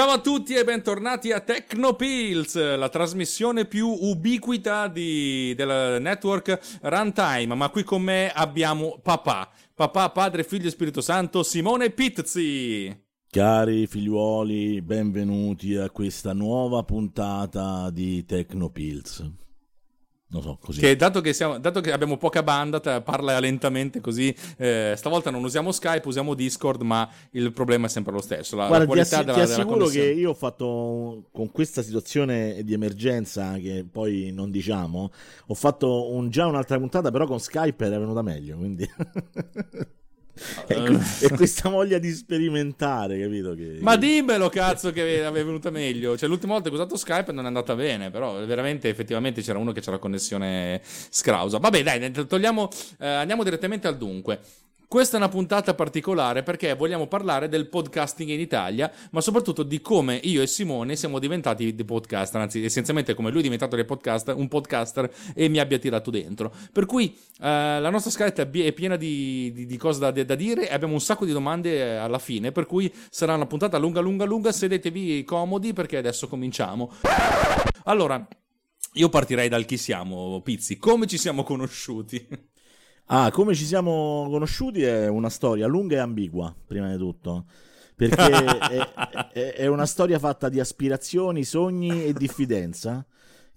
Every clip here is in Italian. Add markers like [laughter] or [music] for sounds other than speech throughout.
Ciao a tutti e bentornati a Tecnopills, la trasmissione più ubiquita di, del network Runtime. Ma qui con me abbiamo papà, papà, padre, figlio e Spirito Santo, Simone Pizzi. Cari figliuoli, benvenuti a questa nuova puntata di Tecnopills. Non so, così. Che dato che, siamo, dato che abbiamo poca banda, parla lentamente così. Eh, stavolta non usiamo Skype, usiamo Discord, ma il problema è sempre lo stesso. La, Guarda, la qualità ti, della, ti assicuro che io ho fatto con questa situazione di emergenza, che poi non diciamo, ho fatto un, già un'altra puntata, però con Skype era venuta meglio. Quindi. [laughs] e, questa voglia di sperimentare, capito? Che, Ma dimmelo, cazzo, che aveva venuta meglio. Cioè, l'ultima volta che ho usato Skype non è andata bene, però veramente, effettivamente c'era uno che c'era la connessione scrausa. Vabbè, dai, togliamo, eh, andiamo direttamente al dunque. Questa è una puntata particolare perché vogliamo parlare del podcasting in Italia, ma soprattutto di come io e Simone siamo diventati dei podcaster, anzi essenzialmente come lui è diventato podcast, un podcaster e mi abbia tirato dentro. Per cui eh, la nostra scaletta è piena di, di, di cose da, da, dire e abbiamo un sacco di domande eh, alla fine, per cui sarà una puntata lunga lunga lunga, sedetevi comodi perché adesso cominciamo. Allora, io partirei dal chi siamo, Pizzi, come ci siamo conosciuti? Ah, come ci siamo conosciuti è una storia lunga e ambigua, prima di tutto. Perché [laughs] è, è, è, una storia fatta di aspirazioni, sogni e diffidenza,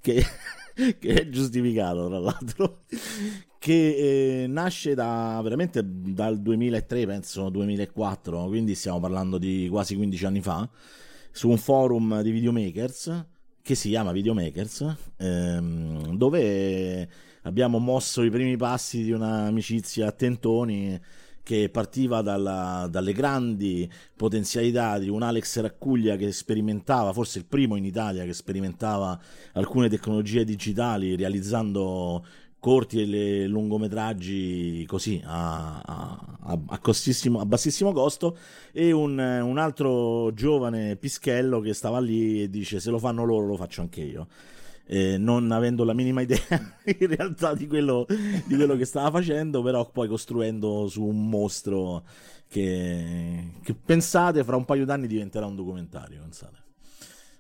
che, [laughs] che è giustificato tra l'altro, che eh, nasce da, veramente dal 2003, penso 2004, quindi stiamo parlando di quasi 15 anni fa, su un forum di videomakers che si chiama Videomakers, ehm, dove abbiamo mosso i primi passi di un'amicizia a tentoni che partiva dalla, dalle grandi potenzialità di un Alex Raccuglia che sperimentava, forse il primo in Italia che sperimentava alcune tecnologie digitali realizzando corti e lungometraggi così a, a, a, a, bassissimo costo. E un, un altro giovane pischello che stava lì e dice se lo fanno loro lo faccio anche io eh, non avendo la minima idea [laughs] in realtà di quello, di quello, che stava facendo, però poi costruendo su un mostro che, che pensate fra un paio d'anni diventerà un documentario. Pensate.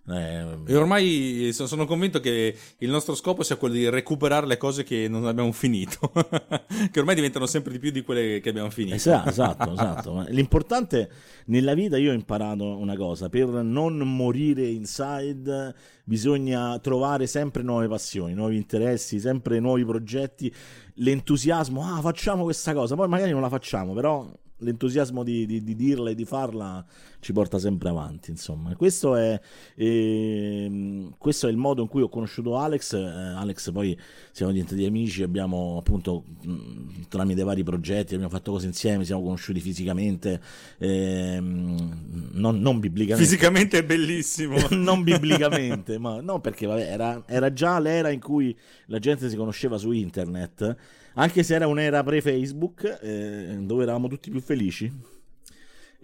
Eh, e ormai sono convinto che il nostro scopo sia quello di recuperare le cose che non abbiamo finito, [laughs] che ormai diventano sempre di più di quelle che abbiamo finito. Esatto, [laughs] esatto, esatto. L'importante nella vita, io ho imparato una cosa, per non morire inside bisogna trovare sempre nuove passioni, nuovi interessi, sempre nuovi progetti, l'entusiasmo, ah facciamo questa cosa, poi magari non la facciamo, però l'entusiasmo di, di, di, dirla e di farla ci porta sempre avanti. Insomma, questo è, eh, questo è il modo in cui ho conosciuto Alex. Eh, Alex, poi siamo diventati amici, abbiamo appunto mh, tramite vari progetti, abbiamo fatto cose insieme, siamo conosciuti fisicamente, eh, non, non, biblicamente. Fisicamente è bellissimo. [laughs] non biblicamente, [laughs] ma no, perché vabbè, era, era già l'era in cui la gente si conosceva su internet anche se era un'era pre-Facebook, eh, dove eravamo tutti più felici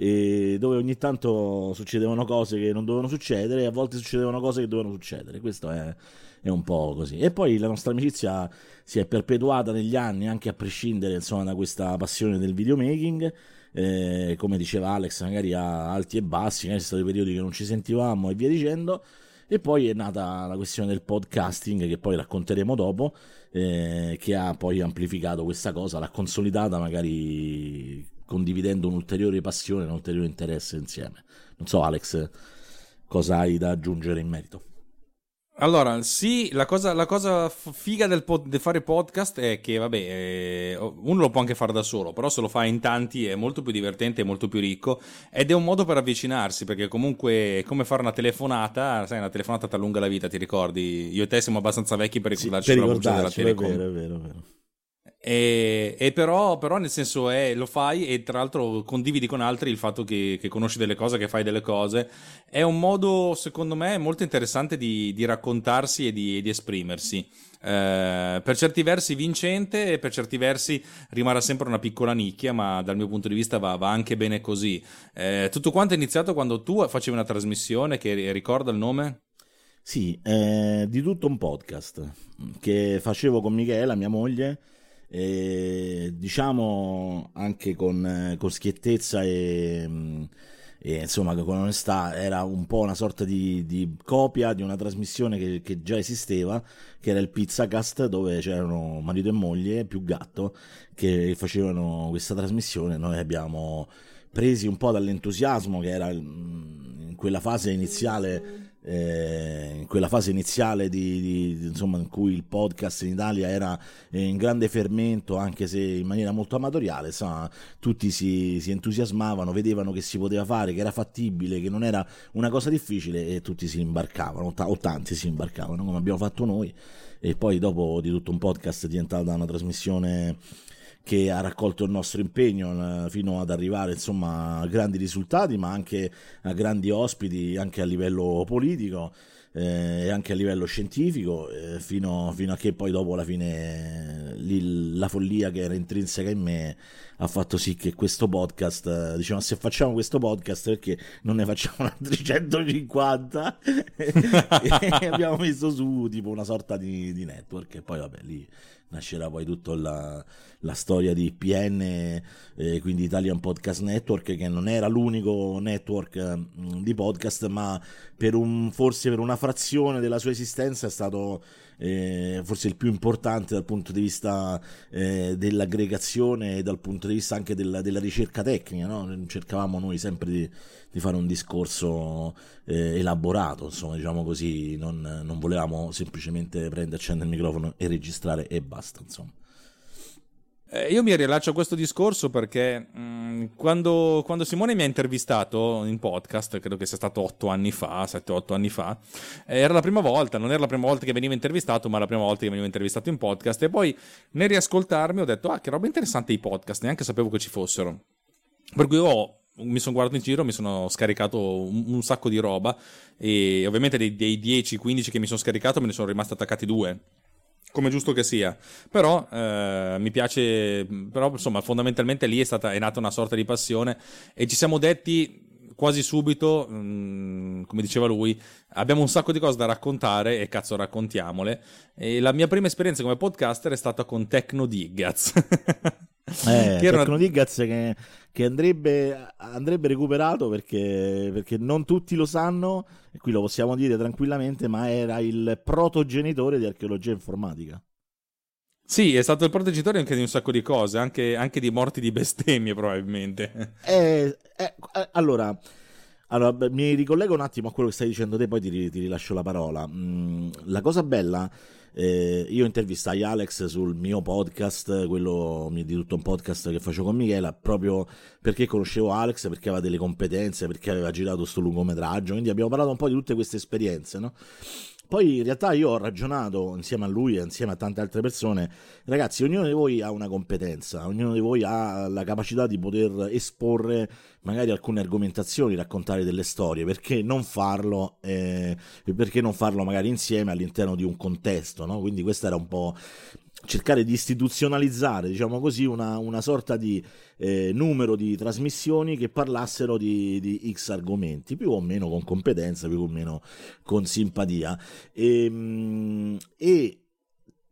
e dove ogni tanto succedevano cose che non dovevano succedere e a volte succedevano cose che dovevano succedere. Questo è, è un po' così. E poi la nostra amicizia si è perpetuata negli anni, anche a prescindere insomma, da questa passione del videomaking. Eh, come diceva Alex, magari a alti e bassi, magari sono stati periodi che non ci sentivamo e via dicendo. E poi è nata la questione del podcasting, che poi racconteremo dopo, eh, che ha poi amplificato questa cosa, l'ha consolidata magari condividendo un'ulteriore passione, un ulteriore interesse insieme. Non so Alex, cosa hai da aggiungere in merito? Allora, sì, la cosa, la cosa figa del, pod, del, fare podcast è che, vabbè, eh, uno lo può anche fare da solo, però se lo fa in tanti è molto più divertente, è molto più ricco ed è un modo per avvicinarsi, perché comunque è come fare una telefonata, sai, una telefonata ti allunga la vita, ti ricordi? Io e te siamo abbastanza vecchi per ricordarci sì, la voce della Telecom. È vero, è vero, è vero. E, e però, però, nel senso è, lo fai e tra l'altro condividi con altri il fatto che, che, conosci delle cose, che fai delle cose. È un modo, secondo me, molto interessante di, di raccontarsi e di, di esprimersi. Eh, per certi versi vincente e per certi versi rimarrà sempre una piccola nicchia, ma dal mio punto di vista va, va anche bene così. Eh, tutto quanto è iniziato quando tu facevi una trasmissione che ricorda il nome? Sì, eh, di tutto un podcast che facevo con Michela, mia moglie e, diciamo anche con, con schiettezza e, e insomma con onestà era un po' una sorta di, di copia di una trasmissione che, che, già esisteva che era il Pizzacast dove c'erano marito e moglie più gatto che facevano questa trasmissione. Noi abbiamo presi un po' dall'entusiasmo che era in quella fase iniziale eh, in quella fase iniziale di, di, insomma, in cui il podcast in Italia era in grande fermento, anche se in maniera molto amatoriale, insomma, tutti si, si, entusiasmavano, vedevano che si poteva fare, che era fattibile, che non era una cosa difficile e tutti si imbarcavano, o tanti si imbarcavano, come abbiamo fatto noi. E poi dopo di tutto un podcast è diventata una trasmissione che ha raccolto il nostro impegno eh, fino ad arrivare insomma, a grandi risultati, ma anche a grandi ospiti, anche a livello politico eh, e anche a livello scientifico, eh, fino, fino, a che poi dopo alla fine lì, la follia che era intrinseca in me ha fatto sì che questo podcast, diciamo, se facciamo questo podcast perché non ne facciamo altri 150 [laughs] e abbiamo messo su tipo una sorta di, di network e poi vabbè lì nascerà poi tutta la, la, storia di IPN, eh, quindi Italian Podcast Network, che non era l'unico network mh, di podcast, ma per un, forse per una frazione della sua esistenza è stato eh, forse il più importante dal punto di vista eh, dell'aggregazione e dal punto di vista anche della, della ricerca tecnica. No? Cercavamo noi sempre di, di fare un discorso eh, elaborato, insomma, diciamo così, non, non volevamo semplicemente prendere, accendere il microfono e registrare e basta, insomma. Eh, io mi rilascio a questo discorso perché mh, mm, quando, quando, Simone mi ha intervistato in podcast, credo che sia stato otto anni fa, 7-8 anni fa, eh, era la prima volta, non era la prima volta che veniva intervistato, ma la prima volta che veniva intervistato in podcast. E poi nel riascoltarmi ho detto, ah, che roba interessante i podcast, neanche sapevo che ci fossero. Per cui ho mi sono guardato in giro, mi sono scaricato un, un sacco di roba e ovviamente dei, dei 10-15 che mi sono scaricato me ne sono rimasti attaccati due come giusto che sia. Però eh, mi piace, però insomma fondamentalmente lì è, stata, è nata una sorta di passione e ci siamo detti quasi subito, mh, mm, come diceva lui, abbiamo un sacco di cose da raccontare e cazzo raccontiamole. E la mia prima esperienza come podcaster è stata con Tecno Diggaz. Eh, [laughs] che era Tecnodigaz che, che andrebbe, andrebbe, recuperato perché, perché, non tutti lo sanno, e qui lo possiamo dire tranquillamente, ma era il protogenitore di archeologia informatica. Sì, è stato il proteggitore anche di un sacco di cose, anche, anche di morti di bestemmie probabilmente. Eh, eh, eh, allora, allora, mi ricollego un attimo a quello che stai dicendo te, poi ti, ti rilascio la parola. Mm, la cosa bella eh, io intervistai Alex sul mio podcast, quello di tutto un podcast che faccio con Michela, proprio perché conoscevo Alex, perché aveva delle competenze, perché aveva girato questo lungometraggio, quindi abbiamo parlato un po' di tutte queste esperienze, no? Poi in realtà io ho ragionato insieme a lui e insieme a tante altre persone, ragazzi, ognuno di voi ha una competenza, ognuno di voi ha la capacità di poter esporre magari alcune argomentazioni, raccontare delle storie, perché non farlo, eh, perché non farlo magari insieme all'interno di un contesto, no? Quindi questo era un po' cercare di istituzionalizzare, diciamo così, una, una sorta di eh, numero di trasmissioni che parlassero di, di, X argomenti, più o meno con competenza, più o meno con simpatia. E, ehm, e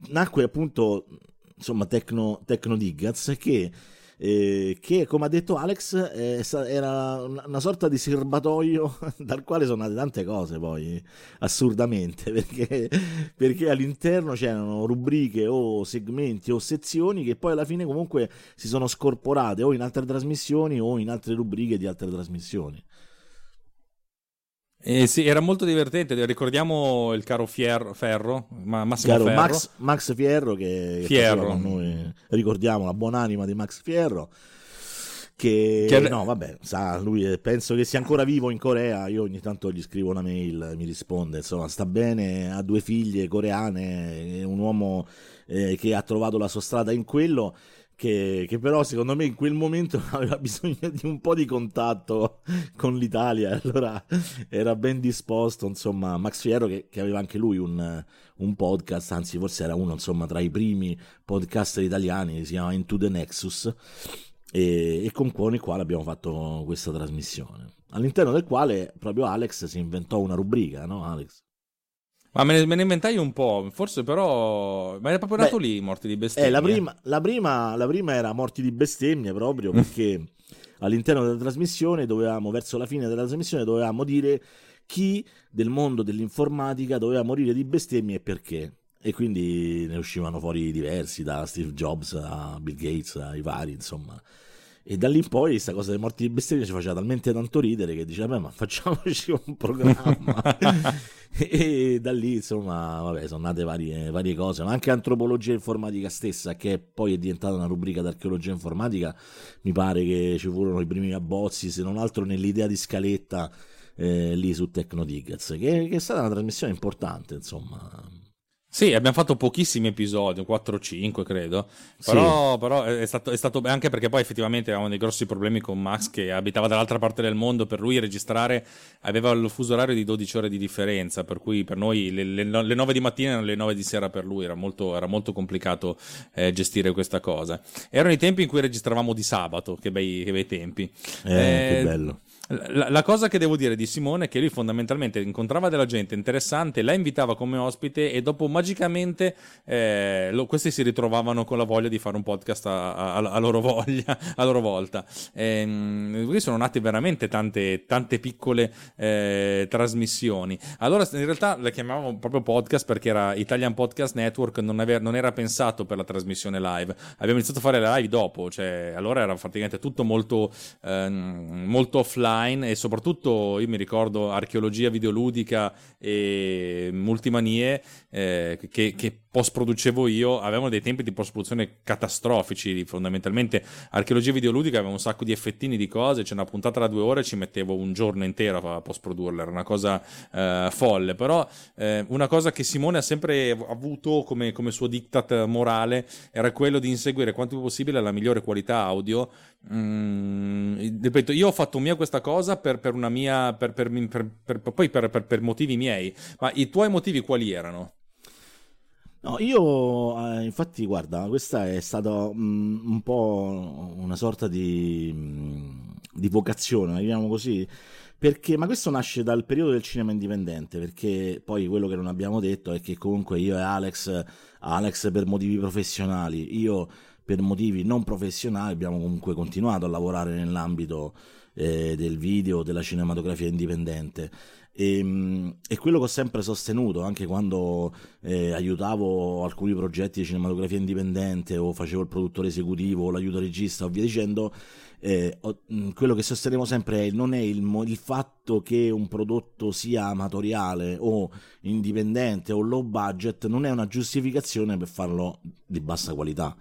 nacque appunto, insomma, Tecno, Tecno Diggaz che eh, che come ha detto Alex eh, era una sorta di serbatoio [laughs] dal quale sono nate tante cose poi assurdamente [laughs] perché, perché all'interno c'erano rubriche o segmenti o sezioni che poi alla fine comunque si sono scorporate o in altre trasmissioni o in altre rubriche di altre trasmissioni. Eh sì, era molto divertente. Ricordiamo il caro Fierro, Ferro, ma Massimo caro Ferro. Max, Max Fierro che, Fierro. Che noi, ricordiamo la buonanima di Max Fierro. Che, che, no, vabbè, sa, lui penso che sia ancora vivo in Corea. Io ogni tanto gli scrivo una mail, mi risponde. Insomma, sta bene, ha due figlie coreane, è un uomo eh, che ha trovato la sua strada in quello che, che, però secondo me in quel momento [laughs] aveva bisogno di un po' di contatto con l'Italia, [laughs] allora era ben disposto, insomma, Max Fierro che, che aveva anche lui un, un, podcast, anzi forse era uno insomma tra i primi podcaster italiani, si chiama Into the Nexus, e, e con il quale abbiamo fatto questa trasmissione, all'interno del quale proprio Alex si inventò una rubrica, no Alex? Ma me ne, me ne, inventai un po', forse però... Ma era proprio nato Beh, lì, Morti di bestemmie. Eh, la, prima, la, prima, la prima era Morti di bestemmie proprio perché all'interno della trasmissione dovevamo, verso la fine della trasmissione, dovevamo dire chi del mondo dell'informatica doveva morire di bestemmie e perché. E quindi ne uscivano fuori diversi, da Steve Jobs a Bill Gates, ai vari, insomma. E da lì in poi questa cosa dei morti di bestemmia ci faceva talmente tanto ridere che diceva, ma facciamoci un programma. [laughs] e da lì, insomma, vabbè, sono nate varie, varie, cose, ma anche antropologia informatica stessa, che poi è diventata una rubrica d'archeologia informatica, mi pare che ci furono i primi abbozzi, se non altro nell'idea di scaletta eh, lì su Tecnotickets, che, che è stata una trasmissione importante, insomma sì, abbiamo fatto pochissimi episodi, 4-5 credo, però, sì. però è, stato, è, stato, anche perché poi effettivamente avevamo dei grossi problemi con Max che abitava dall'altra parte del mondo, per lui registrare aveva il fuso orario di 12 ore di differenza, per cui per noi le, le, le 9 di mattina erano le 9 di sera per lui, era molto, era molto complicato eh, gestire questa cosa. Erano i tempi in cui registravamo di sabato, che bei, che bei tempi. Eh, eh, che bello. La, la, cosa che devo dire di Simone è che lui fondamentalmente incontrava della gente interessante, la invitava come ospite e dopo magicamente eh, lo, questi si ritrovavano con la voglia di fare un podcast a, a, a loro, voglia, [laughs] a loro volta. Ehm, qui sono nate veramente tante, tante piccole eh, trasmissioni. Allora in realtà la chiamavamo proprio podcast perché era Italian Podcast Network, non, aveva, non era pensato per la trasmissione live. Abbiamo iniziato a fare la live dopo, cioè allora era praticamente tutto molto, eh, molto offline online e soprattutto io mi ricordo archeologia videoludica e multimanie eh, che, che post producevo io avevano dei tempi di post produzione catastrofici fondamentalmente. Archeologia videoludica aveva un sacco di effettini di cose c'è una puntata da due ore ci mettevo un giorno intero a post produrla era una cosa eh, folle. Però eh, una cosa che Simone ha sempre avuto come, come suo diktat morale era quello di inseguire quanto più possibile la migliore qualità audio Mm, ripeto, io ho fatto mia questa cosa per, per una mia. Per, per, poi per, motivi miei. Ma i tuoi motivi quali erano? No, io eh, infatti, guarda, questa è stata mm, un po' una sorta di, mm, di vocazione, diciamo così. Perché, ma questo nasce dal periodo del cinema indipendente, perché poi quello che non abbiamo detto è che comunque io e Alex, Alex per motivi professionali, io per motivi non professionali abbiamo comunque continuato a lavorare nell'ambito eh, del video, della cinematografia indipendente. E, ehm, e, quello che ho sempre sostenuto, anche quando eh, aiutavo alcuni progetti di cinematografia indipendente o facevo il produttore esecutivo o l'aiuto regista o via dicendo, eh, quello che sostenevo sempre è non è il, il, fatto che un prodotto sia amatoriale o indipendente o low budget, non è una giustificazione per farlo di bassa qualità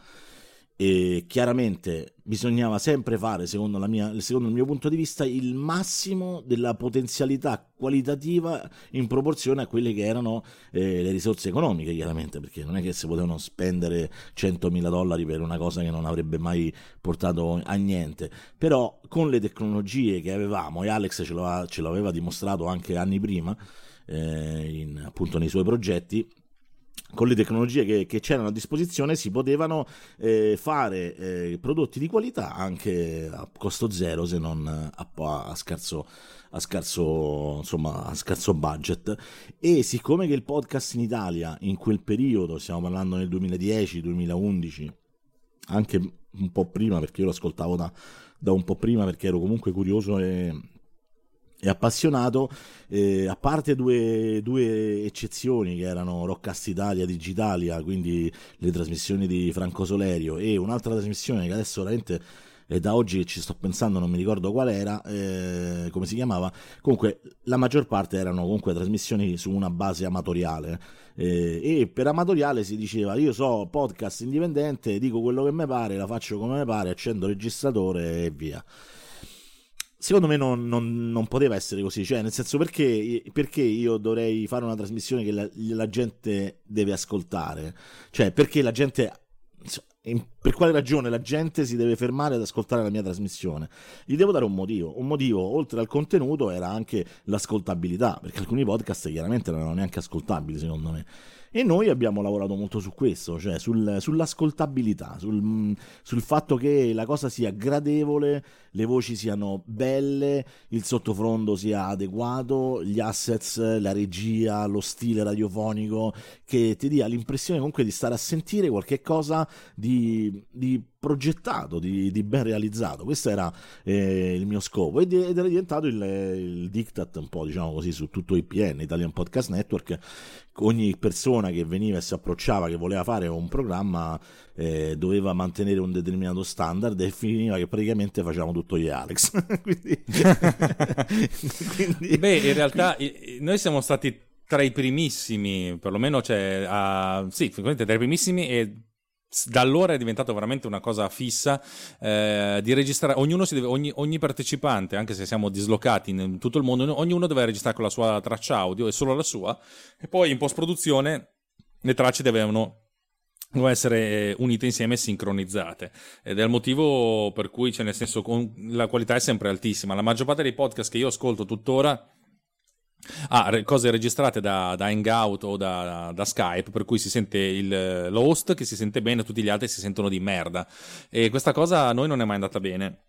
e chiaramente bisognava sempre fare, secondo, mia, secondo, il mio punto di vista, il massimo della potenzialità qualitativa in proporzione a quelle che erano eh, le risorse economiche, chiaramente, perché non è che si potevano spendere 100.000 dollari per una cosa che non avrebbe mai portato a niente. Però con le tecnologie che avevamo, e Alex ce, l'aveva, ce l'aveva dimostrato anche anni prima, eh, in, appunto nei suoi progetti, con le tecnologie che, che, c'erano a disposizione si potevano eh, fare eh, prodotti di qualità anche a costo zero se non a, a, scarso, a, scarso, insomma, a scarso budget. E siccome che il podcast in Italia in quel periodo stiamo parlando nel 2010-2011 anche un po' prima perché io lo ascoltavo da, da un po' prima perché ero comunque curioso e e appassionato, eh, a parte due, due, eccezioni che erano Roccast Italia Digitalia, quindi le trasmissioni di Franco Solerio, e un'altra trasmissione che adesso veramente è da oggi ci sto pensando, non mi ricordo qual era, eh, come si chiamava, comunque la maggior parte erano comunque trasmissioni su una base amatoriale. Eh, e per amatoriale si diceva io so podcast indipendente, dico quello che mi pare, la faccio come mi pare, accendo il registratore e via secondo me non, non, non, poteva essere così, cioè nel senso perché, perché io dovrei fare una trasmissione che la, la, gente deve ascoltare, cioè perché la gente, per quale ragione la gente si deve fermare ad ascoltare la mia trasmissione? Gli devo dare un motivo, un motivo oltre al contenuto era anche l'ascoltabilità, perché alcuni podcast chiaramente non erano neanche ascoltabili secondo me. E noi abbiamo lavorato molto su questo, cioè sul, sull'ascoltabilità, sul, sul, fatto che la cosa sia gradevole, le voci siano belle, il sottofondo sia adeguato, gli assets, la regia, lo stile radiofonico, che ti dia l'impressione comunque di stare a sentire qualche cosa di, di progettato, di, di, ben realizzato. Questo era eh, il mio scopo ed, ed era diventato il, il, diktat un po', diciamo così, su tutto IPN, Italian Podcast Network. Ogni persona che veniva e si approcciava, che voleva fare un programma, eh, doveva mantenere un determinato standard e finiva che praticamente facevamo tutto gli Alex. [laughs] quindi... [laughs] quindi... Beh, in realtà noi siamo stati tra i primissimi, perlomeno cioè, uh, sì, tra i primissimi e da allora è diventato veramente una cosa fissa eh, di registrare deve, ogni, ogni, partecipante anche se siamo dislocati in tutto il mondo ognuno deve registrare con la sua traccia audio e solo la sua e poi in post produzione le tracce devono devono essere unite insieme e sincronizzate. Ed è il motivo per cui cioè nel senso la qualità è sempre altissima. La maggior parte dei podcast che io ascolto tuttora Ah, cose registrate da, da Hangout o da, da, Skype, per cui si sente il, l'host che si sente bene, tutti gli altri si sentono di merda. E questa cosa a noi non è mai andata bene.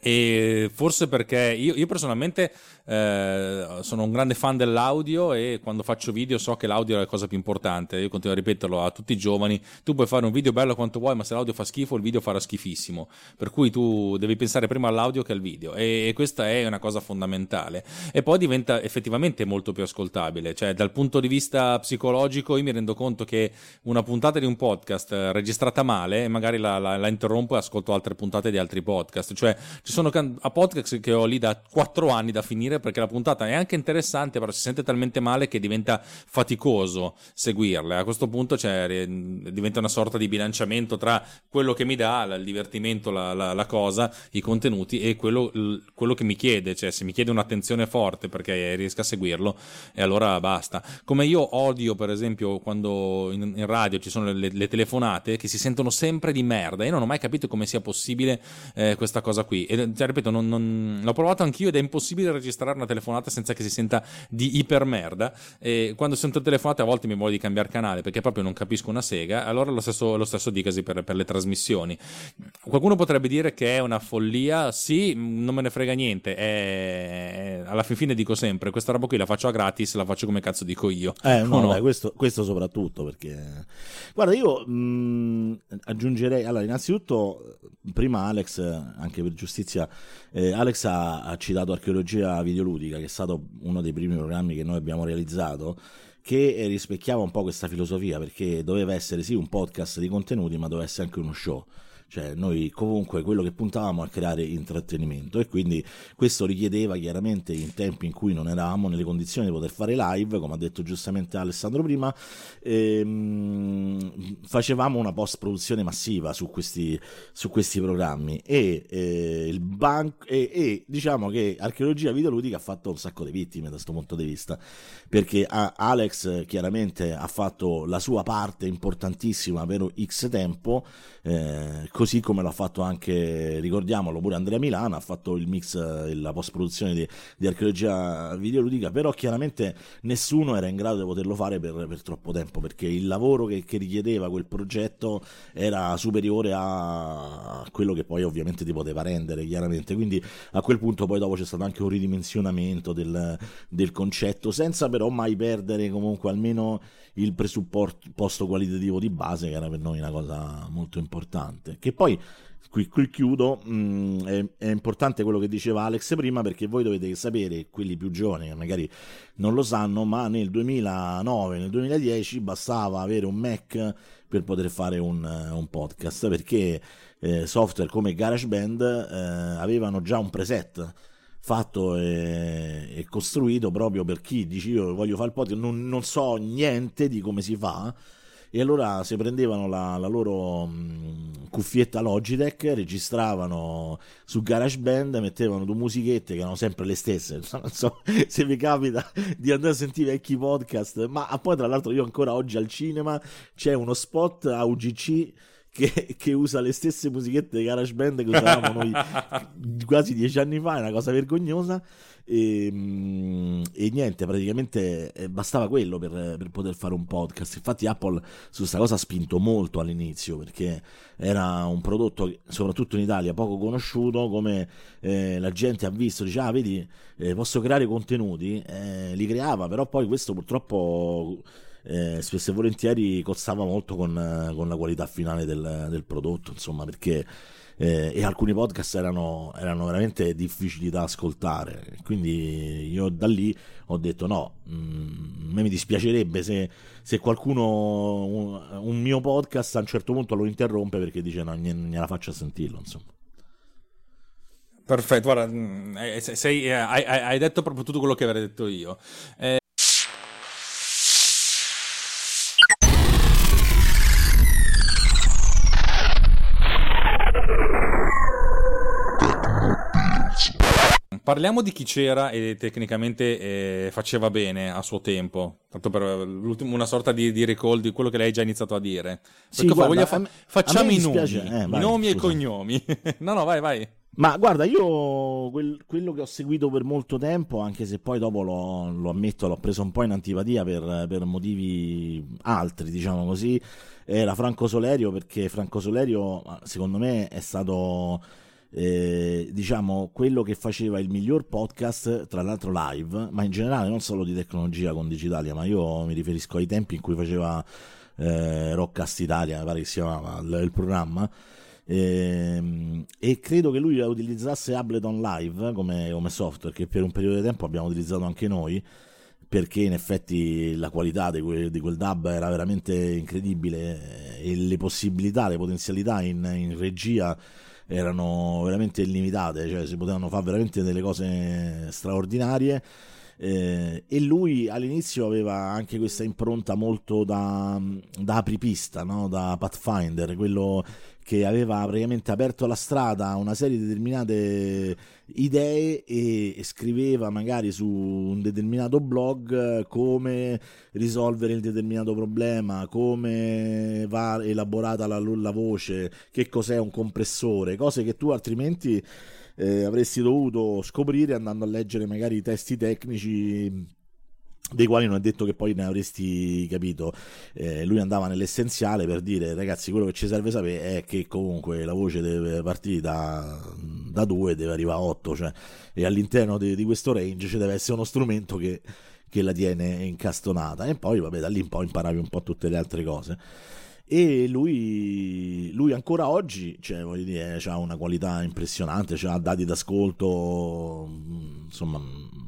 E forse perché io, io personalmente eh, sono un grande fan dell'audio e quando faccio video so che l'audio è la cosa più importante. Io continuo a ripeterlo a tutti i giovani: tu puoi fare un video bello quanto vuoi, ma se l'audio fa schifo, il video farà schifissimo. Per cui tu devi pensare prima all'audio che al video, e, e questa è una cosa fondamentale. E poi diventa effettivamente molto più ascoltabile. Cioè, dal punto di vista psicologico, io mi rendo conto che una puntata di un podcast registrata male, magari la, la, la interrompo e ascolto altre puntate di altri podcast. Cioè, ci sono can- a podcast che ho lì da 4 anni da finire perché la puntata è anche interessante, però si sente talmente male che diventa faticoso seguirle. A questo punto cioè, diventa una sorta di bilanciamento tra quello che mi dà il divertimento, la, la, la cosa, i contenuti e quello, quello, che mi chiede. Cioè, se mi chiede un'attenzione forte perché riesco a seguirlo, e allora basta. Come io odio, per esempio, quando in, in radio ci sono le, le, telefonate che si sentono sempre di merda. Io non ho mai capito come sia possibile eh, questa cosa qui. E, cioè, ripeto, non, non, l'ho provato anch'io ed è impossibile registrare una telefonata senza che si senta di ipermerda. E quando sento telefonate a volte mi voglio di cambiare canale perché proprio non capisco una sega. Allora lo stesso, lo stesso dicasi per, per le trasmissioni. Qualcuno potrebbe dire che è una follia. Sì, non me ne frega niente. È, alla fin fine dico sempre: questa roba qui la faccio a gratis, la faccio come cazzo dico io. Eh, no, no? Dai, questo, questo, soprattutto perché. Guarda, io mh, mm, aggiungerei. Allora, innanzitutto, prima Alex, anche per giustizia, eh, Alex ha, ha, citato Archeologia Videoludica, che è stato uno dei primi programmi che noi abbiamo realizzato, che rispecchiava un po' questa filosofia, perché doveva essere sì un podcast di contenuti, ma doveva essere anche uno show. Cioè, noi comunque quello che puntavamo a creare intrattenimento e quindi questo richiedeva chiaramente in tempi in cui non eravamo nelle condizioni di poter fare live, come ha detto giustamente Alessandro prima, ehm, facevamo una post produzione massiva su questi, su questi programmi e, eh, il ban- e, e, diciamo che archeologia videoludica ha fatto un sacco di vittime da questo punto di vista perché Alex chiaramente ha fatto la sua parte importantissima per X tempo eh, così come l'ha fatto anche, ricordiamolo, pure Andrea Milano, ha fatto il mix, eh, la post-produzione di, di archeologia videoludica, però chiaramente nessuno era in grado di poterlo fare per, per troppo tempo, perché il lavoro che, che, richiedeva quel progetto era superiore a quello che poi ovviamente ti poteva rendere, chiaramente, quindi a quel punto poi dopo c'è stato anche un ridimensionamento del, del concetto, senza però mai perdere comunque almeno il presupposto qualitativo di base, che era per noi una cosa molto importante. Che poi qui, qui chiudo, mh, mm, è, è, importante quello che diceva Alex prima perché voi dovete sapere, quelli più giovani che magari non lo sanno, ma nel 2009, nel 2010 bastava avere un Mac per poter fare un, un podcast perché eh, software come GarageBand eh, avevano già un preset fatto e, e, costruito proprio per chi dice io voglio fare il podcast, non, non so niente di come si fa. E allora si prendevano la, la loro mh, cuffietta Logitech, registravano su GarageBand, mettevano due musichette che erano sempre le stesse. [laughs] Non so se vi capita di andare a sentire vecchi podcast, ma poi tra l'altro io ancora oggi al cinema c'è uno spot a UGC che, che, usa le stesse musichette di GarageBand che usavamo noi [laughs] quasi dieci anni fa, è una cosa vergognosa. E, ehm, e niente, praticamente eh, bastava quello per, per, poter fare un podcast. Infatti, Apple su questa cosa ha spinto molto all'inizio perché era un prodotto, soprattutto in Italia, poco conosciuto. Come eh, la gente ha visto, dice: Ah, vedi, eh, posso creare contenuti, eh, li creava, però poi questo purtroppo eh, spesso e volentieri cozzava molto con, con la qualità finale del, del prodotto, insomma, perché eh, e alcuni podcast erano, erano, veramente difficili da ascoltare. Quindi io da lì ho detto no, mh, mm, a me mi dispiacerebbe se, se qualcuno un, un, mio podcast a un certo punto lo interrompe perché dice no, gliela faccia sentirlo, insomma. Perfetto, guarda, mm, eh, sei, eh, hai, hai, detto proprio tutto quello che avrei detto io. Eh... Parliamo di chi c'era e tecnicamente eh, faceva bene a suo tempo, tanto per una sorta di, di, recall di quello che lei ha già iniziato a dire. Sì, guarda, fa- facciamo i nomi, eh, vai, nomi e cognomi. [laughs] no, no, vai, vai. Ma guarda, io quel, quello che ho seguito per molto tempo, anche se poi dopo lo, lo ammetto, l'ho preso un po' in antipatia per, per, motivi altri, diciamo così, era Franco Solerio, perché Franco Solerio, secondo me, è stato eh, diciamo quello che faceva il miglior podcast, tra l'altro live, ma in generale non solo di tecnologia con Digitalia, ma io mi riferisco ai tempi in cui faceva eh, Rockcast Italia, pare che si chiamava il, il programma. E, e, credo che lui utilizzasse Ableton Live come, come software che per un periodo di tempo abbiamo utilizzato anche noi perché in effetti la qualità di quel, di quel dub era veramente incredibile e le possibilità, le potenzialità in, in regia erano veramente illimitate, cioè si potevano fare veramente delle cose straordinarie. Eh, e lui all'inizio aveva anche questa impronta molto da, da apripista, no? da Pathfinder, quello che aveva praticamente aperto la strada a una serie di determinate idee e, e scriveva magari su un determinato blog come risolvere il determinato problema, come va elaborata la, la voce, che cos'è un compressore, cose che tu altrimenti eh, avresti dovuto scoprire andando a leggere magari i testi tecnici dei quali non è detto che poi ne avresti capito. Eh, lui andava nell'essenziale per dire ragazzi quello che ci serve sapere è che comunque la voce deve partire da, da 2 deve arrivare a 8 cioè, e all'interno di, di questo range ci deve essere uno strumento che, che la tiene incastonata e poi vabbè da lì in poi imparavi un po' tutte le altre cose e lui, lui ancora oggi cioè, ha una qualità impressionante, ha dati d'ascolto, insomma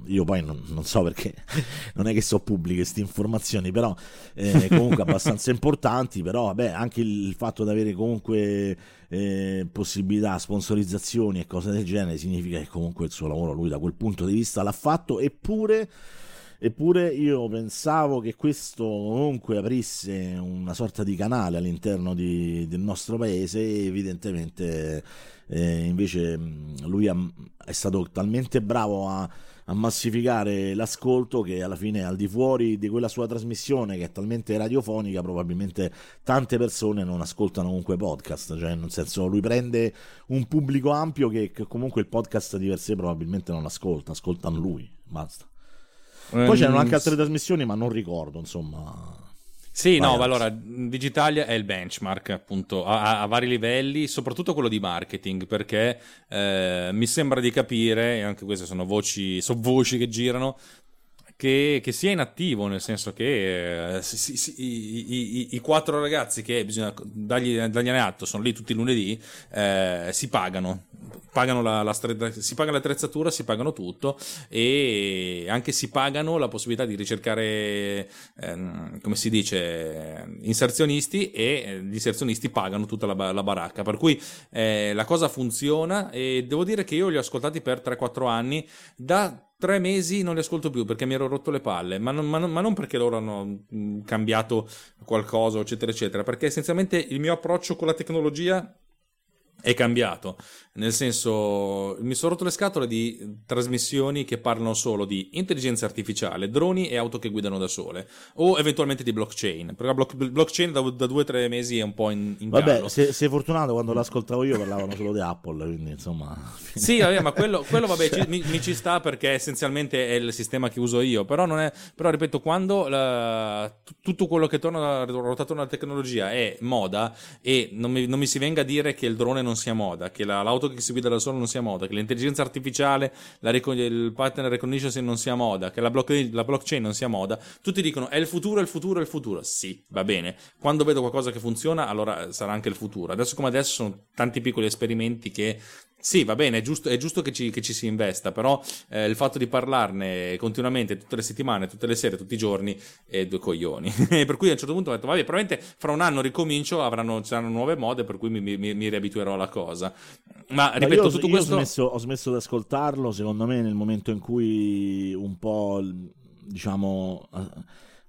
io poi non, non, so perché [laughs] non è che so pubbliche queste informazioni, però eh, comunque abbastanza importanti, però vabbè, anche il fatto di avere comunque eh, possibilità, sponsorizzazioni e cose del genere significa che comunque il suo lavoro lui da quel punto di vista l'ha fatto, eppure Eppure io pensavo che questo comunque aprisse una sorta di canale all'interno di, del nostro paese e evidentemente eh, invece lui ha, è stato talmente bravo a, a, massificare l'ascolto che alla fine al di fuori di quella sua trasmissione che è talmente radiofonica probabilmente tante persone non ascoltano comunque podcast, cioè nel senso lui prende un pubblico ampio che, che comunque il podcast di per sé probabilmente non ascolta, ascoltano lui, basta. Poi c'erano ehm, anche altre trasmissioni, ma non ricordo, insomma. Sì, Vai no, allora Digitalia è il benchmark appunto a, a, vari livelli, soprattutto quello di marketing, perché eh, mi sembra di capire, e anche queste sono voci, sono voci che girano, che, che, sia inattivo, nel senso che eh, si, si, i, i, i, quattro ragazzi che bisogna dargli, dargli atto, sono lì tutti i lunedì, eh, si pagano. Pagano la, la si paga l'attrezzatura, si pagano tutto e anche si pagano la possibilità di ricercare, ehm, come si dice, inserzionisti e gli inserzionisti pagano tutta la, la baracca. Per cui eh, la cosa funziona e devo dire che io li ho ascoltati per 3-4 anni da tre mesi non li ascolto più perché mi ero rotto le palle, ma non, ma non, ma non perché loro hanno cambiato qualcosa, eccetera, eccetera, perché essenzialmente il mio approccio con la tecnologia è cambiato. Nel senso, mi sono rotto le scatole di trasmissioni che parlano solo di intelligenza artificiale, droni e auto che guidano da sole, o eventualmente di blockchain. Perché la block, blockchain da, da, due o tre mesi è un po' in, in Vabbè, se, sei fortunato quando l'ascoltavo io parlavano solo di Apple, quindi insomma... Sì, vabbè, ma quello, quello vabbè, cioè... ci, mi, mi, ci sta perché essenzialmente è il sistema che uso io, però non è... Però ripeto, quando la, tutto quello che torna ruota attorno alla tecnologia è moda e non mi, non mi si venga a dire che il drone non sia moda, che la, l'auto che si guida da solo non sia moda, che l'intelligenza artificiale, la, il pattern recognition non sia moda, che la, block, la blockchain non sia moda, tutti dicono è il futuro, è il futuro, è il futuro. Sì, va bene. Quando vedo qualcosa che funziona, allora sarà anche il futuro. Adesso come adesso sono tanti piccoli esperimenti che sì, va bene, è giusto, è giusto che, ci, che, ci, si investa, però eh, il fatto di parlarne continuamente, tutte le settimane, tutte le sere, tutti i giorni, è due coglioni. [laughs] per cui a un certo punto ho detto, vabbè, probabilmente fra un anno ricomincio, avranno, saranno nuove mode, per cui mi, mi, mi riabituerò alla cosa. Ma ripeto, io, tutto io questo... Ho smesso, ho smesso di ascoltarlo, secondo me, nel momento in cui un po', diciamo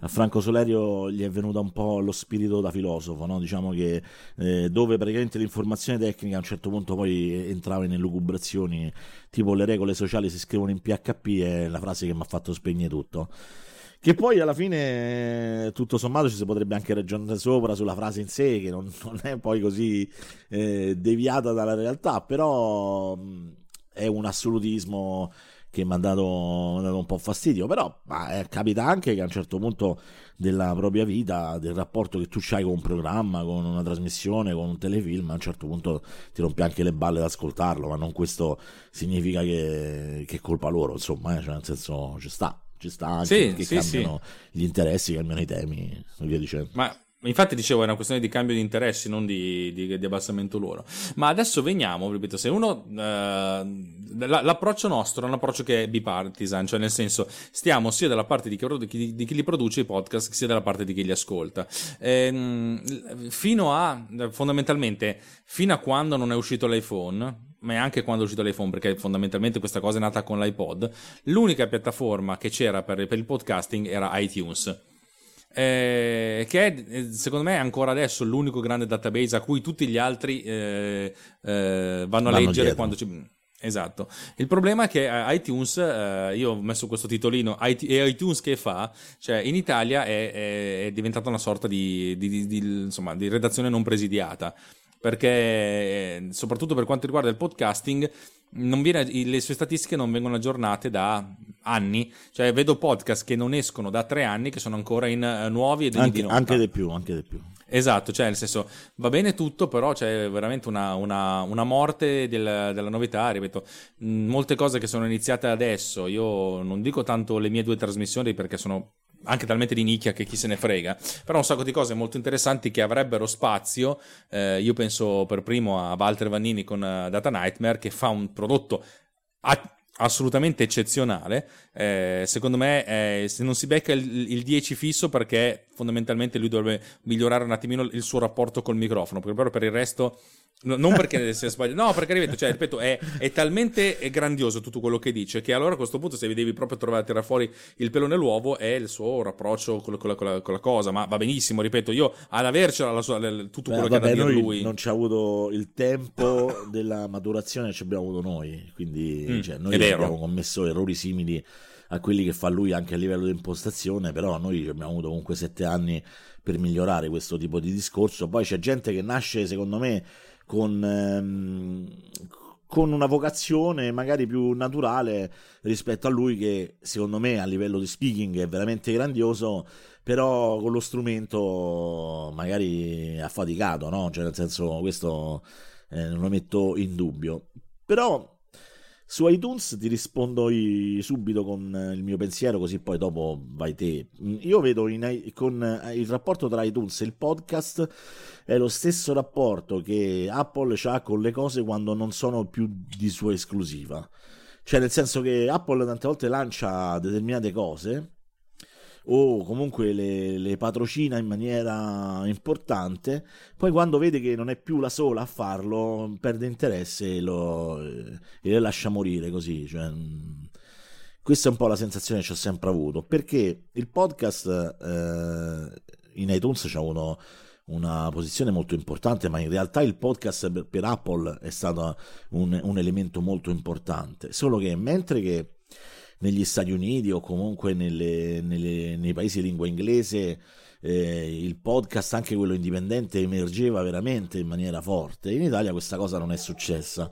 a Franco Solerio gli è venuto un po' lo spirito da filosofo, no? diciamo che eh, dove praticamente l'informazione tecnica a un certo punto poi entrava in elucubrazioni tipo le regole sociali si scrivono in PHP è la frase che mi ha fatto spegnere tutto. Che poi alla fine, tutto sommato, ci si potrebbe anche ragionare sopra sulla frase in sé, che non, non è poi così eh, deviata dalla realtà, però mh, è un assolutismo che mi ha dato, dato, un po' fastidio, però ma, eh, capita anche che a un certo punto della propria vita, del rapporto che tu hai con un programma, con una trasmissione, con un telefilm, a un certo punto ti rompi anche le balle ad ascoltarlo, ma non questo significa che, che è colpa loro, insomma, eh, cioè nel senso ci sta. Ci sta anche sì, che sì, cambiano sì. gli interessi, cambiano i temi e via dicendo. Ma Infatti dicevo, è una questione di cambio di interessi, non di, di, di abbassamento loro. Ma adesso veniamo, ripeto, se uno... Eh, l'approccio nostro è un approccio che è bipartisan, cioè nel senso stiamo sia dalla parte di chi, di chi li produce i podcast, sia dalla parte di chi li ascolta. Eh, fino a, fondamentalmente, fino a quando non è uscito l'iPhone, ma anche quando è uscito l'iPhone, perché fondamentalmente questa cosa è nata con l'iPod, l'unica piattaforma che c'era per, per il podcasting era iTunes eh, che è eh, secondo me ancora adesso l'unico grande database a cui tutti gli altri eh, eh, vanno a leggere dietro. quando ci... Esatto. Il problema è che eh, iTunes, eh, io ho messo questo titolino, e iTunes che fa? Cioè in Italia è, è, è diventata una sorta di, di, di, di, insomma, di redazione non presidiata, perché soprattutto per quanto riguarda il podcasting viene, le sue statistiche non vengono aggiornate da anni, cioè vedo podcast che non escono da tre anni che sono ancora in uh, nuovi e anche, anche di più, anche di più. Esatto, cioè nel senso va bene tutto, però c'è veramente una, una, una morte del, della novità, ripeto, molte cose che sono iniziate adesso, io non dico tanto le mie due trasmissioni perché sono anche talmente di nicchia che chi se ne frega, però un sacco di cose molto interessanti che avrebbero spazio. Eh, io penso per primo a Walter Vannini con uh, Data Nightmare che fa un prodotto a- assolutamente eccezionale. Eh, secondo me, eh, se non si becca il, il 10 fisso, perché fondamentalmente lui dovrebbe migliorare un attimino il suo rapporto col microfono, perché per il resto No, non perché sia sbagliato, no, perché ripeto, cioè, ripeto è, è, talmente grandioso tutto quello che dice che allora a questo punto, se devi proprio trovare tirare fuori il pelo nell'uovo, è il suo rapproccio con, con, con, con, la, cosa. Ma va benissimo, ripeto, io ad avercela la sua, tutto quello Beh, che ha da dire lui. Non ci ha avuto il tempo della maturazione, ci abbiamo avuto noi. Quindi, mm, cioè, noi abbiamo commesso errori simili a quelli che fa lui anche a livello di impostazione, però noi abbiamo avuto comunque sette anni per migliorare questo tipo di discorso. Poi c'è gente che nasce, secondo me con, ehm, con una vocazione magari più naturale rispetto a lui che secondo me a livello di speaking è veramente grandioso però con lo strumento magari affaticato no? cioè nel senso questo eh, non lo metto in dubbio però su iTunes ti rispondo subito con il mio pensiero, così poi dopo vai te. Io vedo in, con il rapporto tra iTunes e il podcast è lo stesso rapporto che Apple ha con le cose quando non sono più di sua esclusiva. Cioè, nel senso che Apple tante volte lancia determinate cose o comunque le, le, patrocina in maniera importante, poi quando vede che non è più la sola a farlo, perde interesse e, lo, e le lascia morire così. Cioè, mm, questa è un po' la sensazione che ho sempre avuto, perché il podcast eh, in iTunes c'è uno una posizione molto importante, ma in realtà il podcast per, Apple è stato un, un, elemento molto importante. Solo che mentre che negli Stati Uniti o comunque nelle, nelle, nei paesi di lingua inglese eh, il podcast, anche quello indipendente, emergeva veramente in maniera forte. In Italia questa cosa non è successa.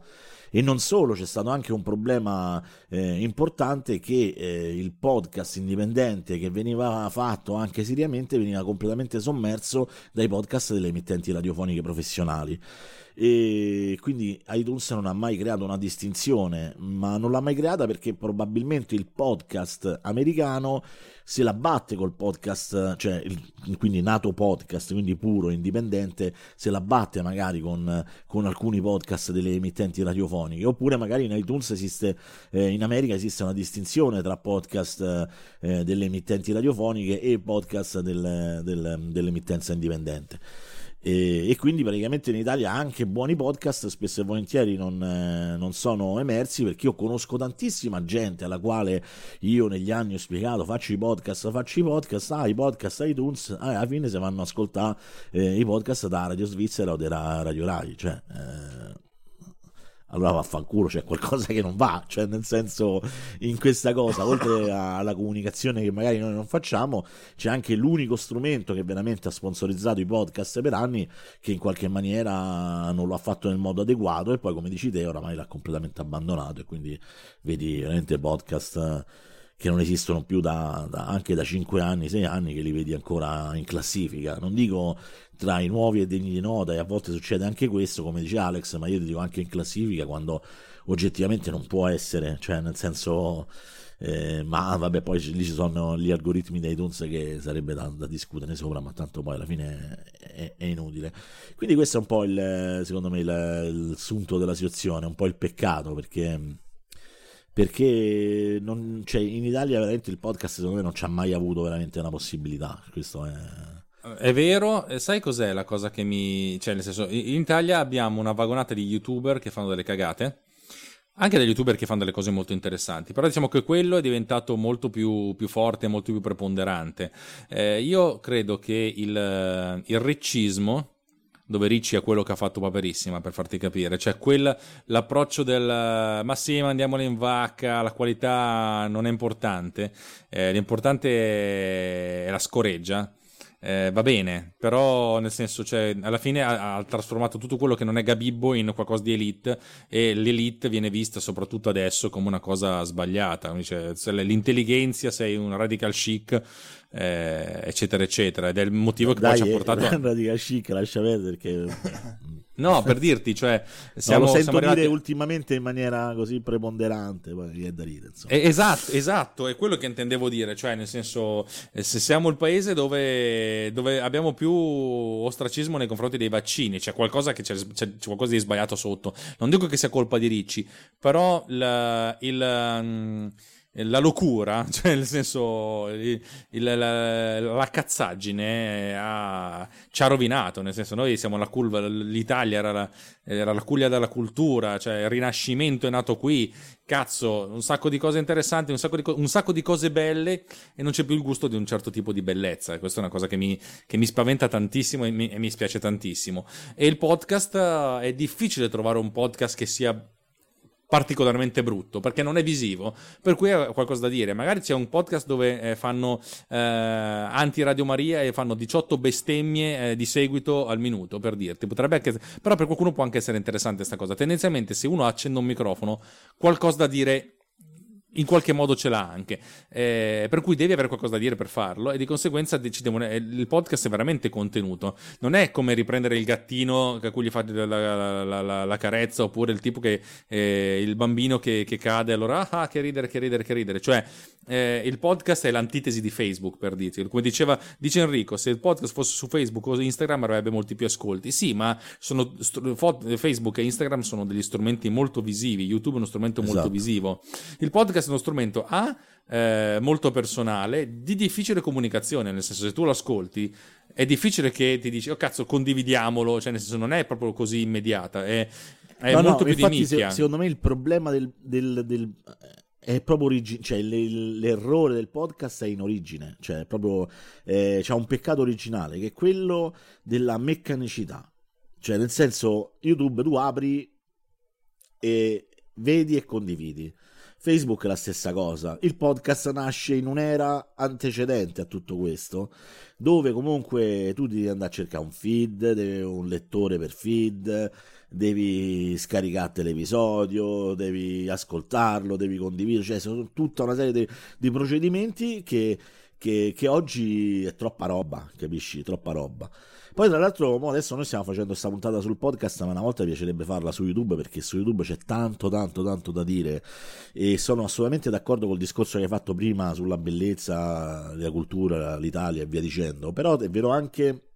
E non solo, c'è stato anche un problema eh, importante che eh, il podcast indipendente che veniva fatto anche seriamente veniva completamente sommerso dai podcast delle emittenti radiofoniche professionali. E quindi iTunes non ha mai creato una distinzione, ma non l'ha mai creata perché probabilmente il podcast americano se la batte col podcast, cioè il, quindi nato podcast, quindi puro, indipendente, se la batte magari con, con alcuni podcast delle emittenti radiofoniche, oppure magari in iTunes esiste, eh, in America esiste una distinzione tra podcast eh, delle emittenti radiofoniche e podcast del, del, dell'emittenza indipendente. E, e, quindi praticamente in Italia anche buoni podcast spesso e volentieri non, eh, non, sono emersi perché io conosco tantissima gente alla quale io negli anni ho spiegato faccio i podcast, faccio i podcast, ah i podcast iTunes, ah, alla fine si vanno a ascoltare eh, i podcast da Radio Svizzera o da Radio Rai, cioè... Eh, allora vaffanculo, c'è qualcosa che non va, cioè nel senso in questa cosa, oltre alla comunicazione che magari noi non facciamo, c'è anche l'unico strumento che veramente ha sponsorizzato i podcast per anni, che in qualche maniera non lo ha fatto nel modo adeguato e poi come dici te oramai l'ha completamente abbandonato e quindi vedi veramente podcast che non esistono più da, da, anche da 5 anni, 6 anni che li vedi ancora in classifica. Non dico tra i nuovi e degni di nota, e a volte succede anche questo, come dice Alex, ma io ti dico anche in classifica quando oggettivamente non può essere, cioè nel senso... Eh, ma vabbè, poi lì ci sono gli algoritmi di iTunes che sarebbe da, da discutere sopra, ma tanto poi alla fine è, è, inutile. Quindi questo è un po' il, secondo me, il, il sunto della situazione, un po' il peccato perché perché non, cioè, in Italia veramente il podcast secondo me non ci ha mai avuto veramente una possibilità. Questo è... È vero, sai cos'è la cosa che mi... cioè nel senso, in Italia abbiamo una vagonata di youtuber che fanno delle cagate, anche degli youtuber che fanno delle cose molto interessanti, però diciamo che quello è diventato molto più, più forte, molto più preponderante. Eh, io credo che il, il riccismo, dove Ricci è quello che ha fatto Paperissima, per farti capire. Cioè, quel, l'approccio del ma sì, mandiamola in vacca, la qualità non è importante, eh, l'importante è la scoreggia eh, va bene, però nel senso, cioè, alla fine ha, ha, trasformato tutto quello che non è Gabibbo in qualcosa di elite e l'elite viene vista soprattutto adesso come una cosa sbagliata. Dice, l'intelligenza, sei un radical chic, eh, eccetera, eccetera. Ed è il motivo che Dai, poi ci ha portato. a... radical chic, lascia perdere perché [laughs] No, per dirti, cioè, siamo, no, lo sento arrivati... dire ultimamente in maniera così preponderante, poi è da ridere. Eh, esatto, esatto, è quello che intendevo dire, cioè, nel senso, eh, se siamo il paese dove, dove abbiamo più ostracismo nei confronti dei vaccini, c'è qualcosa, che c'è, c'è, qualcosa di sbagliato sotto. Non dico che sia colpa di Ricci, però il... il um, la locura, [laughs] cioè nel senso il, la, la, cazzaggine ha, ci ha rovinato, nel senso noi siamo la curva, l'Italia era la, era la culla della cultura, cioè il rinascimento è nato qui, cazzo, un sacco di cose interessanti, un sacco di, un sacco di cose belle e non c'è più il gusto di un certo tipo di bellezza, e questa è una cosa che mi, che mi spaventa tantissimo e mi, e mi spiace tantissimo. E il podcast, è difficile trovare un podcast che sia particolarmente brutto perché non è visivo. Per cui ha qualcosa da dire. Magari c'è un podcast dove eh, fanno eh, anti Radio Maria e fanno 18 bestemmie eh, di seguito al minuto per dirti. Potrebbe anche però per qualcuno può anche essere interessante questa cosa. Tendenzialmente se uno accende un microfono qualcosa da dire in qualche modo ce l'ha anche, eh, per cui devi avere qualcosa da dire per farlo e di conseguenza devono, eh, il podcast è veramente contenuto, non è come riprendere il gattino a cui gli fa la, la, la, la carezza oppure il tipo che eh, il bambino che, che cade allora ah che ridere che ridere che ridere, cioè eh, il podcast è l'antitesi di Facebook per dirti, come diceva dice Enrico, se il podcast fosse su Facebook o Instagram avrebbe molti più ascolti, sì ma sono, Facebook e Instagram sono degli strumenti molto visivi, YouTube è uno strumento molto esatto. visivo, il podcast è uno strumento A eh, molto personale, di difficile comunicazione, nel senso se tu lo ascolti è difficile che ti dici oh cazzo condividiamolo, cioè nel senso non è proprio così immediata, è, è no, molto no, più di nicchia. Se, secondo me il problema del, del, del è proprio origine, cioè l'errore del podcast è in origine, cioè proprio eh, c'è un peccato originale che è quello della meccanicità. Cioè, nel senso, YouTube tu apri e vedi e condividi Facebook è la stessa cosa. Il podcast nasce in un'era antecedente a tutto questo, dove comunque tu devi andare a cercare un feed, un lettore per feed, devi scaricare l'episodio, devi ascoltarlo, devi condividere, cioè sono tutta una serie di, di procedimenti che, che, che oggi è troppa roba, capisci? Troppa roba. Poi, tra l'altro, adesso noi stiamo facendo questa puntata sul podcast, ma una volta piacerebbe farla su YouTube perché su YouTube c'è tanto, tanto, tanto da dire. E sono assolutamente d'accordo col discorso che hai fatto prima sulla bellezza, la cultura, l'Italia e via dicendo. Però è vero anche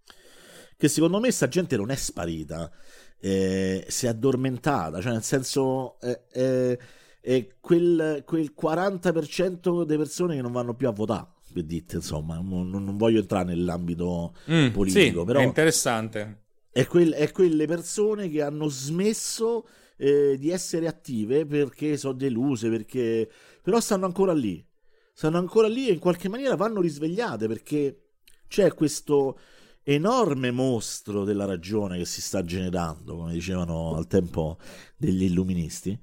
che secondo me sta gente non è sparita, eh, si è addormentata, cioè nel senso. Eh, eh, quel, quel 40% delle persone che non vanno più a votare dite, insomma, non, non, voglio entrare nell'ambito mm, politico, sì, però è interessante. È, quel, è, quelle persone che hanno smesso eh, di essere attive perché sono deluse, perché però stanno ancora lì. Stanno ancora lì e in qualche maniera vanno risvegliate perché c'è questo enorme mostro della ragione che si sta generando, come dicevano al tempo degli illuministi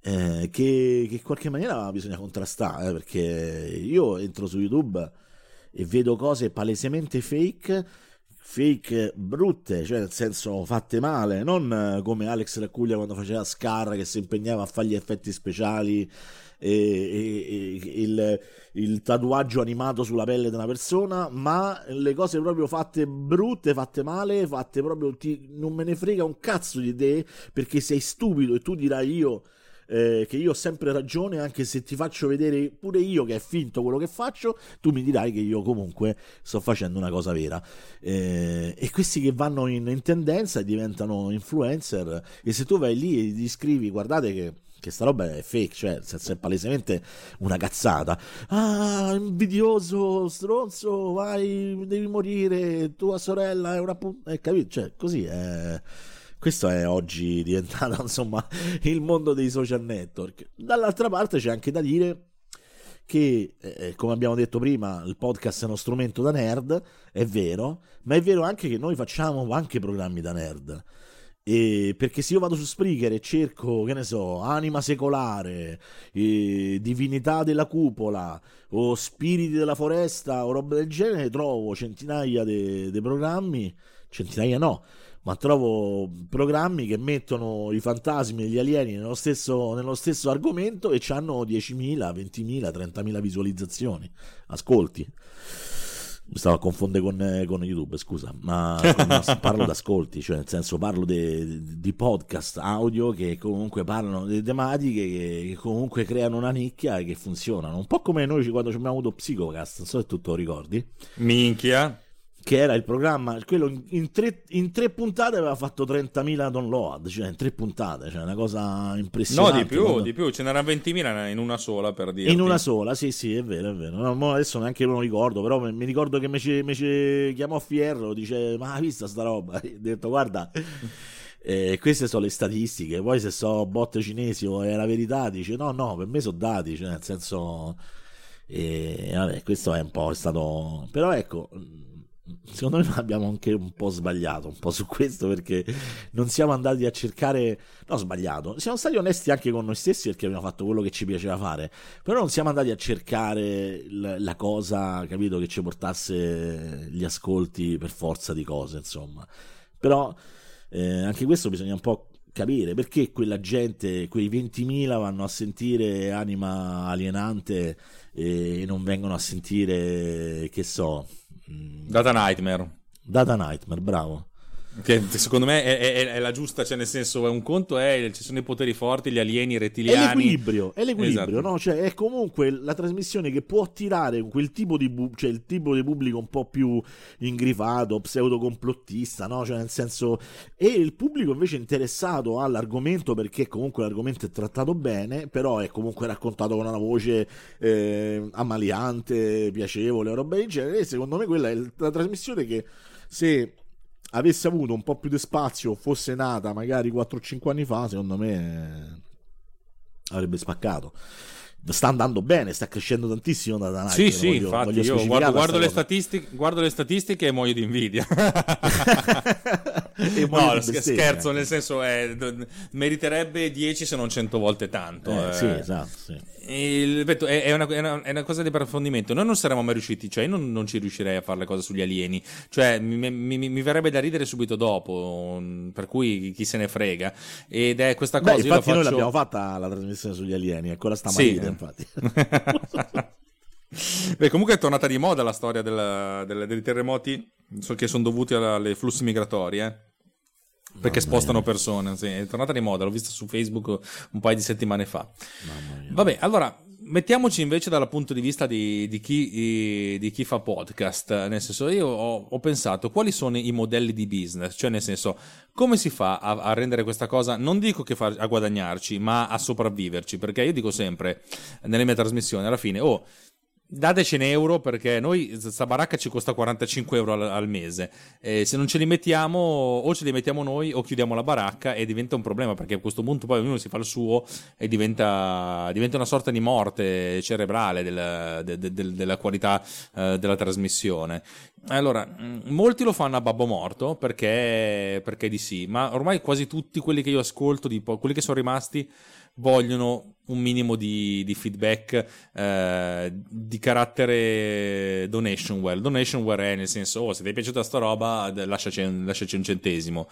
eh, che, che, in qualche maniera bisogna contrastare, eh, perché io entro su YouTube e vedo cose palesemente fake, fake brutte, cioè nel senso fatte male, non come Alex Raccuglia quando faceva Scar che si impegnava a fare gli effetti speciali e, e, e il, il, tatuaggio animato sulla pelle di una persona, ma le cose proprio fatte brutte, fatte male, fatte proprio ti, non me ne frega un cazzo di te perché sei stupido e tu dirai io eh, che io ho sempre ragione, anche se ti faccio vedere pure io che è finto quello che faccio, tu mi dirai che io comunque sto facendo una cosa vera. Eh, e questi che vanno in, in tendenza diventano influencer, e se tu vai lì e gli scrivi, guardate che che sta roba è fake, cioè è palesemente una cazzata. Ah, invidioso, stronzo, vai, devi morire, tua sorella è una puntata, eh, capito? Cioè, così è questo è oggi diventato [laughs] insomma il mondo dei social network. Dall'altra parte c'è anche da dire che, eh, come abbiamo detto prima, il podcast è uno strumento da nerd, è vero, ma è vero anche che noi facciamo anche programmi da nerd. E perché se io vado su Spreaker e cerco, che ne so, anima secolare, eh, divinità della cupola o spiriti della foresta o roba del genere, trovo centinaia di programmi, centinaia no, ma trovo programmi che mettono i fantasmi e gli alieni nello stesso, nello stesso argomento e hanno 10.000, 20.000, 30.000 visualizzazioni, ascolti. Mi stavo a confondere con, con YouTube, scusa, ma, parlo d'ascolti, cioè nel senso parlo di podcast audio che comunque parlano di tematiche che, che, comunque creano una nicchia e che funzionano. Un po' come noi quando abbiamo avuto Psicocast, non so se tu lo ricordi. Minchia che era il programma, quello in tre, in tre, puntate aveva fatto 30.000 download, cioè in tre puntate, cioè una cosa impressionante. No, di più, quando... di più, ce n'erano 20.000 in una sola per dire. In una sola, sì, sì, è vero, è vero. No, adesso neanche me lo ricordo, però mi ricordo che mi ci chiamò Fierro, dice, ma hai visto sta roba? [laughs] Ho detto, guarda... Eh, queste sono le statistiche, poi se so bot cinesi o è la verità, dice no, no, per me sono dati, cioè nel senso, eh, vabbè, questo è un po' stato, però ecco, secondo me [laughs] abbiamo anche un po' sbagliato un po' su questo perché non siamo andati a cercare no sbagliato. Siamo stati onesti anche con noi stessi perché abbiamo fatto quello che ci piaceva fare. Però non siamo andati a cercare la cosa capito che ci portasse gli ascolti per forza di cose insomma. Però eh, anche questo bisogna un po' capire perché quella gente, quei 20.000 vanno a sentire anima alienante e non vengono a sentire, che so, Data Nightmare. Data Nightmare, bravo. Che secondo me è, è, è, la giusta, cioè nel senso, un conto è ci sono i poteri forti, gli alieni, i rettiliani. È l'equilibrio, è l'equilibrio, esatto. no? Cioè, è comunque la trasmissione che può attirare quel tipo di, bu- cioè il tipo di pubblico un po' più ingrifato, pseudo-complottista, no? Cioè, nel senso, e il pubblico invece interessato all'argomento perché comunque l'argomento è trattato bene, però è comunque raccontato con una voce eh, amaliante, piacevole, roba del genere. E secondo me quella è la trasmissione che se avesse avuto un po' più di spazio, fosse nata magari 4-5 anni fa, secondo me avrebbe spaccato. Sta andando bene, sta crescendo tantissimo da Nike. Sì, sì, voglio, infatti, voglio io guardo, guardo, le guardo, le statistiche e muoio di invidia. [laughs] no, scherzo, nel senso è, meriterebbe 10 se non 100 volte tanto. Eh, eh. Sì, esatto. Sì. Il, è, una, è, una, è, una, cosa di approfondimento. Noi non saremmo mai riusciti, cioè io non, non ci riuscirei a fare le cose sugli alieni. Cioè, mi, mi, mi, verrebbe da ridere subito dopo. Per cui chi se ne frega. Ed è questa cosa. Beh, infatti, faccio... noi l'abbiamo fatta la trasmissione sugli alieni, ancora sta sì. Infatti. [laughs] Beh, comunque è tornata di moda la storia del, del, dei terremoti che sono dovuti alle flussi migratori, eh? Perché spostano persone, sì, è tornata di moda, l'ho vista su Facebook un paio di settimane fa. Vabbè, allora mettiamoci invece dal punto di vista di, di, chi, di, chi, fa podcast, nel senso io ho, ho, pensato quali sono i modelli di business, cioè nel senso come si fa a, a rendere questa cosa, non dico che fa, a guadagnarci, ma a sopravviverci, perché io dico sempre nelle mie trasmissioni, alla fine, oh dateci un euro perché noi questa baracca ci costa 45 euro al, al mese. E se non ce li mettiamo o ce li mettiamo noi o chiudiamo la baracca e diventa un problema perché a questo punto poi ognuno si fa il suo e diventa, diventa una sorta di morte cerebrale del, de, de, de, della qualità uh, della trasmissione. Allora mm, molti lo fanno a babbo morto perché, perché di sì ma ormai quasi tutti quelli che io ascolto di, quelli che sono rimasti vogliono un minimo di, di feedback eh, di carattere donationware. Donationware è nel senso, oh, se ti è piaciuta sta roba, lasciaci, lasciaci, un centesimo.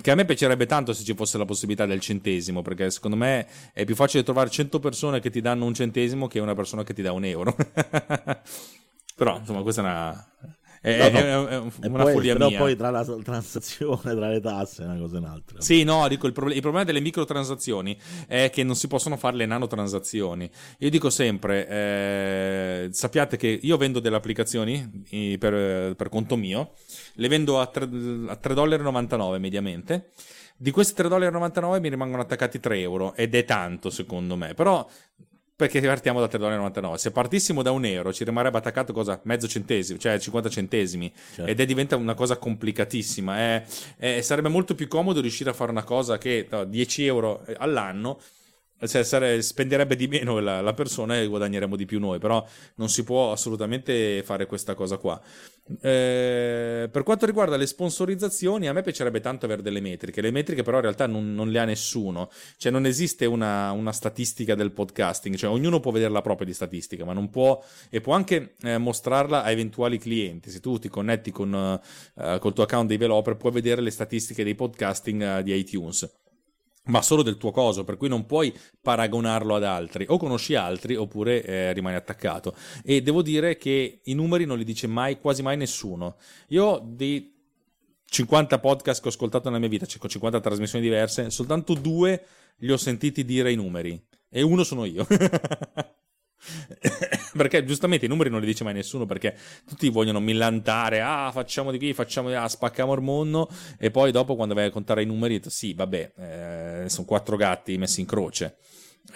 Che a me piacerebbe tanto se ci fosse la possibilità del centesimo, perché secondo me è più facile trovare 100 persone che ti danno un centesimo che una persona che ti dà un euro. [laughs] Però, insomma, questa è una è, no, no. è, è una poi, follia però mia. poi tra la transazione, tra le tasse, è una cosa e un'altra. Sì, no, dico il, proble- il, problema delle microtransazioni è che non si possono fare le nanotransazioni. Io dico sempre, eh, sappiate che io vendo delle applicazioni per, per conto mio, le vendo a 3,99 dollari mediamente. Di questi 3,99 dollari mi rimangono attaccati 3 euro ed è tanto secondo me, però perché partiamo da 3,99 Se partissimo da un euro ci rimarrebbe attaccato cosa? Mezzo centesimo, cioè 50 centesimi. Certo. Ed è diventa una cosa complicatissima. È, è, sarebbe molto più comodo riuscire a fare una cosa che no, 10 euro all'anno cioè, sare, spenderebbe di meno la, la, persona e guadagneremo di più noi, però non si può assolutamente fare questa cosa qua. Eh, per quanto riguarda le sponsorizzazioni, a me piacerebbe tanto avere delle metriche, le metriche però in realtà non, non le ha nessuno, cioè non esiste una, una, statistica del podcasting, cioè ognuno può vedere la propria di statistica, ma non può, e può anche eh, mostrarla a eventuali clienti, se tu ti connetti con col tuo account developer puoi vedere le statistiche dei podcasting uh, di iTunes ma solo del tuo coso, per cui non puoi paragonarlo ad altri. O conosci altri oppure eh, rimani attaccato. E devo dire che i numeri non li dice mai, quasi mai nessuno. Io di 50 podcast che ho ascoltato nella mia vita, cioè con 50 trasmissioni diverse, soltanto due li ho sentiti dire i numeri. E uno sono io. [laughs] [coughs] perché giustamente i numeri non li dice mai nessuno perché tutti vogliono millantare ah facciamo di qui facciamo di là spacchiamo il mondo e poi dopo quando vai a contare i numeri sì vabbè eh, sono quattro gatti messi in croce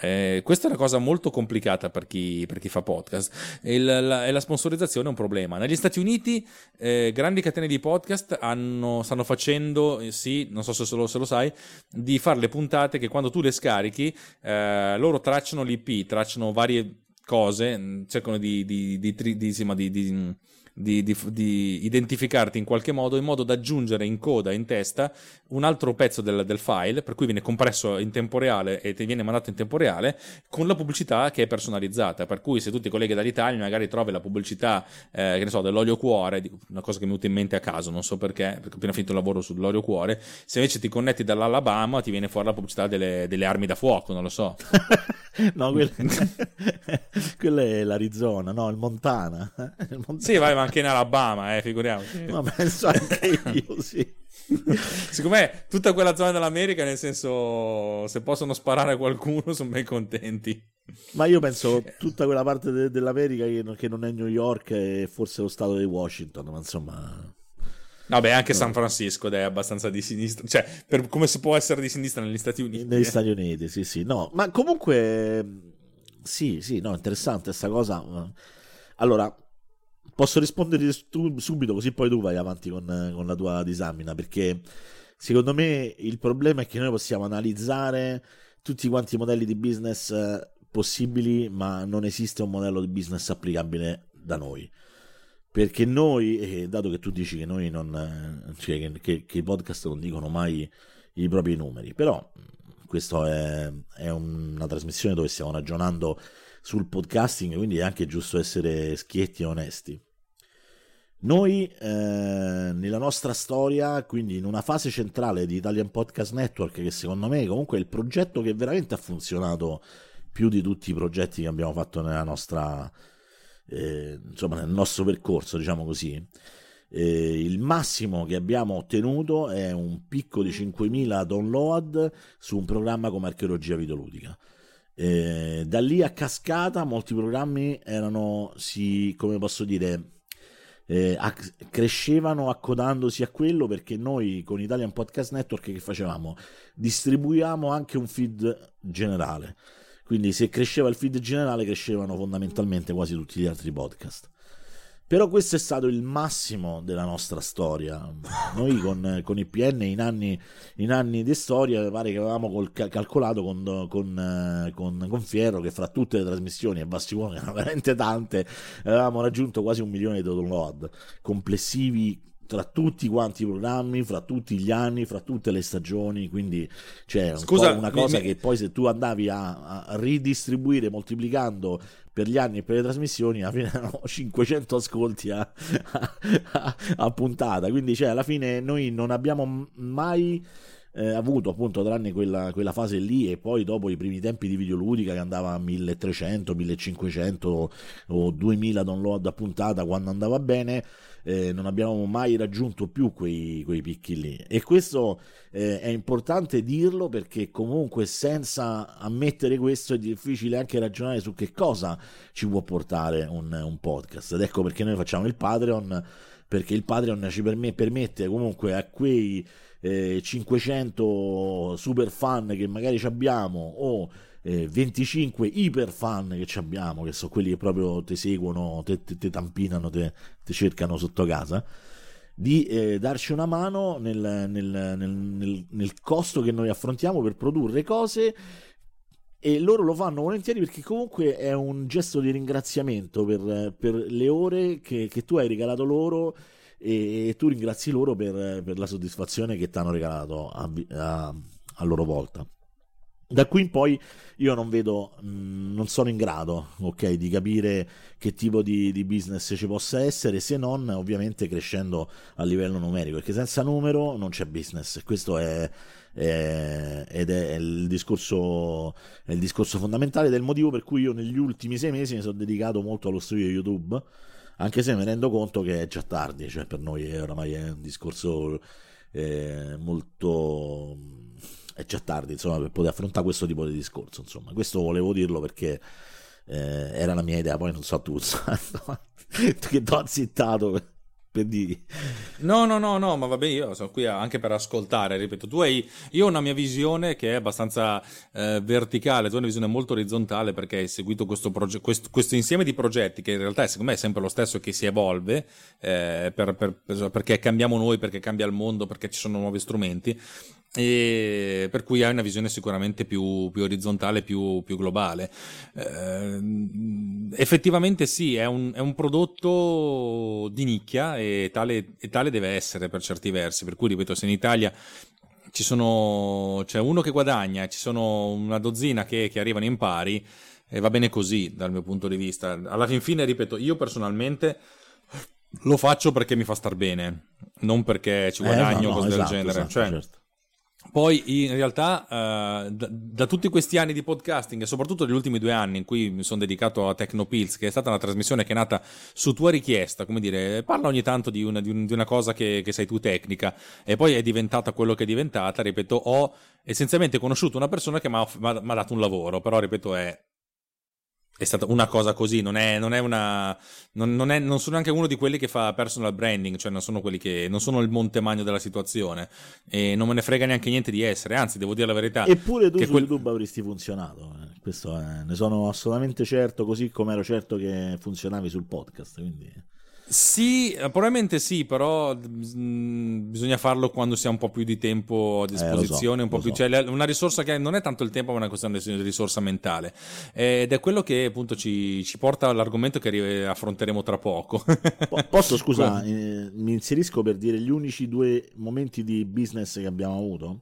eh, questa è una cosa molto complicata per chi, per chi fa podcast e la, la, sponsorizzazione è un problema. Negli Stati Uniti eh, grandi catene di podcast hanno, stanno facendo, eh, sì, non so se lo, se lo, sai, di fare le puntate che quando tu le scarichi eh, loro tracciano l'IP, tracciano varie cose, mm, cercano di, di, di, di di, di, di, identificarti in qualche modo in modo da aggiungere in coda, in testa, un altro pezzo del, del, file, per cui viene compresso in tempo reale e ti viene mandato in tempo reale, con la pubblicità che è personalizzata. Per cui se tu ti colleghi dall'Italia, magari trovi la pubblicità, eh, che ne so, dell'olio cuore, una cosa che mi è venuta in mente a caso, non so perché, perché ho appena finito il lavoro sull'olio cuore. Se invece ti connetti dall'Alabama, ti viene fuori la pubblicità delle, delle armi da fuoco, non lo so. [laughs] no, quella, [laughs] quella, è l'Arizona, no, il Montana. [laughs] il Montana. Sì, vai, ma anche in Alabama, eh, figuriamoci. Ma penso [laughs] anche io, sì. Siccome tutta quella zona dell'America, nel senso, se possono sparare a qualcuno, sono ben contenti. Ma io penso tutta quella parte de- dell'America che, che, non è New York e forse lo stato di Washington, ma insomma. Vabbè, anche no. San Francisco è abbastanza di sinistra, cioè, per, come si può essere di sinistra negli Stati Uniti? Negli eh? Stati Uniti, sì, sì, no, ma comunque, sì, sì, no, interessante questa cosa. Allora, Posso rispondere subito così poi tu vai avanti con, con la tua disamina perché secondo me il problema è che noi possiamo analizzare tutti quanti i modelli di business eh, possibili ma non esiste un modello di business applicabile da noi. Perché noi, dato che tu dici che noi non, cioè che, che, i podcast non dicono mai i propri numeri, però questa è, è, una trasmissione dove stiamo ragionando sul podcasting, quindi è anche giusto essere schietti e onesti. Noi eh, nella nostra storia, quindi in una fase centrale di Italian Podcast Network, che secondo me comunque è il progetto che veramente ha funzionato più di tutti i progetti che abbiamo fatto nella nostra eh, insomma nel nostro percorso, diciamo così, eh, il massimo che abbiamo ottenuto è un picco di 5.000 download su un programma come archeologia videoludica. Eh, da lì a cascata molti programmi erano, si, come posso dire, eh, acc- crescevano accodandosi a quello perché noi con Italian Podcast Network che facevamo? Distribuiamo anche un feed generale quindi se cresceva il feed generale crescevano fondamentalmente quasi tutti gli altri podcast. Però questo è stato il massimo della nostra storia. Noi con, con IPN in anni, in anni, di storia pare che avevamo col, calcolato con, con, con, Fierro che fra tutte le trasmissioni e Bastione, erano [laughs] veramente tante, avevamo raggiunto quasi un milione di download complessivi tra tutti quanti i programmi, fra tutti gli anni, fra tutte le stagioni, quindi c'è un Scusa, una cosa mi, che poi se tu andavi a, a, ridistribuire moltiplicando per gli anni e per le trasmissioni, alla fine [laughs] erano 500 ascolti a, a, a puntata, quindi cioè, alla fine noi non abbiamo mai... Eh, avuto appunto tranne quella, quella, fase lì e poi dopo i primi tempi di videoludica che andava a 1300, 1500 o 2000 download a puntata quando andava bene eh, non abbiamo mai raggiunto più quei, quei picchi lì. E questo eh, è importante dirlo perché comunque senza ammettere questo è difficile anche ragionare su che cosa ci può portare un, un podcast. Ed ecco perché noi facciamo il Patreon, perché il Patreon ci permette comunque a quei eh, 500 super fan che magari abbiamo o eh, 25 iper fan che abbiamo, che sono quelli che proprio ti seguono, ti tampinano, ti cercano sotto casa, di eh, darci una mano nel, nel, nel, nel costo che noi affrontiamo per produrre cose e loro lo fanno volentieri perché comunque è un gesto di ringraziamento per, per le ore che, che, tu hai regalato loro e, e tu ringrazi loro per, per, la soddisfazione che ti hanno regalato a, a, a loro volta. Da qui in poi io non vedo, mh, mm, non sono in grado, ok, di capire che tipo di, di, business ci possa essere, se non ovviamente crescendo a livello numerico, perché senza numero non c'è business. Questo è, è, ed è il, discorso, è il discorso fondamentale del motivo per cui io negli ultimi sei mesi mi sono dedicato molto allo studio YouTube, anche se mi rendo conto che è già tardi, cioè per noi è oramai è un discorso eh, molto è già tardi insomma, per poter affrontare questo tipo di discorso. Insomma, questo volevo dirlo perché eh, era la mia idea. Poi non so tu, [laughs] che ti ho zittato. No, no, no, no, ma va bene, io sono qui anche per ascoltare, ripeto, tu hai, io ho una mia visione che è abbastanza eh, verticale, tu hai una visione molto orizzontale perché hai seguito questo, proge- questo, questo, insieme di progetti che in realtà secondo me è sempre lo stesso che si evolve, eh, per, per, perché cambiamo noi, perché cambia il mondo, perché ci sono nuovi strumenti e per cui hai una visione sicuramente più, più orizzontale, più, più globale. Eh, effettivamente sì, è un, è un, prodotto di nicchia e tale, e tale, deve essere per certi versi, per cui ripeto, se in Italia ci sono, c'è uno che guadagna, ci sono una dozzina che, che arrivano in pari, e va bene così dal mio punto di vista. Alla fin fine, ripeto, io personalmente lo faccio perché mi fa star bene, non perché ci guadagno eh, no, no, cose esatto, del genere. Esatto, cioè, certo poi in realtà uh, da, da, tutti questi anni di podcasting e soprattutto negli ultimi due anni in cui mi sono dedicato a Tecnopills, che è stata una trasmissione che è nata su tua richiesta, come dire, parla ogni tanto di una, di un, di una cosa che, che, sei tu tecnica e poi è diventata quello che è diventata, ripeto, ho essenzialmente conosciuto una persona che mi ha dato un lavoro, però ripeto è è stata una cosa così, non è, non è una. Non, non, è, non, sono neanche uno di quelli che fa personal branding, cioè non sono quelli che. non sono il montemagno della situazione. E non me ne frega neanche niente di essere, anzi, devo dire la verità. Eppure tu su quel... YouTube avresti funzionato. Eh. Questo è, ne sono assolutamente certo, così come ero certo che funzionavi sul podcast. Quindi. Sì, eh, probabilmente sì, però mh, mm, bisogna farlo quando si ha un po' più di tempo a disposizione, eh, so, un po' più, so. cioè, una risorsa che non è tanto il tempo, ma una questione di risorsa mentale. Ed è quello che appunto ci, ci porta all'argomento che affronteremo tra poco. Posso, scusa, [laughs] eh, mi inserisco per dire gli unici due momenti di business che abbiamo avuto?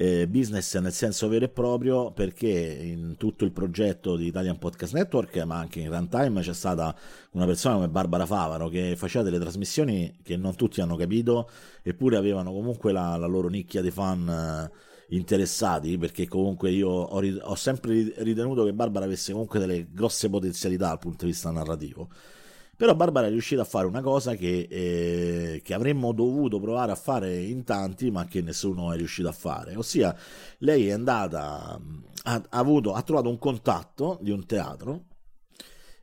Eh, business nel senso vero e proprio perché in tutto il progetto di Italian Podcast Network ma anche in runtime c'è stata una persona come Barbara Favaro che faceva delle trasmissioni che non tutti hanno capito eppure avevano comunque la, la loro nicchia di fan eh, interessati perché comunque io ho, ho sempre ritenuto che Barbara avesse comunque delle grosse potenzialità dal punto di vista narrativo però Barbara è riuscita a fare una cosa che, eh, che, avremmo dovuto provare a fare in tanti, ma che nessuno è riuscito a fare. Ossia, lei è andata, ha, avuto, ha trovato un contatto di un teatro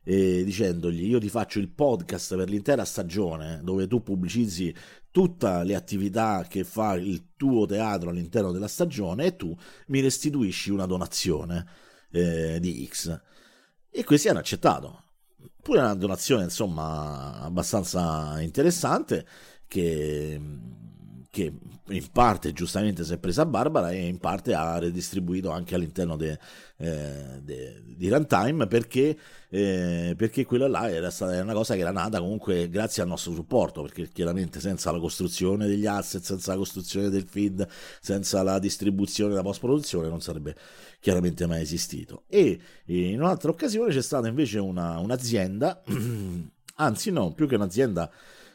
dicendogli io ti faccio il podcast per l'intera stagione dove tu pubblicizzi tutte le attività che fa il tuo teatro all'interno della stagione e tu mi restituisci una donazione eh, di X. E questi hanno accettato pure una donazione insomma abbastanza interessante che, che in parte giustamente si è presa Barbara e in parte ha redistribuito anche all'interno de, eh, de, di Runtime perché, eh, perché quella là era stata una cosa che era nata comunque grazie al nostro supporto perché chiaramente senza la costruzione degli asset, senza la costruzione del feed, senza la distribuzione e la post produzione non sarebbe chiaramente mai esistito. E in un'altra occasione c'è stata invece una, un'azienda [clears throat] anzi no, più che un'azienda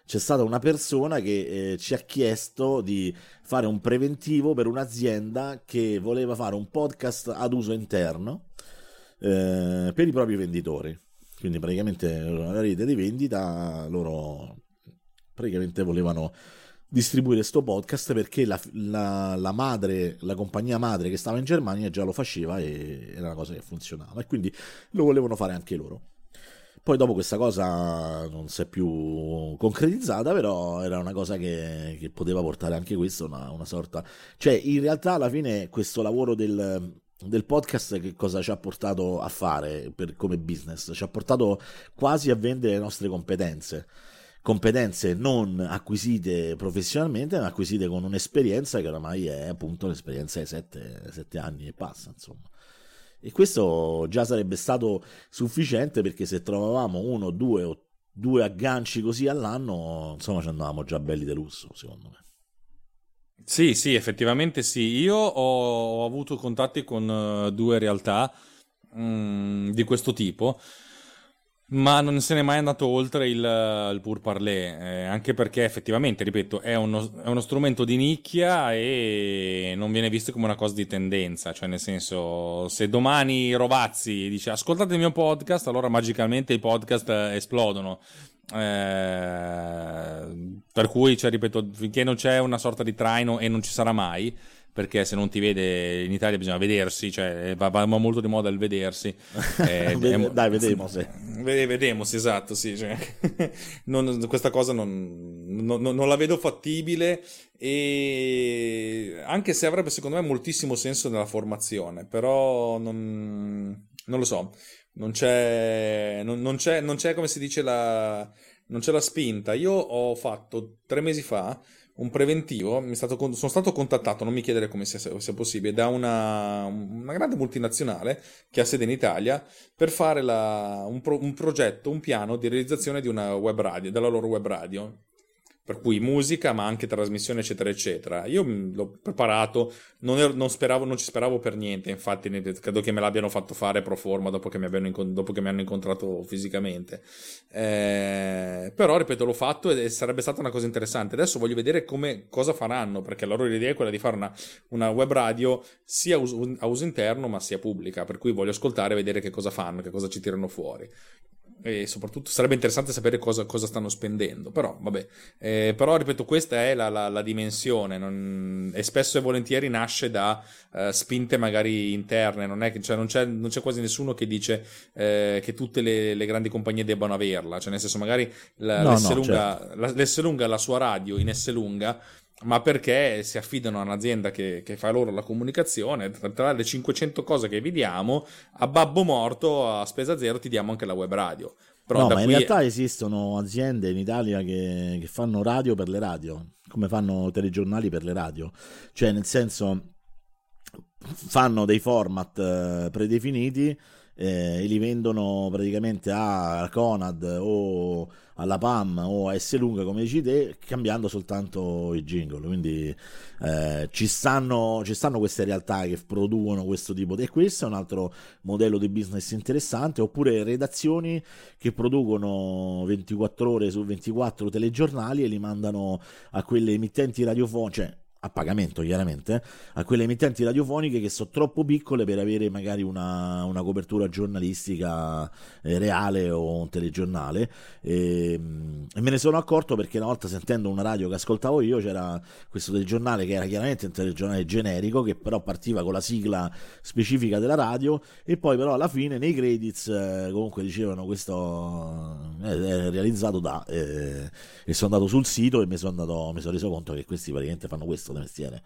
c'è stata una persona che eh, ci ha chiesto di fare un preventivo per un'azienda che voleva fare un podcast ad uso interno eh, per i propri venditori. Quindi praticamente la rete di vendita loro praticamente volevano distribuire questo podcast perché la, la, la, madre, la compagnia madre che stava in Germania già lo faceva e era una cosa che funzionava e quindi lo volevano fare anche loro. Poi dopo questa cosa non si è più concretizzata, però era una cosa che, che poteva portare anche questo una, una, sorta... Cioè, in realtà alla fine questo lavoro del, del podcast che cosa ci ha portato a fare per, come business? Ci ha portato quasi a vendere le nostre competenze competenze non acquisite professionalmente, ma acquisite con un'esperienza che oramai è appunto l'esperienza di sette, sette anni e passa, insomma. E questo già sarebbe stato sufficiente perché se trovavamo uno, due o due agganci così all'anno, insomma, ci andavamo già belli di lusso, secondo me. Sì, sì, effettivamente sì. Io ho, avuto contatti con uh, due realtà mh, mm, di questo tipo ma non se n'è mai andato oltre il, il pur parler, eh, anche perché effettivamente, ripeto, è uno, è uno, strumento di nicchia e non viene visto come una cosa di tendenza, cioè nel senso, se domani Rovazzi dice ascoltate il mio podcast, allora magicamente i podcast esplodono. Eh, per cui, cioè, ripeto, finché non c'è una sorta di traino e non ci sarà mai, perché se non ti vede in Italia bisogna vedersi, cioè va, va molto di moda il vedersi. [laughs] Eh, Dai, vedremo. Sì. Vedemo, sì, esatto, sì. Cioè, [laughs] non, questa cosa non, non, non, la vedo fattibile e anche se avrebbe secondo me moltissimo senso nella formazione, però non, lo so, non c'è, non, c'è, non c'è come si dice la, non c'è la spinta. Io ho fatto tre mesi fa un preventivo, stato, sono stato contattato, non mi chiedere come sia, sia possibile, da una, una, grande multinazionale che ha sede in Italia per fare la, un, pro, un, progetto, un piano di realizzazione di una web radio, della loro web radio per cui musica ma anche trasmissione eccetera eccetera. Io l'ho preparato non, ero, non, speravo, non ci speravo per niente infatti credo che me l'abbiano fatto fare pro forma dopo che mi, abbiano, dopo che mi hanno incontrato fisicamente. Eh, però ripeto l'ho fatto e sarebbe stata una cosa interessante. Adesso voglio vedere come, cosa faranno perché la loro idea è quella di fare una, una web radio sia a uso interno ma sia pubblica. Per cui voglio ascoltare e vedere che cosa fanno che cosa ci tirano fuori e soprattutto sarebbe interessante sapere cosa, cosa stanno spendendo però vabbè eh, però ripeto questa è la, la, la dimensione non... e spesso e volentieri nasce da uh, spinte magari interne non, è, cioè non, c'è, non, c'è, quasi nessuno che dice eh, che tutte le, le, grandi compagnie debbano averla cioè nel senso magari la, no, no, certo. la, l'Esselunga la sua radio in Esselunga ma perché si affidano a un'azienda che, che fa loro la comunicazione. Tra, tra, le 500 cose che vi diamo, a babbo morto, a spesa zero, ti diamo anche la web radio. Però no, ma in realtà è... esistono aziende in Italia che, che fanno radio per le radio, come fanno telegiornali per le radio. Cioè, nel senso, fanno dei format eh, predefiniti eh, e li vendono praticamente a Conad o alla PAM o a S Lunga come dici te cambiando soltanto i jingle. Quindi eh, ci, stanno, ci stanno queste realtà che producono questo tipo di e questo è un altro modello di business interessante. Oppure redazioni che producono 24 ore su 24 telegiornali e li mandano a quelle emittenti radiofoniche cioè a pagamento chiaramente, a quelle emittenti radiofoniche che sono troppo piccole per avere magari una, una copertura giornalistica eh, reale o un telegiornale. E, ehm, e, me ne sono accorto perché una volta sentendo una radio che ascoltavo io c'era questo telegiornale che era chiaramente un telegiornale generico che però partiva con la sigla specifica della radio e poi però alla fine nei credits eh, comunque dicevano questo è, è realizzato da eh, e sono andato sul sito e mi sono, andato, reso conto che questi praticamente fanno questo di mestiere.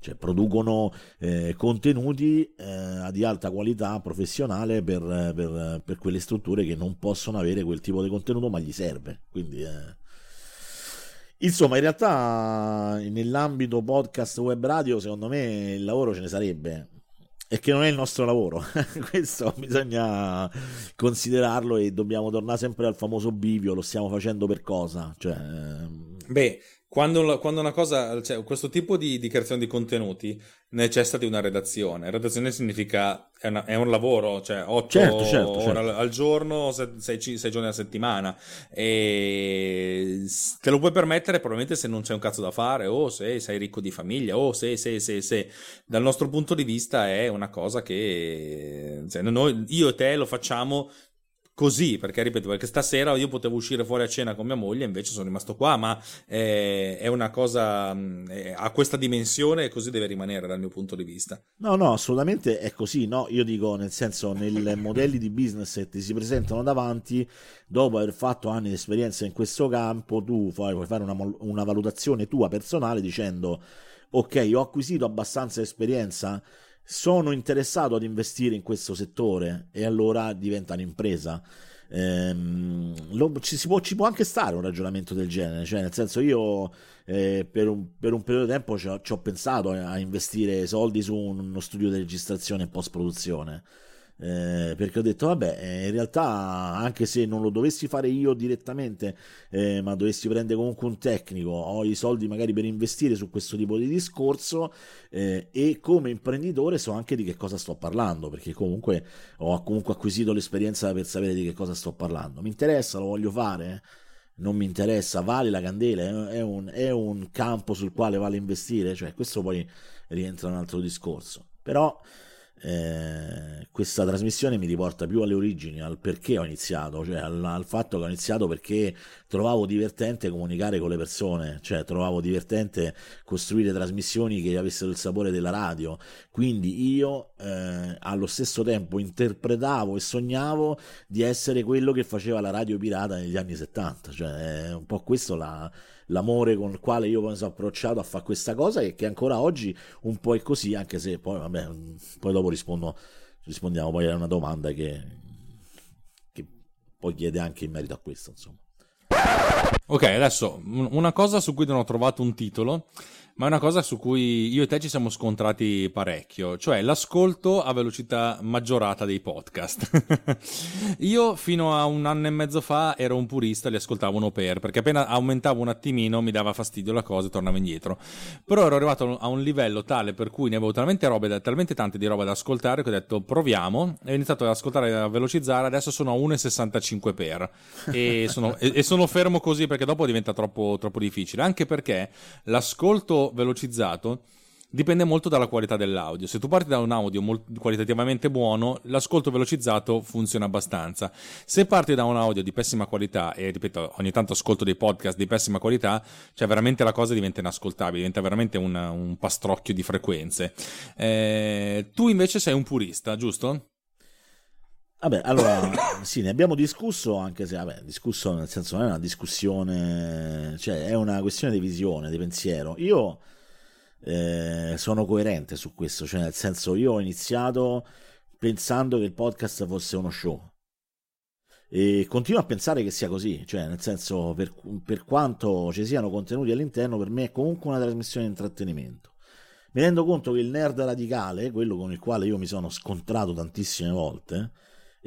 Cioè, producono eh, contenuti eh, di alta qualità professionale per, per, per, quelle strutture che non possono avere quel tipo di contenuto, ma gli serve. Quindi, eh... insomma, in realtà, nell'ambito podcast web radio, secondo me il lavoro ce ne sarebbe. E che non è il nostro lavoro, [laughs] questo bisogna considerarlo e dobbiamo tornare sempre al famoso bivio, lo stiamo facendo per cosa? Cioè, Beh, quando, quando, una cosa, cioè, questo tipo di, di, creazione di contenuti necessita di una redazione. Redazione significa è, una, è un lavoro, cioè 8 certo, certo, ore certo. al giorno, 6, giorni alla settimana. E te lo puoi permettere probabilmente se non c'è un cazzo da fare, o se sei ricco di famiglia, o se, se, se, se. Dal nostro punto di vista è una cosa che cioè, noi, io e te lo facciamo così, perché ripeto, perché stasera io potevo uscire fuori a cena con mia moglie, invece sono rimasto qua, ma è, è una cosa, è, ha questa dimensione e così deve rimanere dal mio punto di vista. No, no, assolutamente è così, no? Io dico, nel senso, nei modelli di business che ti si presentano davanti, dopo aver fatto anni di esperienza in questo campo, tu puoi, puoi fare una, una valutazione tua personale dicendo, ok, ho acquisito abbastanza esperienza, sono interessato ad investire in questo settore e allora diventa un'impresa. Ehm, lo, ci, può, ci, può, anche stare un ragionamento del genere, cioè nel senso io eh, per, un, per, un, periodo di tempo ci ho, ci ho pensato a investire soldi su uno studio di registrazione e post produzione eh, perché ho detto vabbè eh, in realtà anche se non lo dovessi fare io direttamente eh, ma dovessi prendere comunque un tecnico ho i soldi magari per investire su questo tipo di discorso eh, e come imprenditore so anche di che cosa sto parlando perché comunque ho comunque acquisito l'esperienza per sapere di che cosa sto parlando. Mi interessa lo voglio fare non mi interessa, vale la candela, è un, è un campo sul quale vale investire, cioè questo poi rientra in un altro discorso. Però eh, questa trasmissione mi riporta più alle origini, al perché ho iniziato, cioè al, al, fatto che ho iniziato perché trovavo divertente comunicare con le persone, cioè trovavo divertente costruire trasmissioni che avessero il sapore della radio, quindi io eh, allo stesso tempo interpretavo e sognavo di essere quello che faceva la radio pirata negli anni 70, cioè è un po' questo la l'amore con il quale io mi sono approcciato a fare questa cosa e che ancora oggi un po' è così, anche se poi, vabbè, poi dopo rispondo, rispondiamo poi a una domanda che, che poi chiede anche in merito a questo, insomma. Ok, adesso una cosa su cui non ho trovato un titolo ma è una cosa su cui io e te ci siamo scontrati parecchio, cioè l'ascolto a velocità maggiorata dei podcast. [laughs] io fino a un anno e mezzo fa ero un purista, li ascoltavo uno per, perché appena aumentavo un attimino mi dava fastidio la cosa e tornavo indietro. Però ero arrivato a un livello tale per cui ne avevo talmente, robe, talmente tante di roba da ascoltare che ho detto proviamo e ho iniziato ad ascoltare a velocizzare, adesso sono a 1,65 per e sono, e, e sono fermo così perché dopo diventa troppo, troppo difficile, anche perché l'ascolto velocizzato dipende molto dalla qualità dell'audio. Se tu parti da un audio qualitativamente buono, l'ascolto velocizzato funziona abbastanza. Se parti da un audio di pessima qualità, e ripeto, ogni tanto ascolto dei podcast di pessima qualità, cioè veramente la cosa diventa inascoltabile, diventa veramente un, un pastrocchio di frequenze. Eh, tu invece sei un purista, giusto? Vabbè, allora [coughs] sì, ne abbiamo discusso, anche se, vabbè, discusso nel senso non è una discussione, cioè è una questione di visione, di pensiero. Io eh, sono coerente su questo, cioè nel senso io ho iniziato pensando che il podcast fosse uno show. E continuo a pensare che sia così, cioè nel senso per, per quanto ci siano contenuti all'interno, per me è comunque una trasmissione di intrattenimento. Mi rendo conto che il nerd radicale, quello con il quale io mi sono scontrato tantissime volte,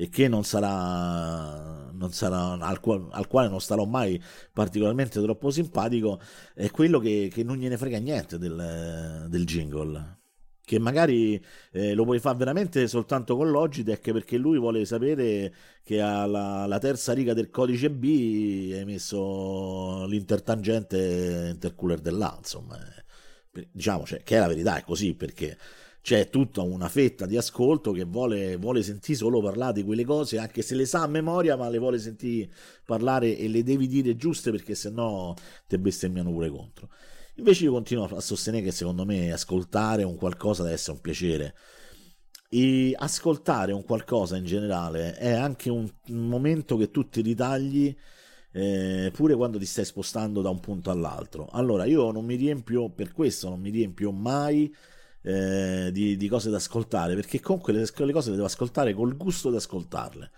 e che non sarà, non sarà al, quale, al, quale non starò mai particolarmente troppo simpatico, è quello che, che non gliene frega niente del, del jingle. Che magari eh, lo puoi fare veramente soltanto con Logitech perché lui vuole sapere che alla, alla terza riga del codice B hai messo l'intertangente intercooler dell'A, insomma, eh, diciamo cioè, che è la verità, è così perché c'è tutta una fetta di ascolto che vuole, vuole sentire solo parlare di quelle cose, anche se le sa a memoria, ma le vuole sentire parlare e le devi dire giuste perché sennò te bestemmiano pure contro. Invece io continuo a sostenere che secondo me ascoltare un qualcosa deve essere un piacere. E ascoltare un qualcosa in generale è anche un, momento che tu ti ritagli eh, pure quando ti stai spostando da un punto all'altro. Allora io non mi riempio, per questo non mi riempio mai eh, di, di, cose da ascoltare, perché comunque le, le cose le devo ascoltare col gusto di ascoltarle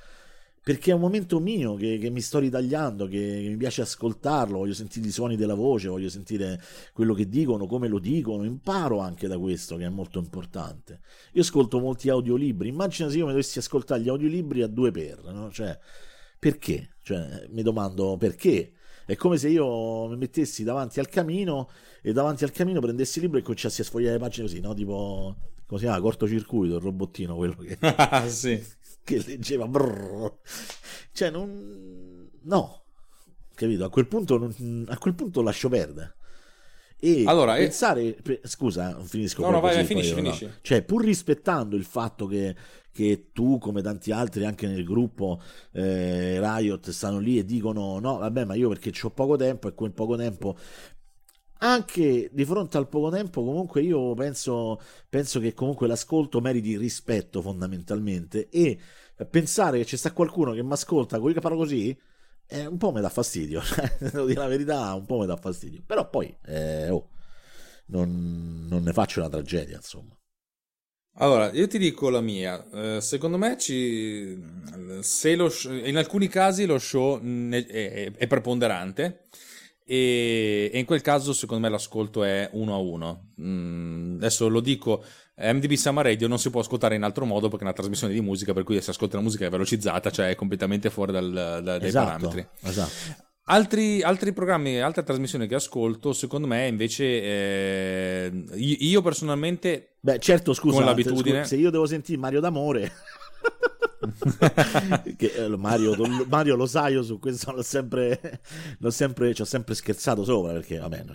perché è un momento mio che, che mi sto ritagliando, che, che, mi piace ascoltarlo, voglio sentire i suoni della voce, voglio sentire quello che dicono, come lo dicono, imparo anche da questo che è molto importante. Io ascolto molti audiolibri, immagina se io mi dovessi ascoltare gli audiolibri a due per, no? Cioè, perché? Cioè, mi domando perché? È come se io mi mettessi davanti al camino e davanti al camino prendessi il libro e cominciassi a sfogliare le pagine così, no? Tipo, come si chiama? Cortocircuito, il robottino, quello che... [laughs] sì che leggeva brrr. cioè non no capito a quel punto non... a quel punto lascio perdere e allora, pensare e... scusa finisco no, no vai, così, finisci, finisci. No. cioè pur rispettando il fatto che, che tu come tanti altri anche nel gruppo eh, Riot stanno lì e dicono no vabbè ma io perché ho poco tempo e quel poco tempo anche di fronte al poco tempo, comunque io penso, penso che comunque l'ascolto meriti rispetto fondamentalmente e pensare che ci sta qualcuno che mi ascolta parlo così eh, un po' mi dà fastidio, [laughs] devo dire la verità, un po' mi dà fastidio. Però poi, eh, oh, non, non, ne faccio una tragedia, insomma. Allora, io ti dico la mia. Eh, secondo me ci, se lo, in alcuni casi lo show è, è, è preponderante e, e, in quel caso secondo me l'ascolto è uno a uno. Mm, adesso lo dico, MDB Summer Radio non si può ascoltare in altro modo perché è una trasmissione di musica, per cui se ascolta la musica è velocizzata, cioè è completamente fuori dal, da, dai esatto, parametri. Esatto. Altri, altri, programmi, altre trasmissioni che ascolto, secondo me invece eh, io personalmente... Beh certo scusa, con l'abitudine... se io devo sentire Mario D'Amore... [laughs] che, eh, Mario, Mario, lo sai, io su questo l'ho sempre, l'ho sempre, ci ho sempre scherzato sopra perché, vabbè,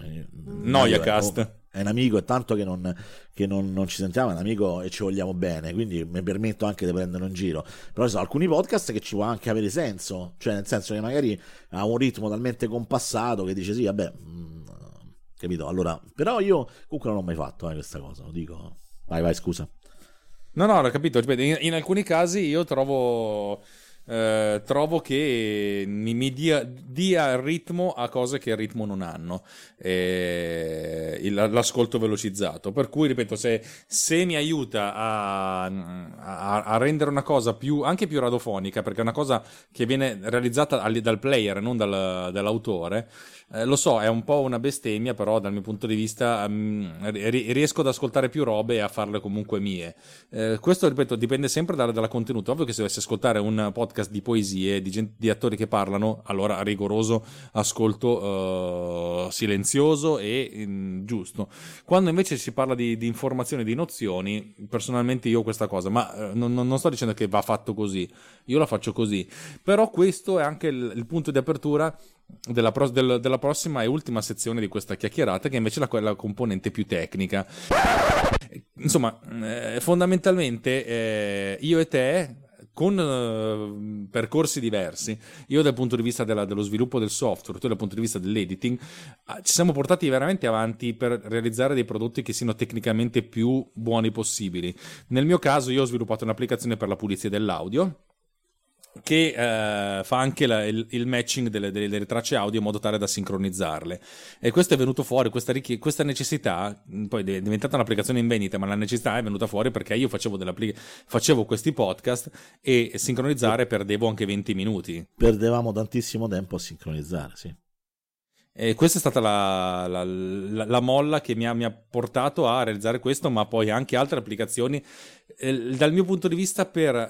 Noia cast. È, è un amico, è tanto che, non, che non, non, ci sentiamo, è un amico e ci vogliamo bene, quindi mi permetto anche di prenderlo in giro. Però ci sono alcuni podcast che ci può anche avere senso, cioè nel senso che magari ha un ritmo talmente compassato che dice sì, vabbè, mh, mm, capito? Allora, però io comunque non l'ho mai fatto eh, questa cosa, lo dico. Vai, vai, scusa. No, no, ho capito. In, in alcuni casi io trovo eh, trovo che mi dia, dia, il ritmo a cose che il ritmo non hanno, eh, l'ascolto velocizzato. Per cui, ripeto, se, se mi aiuta a, a, a, rendere una cosa più, anche più radiofonica, perché è una cosa che viene realizzata dal player, non dal, dall'autore, eh, lo so, è un po' una bestemmia, però dal mio punto di vista um, riesco ad ascoltare più robe e a farle comunque mie. Eh, questo, ripeto, dipende sempre dal, dal contenuto. Ovvio che se dovessi ascoltare un podcast di poesie, di, gente, di attori che parlano, allora rigoroso ascolto uh, silenzioso e in, giusto. Quando invece si parla di, di, informazioni, di nozioni, personalmente io questa cosa, ma uh, non, non, sto dicendo che va fatto così, io la faccio così, però questo è anche il, il punto di apertura della, pro, del, della, prossima e ultima sezione di questa chiacchierata, che invece è la, componente più tecnica. Insomma, eh, fondamentalmente eh, io e te con uh, percorsi diversi, io dal punto di vista della, dello sviluppo del software, tu dal punto di vista dell'editing, uh, ci siamo portati veramente avanti per realizzare dei prodotti che siano tecnicamente più buoni possibili. Nel mio caso io ho sviluppato un'applicazione per la pulizia dell'audio, che eh, fa anche la, il, il, matching delle, delle, delle, tracce audio in modo tale da sincronizzarle. E questo è venuto fuori, questa, richie- questa necessità, poi è diventata un'applicazione in vendita, ma la necessità è venuta fuori perché io facevo, facevo questi podcast e sincronizzare perdevo anche 20 minuti. Perdevamo tantissimo tempo a sincronizzare, sì. E questa è stata la, la, la, la molla che mi ha, mi ha, portato a realizzare questo, ma poi anche altre applicazioni eh, dal mio punto di vista per uh,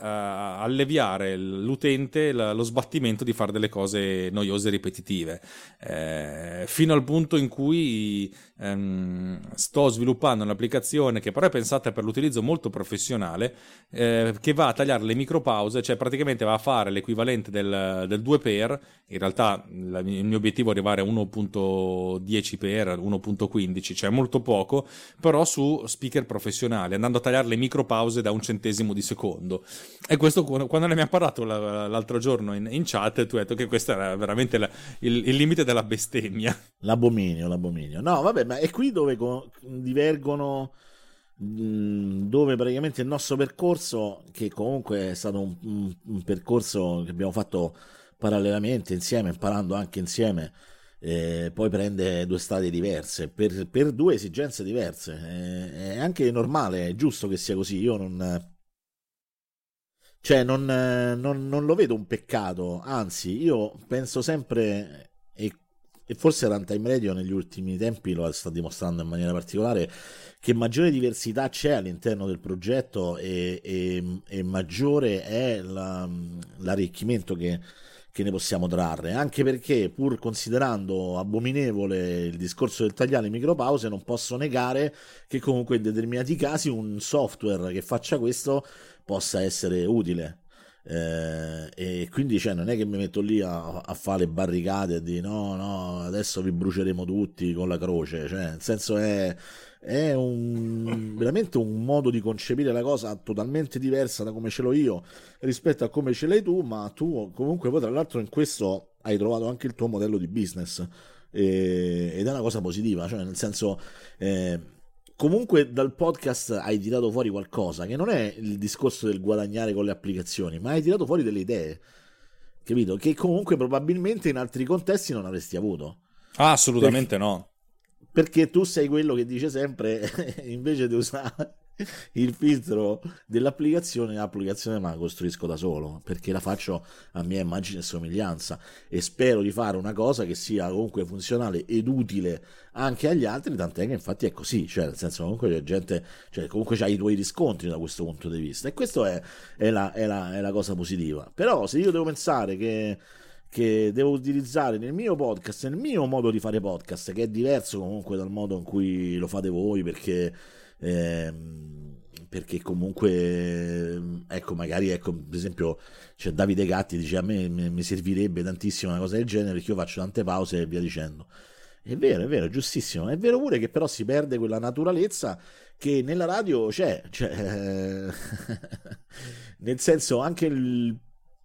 alleviare l'utente l- lo sbattimento di fare delle cose noiose e ripetitive, eh, fino al punto in cui ehm, sto sviluppando un'applicazione che però è pensata per l'utilizzo molto professionale, eh, che va a tagliare le micropause, cioè praticamente va a fare l'equivalente del, del 2 per, in realtà la, il mio obiettivo è arrivare a 1.10 per, 1.15, cioè molto poco, però su speaker professionali, andando a tagliare le micropause da un centesimo di secondo. E questo quando ne abbiamo parlato l'altro giorno in, in chat, tu hai detto che questo era veramente la, il, il limite della bestemmia. L'abominio, l'abominio. No, vabbè, ma è qui dove co- divergono dove praticamente il nostro percorso, che comunque è stato un, un, percorso che abbiamo fatto parallelamente insieme, imparando anche insieme, eh, poi prende due strade diverse per, per due esigenze diverse. Eh, è anche normale, è giusto che sia così. Io non. Cioè, non, non, non lo vedo un peccato, anzi, io penso sempre, e e forse Runtime Radio negli ultimi tempi lo sta dimostrando in maniera particolare, che maggiore diversità c'è all'interno del progetto e, e, e maggiore è la, l'arricchimento che, che, ne possiamo trarre, anche perché pur considerando abominevole il discorso del tagliare le micropause, non posso negare che comunque in determinati casi un software che faccia questo possa essere utile. Eh, e quindi cioè, non è che mi metto lì a, a fare le barricate e di no, no, adesso vi bruceremo tutti con la croce, cioè, nel senso è, è un, veramente un modo di concepire la cosa totalmente diversa da come ce l'ho io rispetto a come ce l'hai tu, ma tu comunque poi tra l'altro in questo hai trovato anche il tuo modello di business e, ed è una cosa positiva, cioè nel senso... Eh, comunque dal podcast hai tirato fuori qualcosa che non è il discorso del guadagnare con le applicazioni, ma hai tirato fuori delle idee, capito? Che comunque probabilmente in altri contesti non avresti avuto. Ah, assolutamente perché, no. Perché tu sei quello che dice sempre, [laughs] invece di usare il filtro dell'applicazione, l'applicazione ma la costruisco da solo perché la faccio a mia immagine e somiglianza e spero di fare una cosa che sia comunque funzionale ed utile anche agli altri, tant'è che infatti è così, cioè nel senso comunque c'è gente, cioè comunque c'hai i tuoi riscontri da questo punto di vista e questa è, è, la, è, la, è la cosa positiva. Però se io devo pensare che che devo utilizzare nel mio podcast, nel mio modo di fare podcast, che è diverso comunque dal modo in cui lo fate voi, perché ehm, perché comunque ecco magari ecco per esempio c'è Davide Gatti dice a me mi servirebbe tantissimo una cosa del genere perché io faccio tante pause e via dicendo è vero, è vero, è giustissimo. È vero pure che però si perde quella naturalezza che nella radio c'è. Cioè, [laughs] nel senso, anche il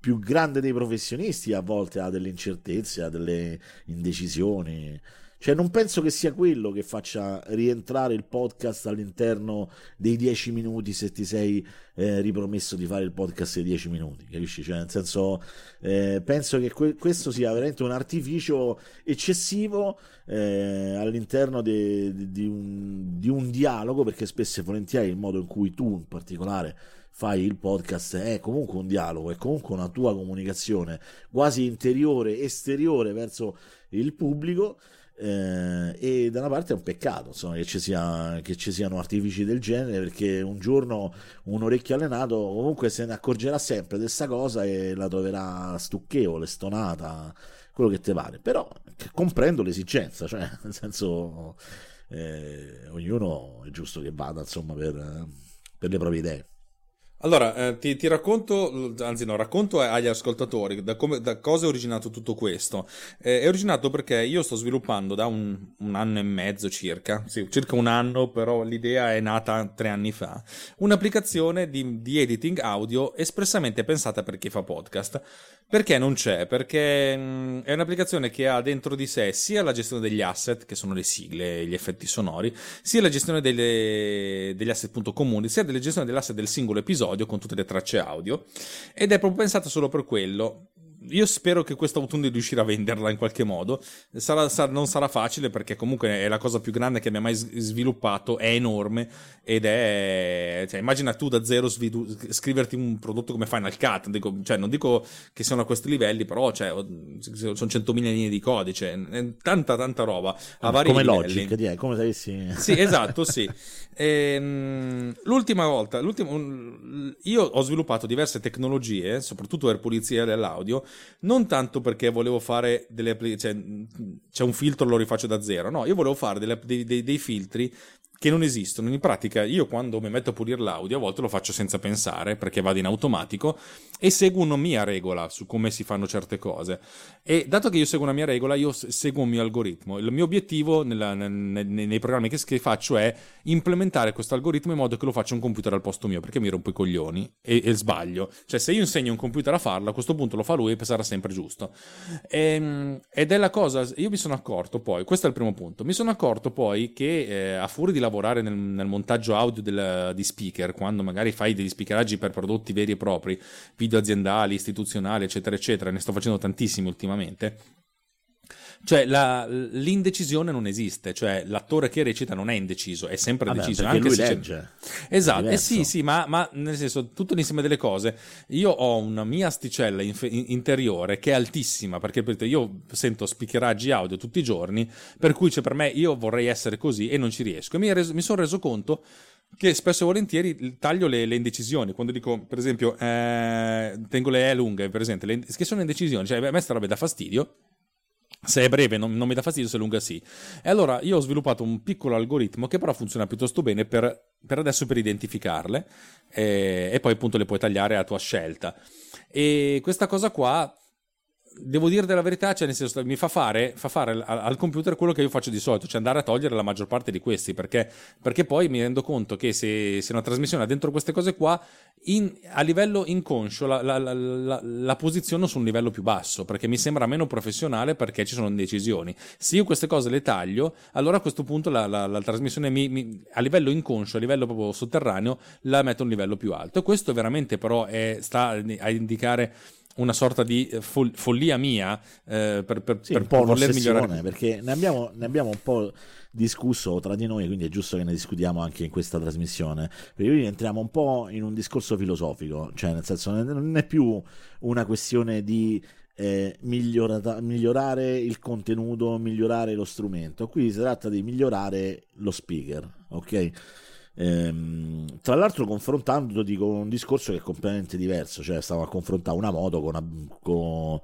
più grande dei professionisti a volte ha delle incertezze, ha delle indecisioni. Cioè, non penso che sia quello che faccia rientrare il podcast all'interno dei dieci minuti se ti sei eh, ripromesso di fare il podcast dei dieci minuti, capisci? Cioè, nel senso, eh, penso che que- questo sia veramente un artificio eccessivo eh, all'interno de- de- di, un, di un dialogo, perché spesso e volentieri il modo in cui tu in particolare fai il podcast è comunque un dialogo, è comunque una tua comunicazione quasi interiore, esteriore verso il pubblico eh, e da una parte è un peccato insomma, che, ci sia, che, ci siano artifici del genere perché un giorno un orecchio allenato comunque se ne accorgerà sempre di questa cosa e la troverà stucchevole, stonata, quello che ti pare. Però comprendo l'esigenza, cioè [laughs] nel senso eh, ognuno è giusto che vada insomma per, per le proprie idee. Allora, eh, ti, ti, racconto, anzi no, racconto agli ascoltatori da, come, da cosa è originato tutto questo. Eh, è originato perché io sto sviluppando da un, un, anno e mezzo circa, sì, circa un anno, però l'idea è nata tre anni fa, un'applicazione di, di editing audio espressamente pensata per chi fa podcast. Perché non c'è? Perché mh, è un'applicazione che ha dentro di sé sia la gestione degli asset, che sono le sigle, gli effetti sonori, sia la gestione delle, degli asset comuni, sia la gestione dell'asset del singolo episodio con tutte le tracce audio. Ed è proprio pensata solo per quello io spero che questo autunno riuscirà a venderla in qualche modo. Sarà, sarà, non sarà facile perché comunque è la cosa più grande che abbia mai sviluppato, è enorme ed è... Cioè, immagina tu da zero svidu- scriverti un prodotto come Final Cut, dico, cioè, non dico che siano a questi livelli, però cioè, sono 100.000 linee di codice, tanta tanta roba. A vari come livelli. Logic, dire, come se avessi... Sì, [laughs] esatto, sì. Ehm, l'ultima volta, l'ultimo, io ho sviluppato diverse tecnologie, soprattutto per pulizia dell'audio, non tanto perché volevo fare delle cioè, c'è un filtro lo rifaccio da zero, no, io volevo fare delle, dei, dei, dei filtri che non esistono. In pratica, io quando mi metto a pulire l'audio, a volte lo faccio senza pensare perché vado in automatico e seguo una mia regola su come si fanno certe cose. E dato che io seguo una mia regola, io seguo un mio algoritmo. Il mio obiettivo nella, nei, nei, programmi che, che, faccio è implementare questo algoritmo in modo che lo faccia un computer al posto mio perché mi rompo i coglioni e, e sbaglio. Cioè, se io insegno un computer a farlo, a questo punto lo fa lui e sarà sempre giusto. E, ehm, ed è la cosa, io mi sono accorto poi, questo è il primo punto, mi sono accorto poi che eh, a fuori di lavorare nel, nel montaggio audio del, di speaker, quando magari fai degli speakeraggi per prodotti veri e propri, video aziendali, istituzionali, eccetera, eccetera, ne sto facendo tantissimi ultimamente cioè la, l'indecisione non esiste, cioè l'attore che recita non è indeciso, è sempre Vabbè, deciso. Anche lui se legge. Esatto, eh sì, sì, ma, ma, nel senso, tutto l'insieme delle cose, io ho una mia asticella inf- interiore che è altissima, perché io sento speakeraggi audio tutti i giorni, per cui cioè, per me io vorrei essere così e non ci riesco. E mi, reso, mi sono reso conto che spesso e volentieri taglio le, le, indecisioni. Quando dico, per esempio, eh, tengo le E lunghe, per esempio, le, che sono indecisioni, cioè a me sta roba da fastidio se è breve non, non, mi dà fastidio, se è lunga sì. E allora io ho sviluppato un piccolo algoritmo che però funziona piuttosto bene per, per adesso per identificarle e, e, poi appunto le puoi tagliare a tua scelta. E questa cosa qua devo dire della verità, cioè nel senso mi fa fare, fa fare al, al, computer quello che io faccio di solito, cioè andare a togliere la maggior parte di questi, perché, perché poi mi rendo conto che se, se, una trasmissione ha dentro queste cose qua, in, a livello inconscio la, la, la, la, posiziono su un livello più basso, perché mi sembra meno professionale perché ci sono indecisioni. Se io queste cose le taglio, allora a questo punto la, trasmissione mi, mi, a livello inconscio, a livello proprio sotterraneo, la metto a un livello più alto. E questo veramente però è, sta a indicare una sorta di eh, fol- follia mia eh, per, per, sì, per, voler migliorare. Perché ne abbiamo, ne abbiamo, un po' discusso tra di noi, quindi è giusto che ne discutiamo anche in questa trasmissione. Perché qui entriamo un po' in un discorso filosofico, cioè nel senso non è più una questione di eh, migliorata, migliorare il contenuto, migliorare lo strumento. Qui si tratta di migliorare lo speaker, ok? Ehm, tra l'altro confrontandoti con un discorso che è completamente diverso, cioè stavo a confrontare una moto con, una, con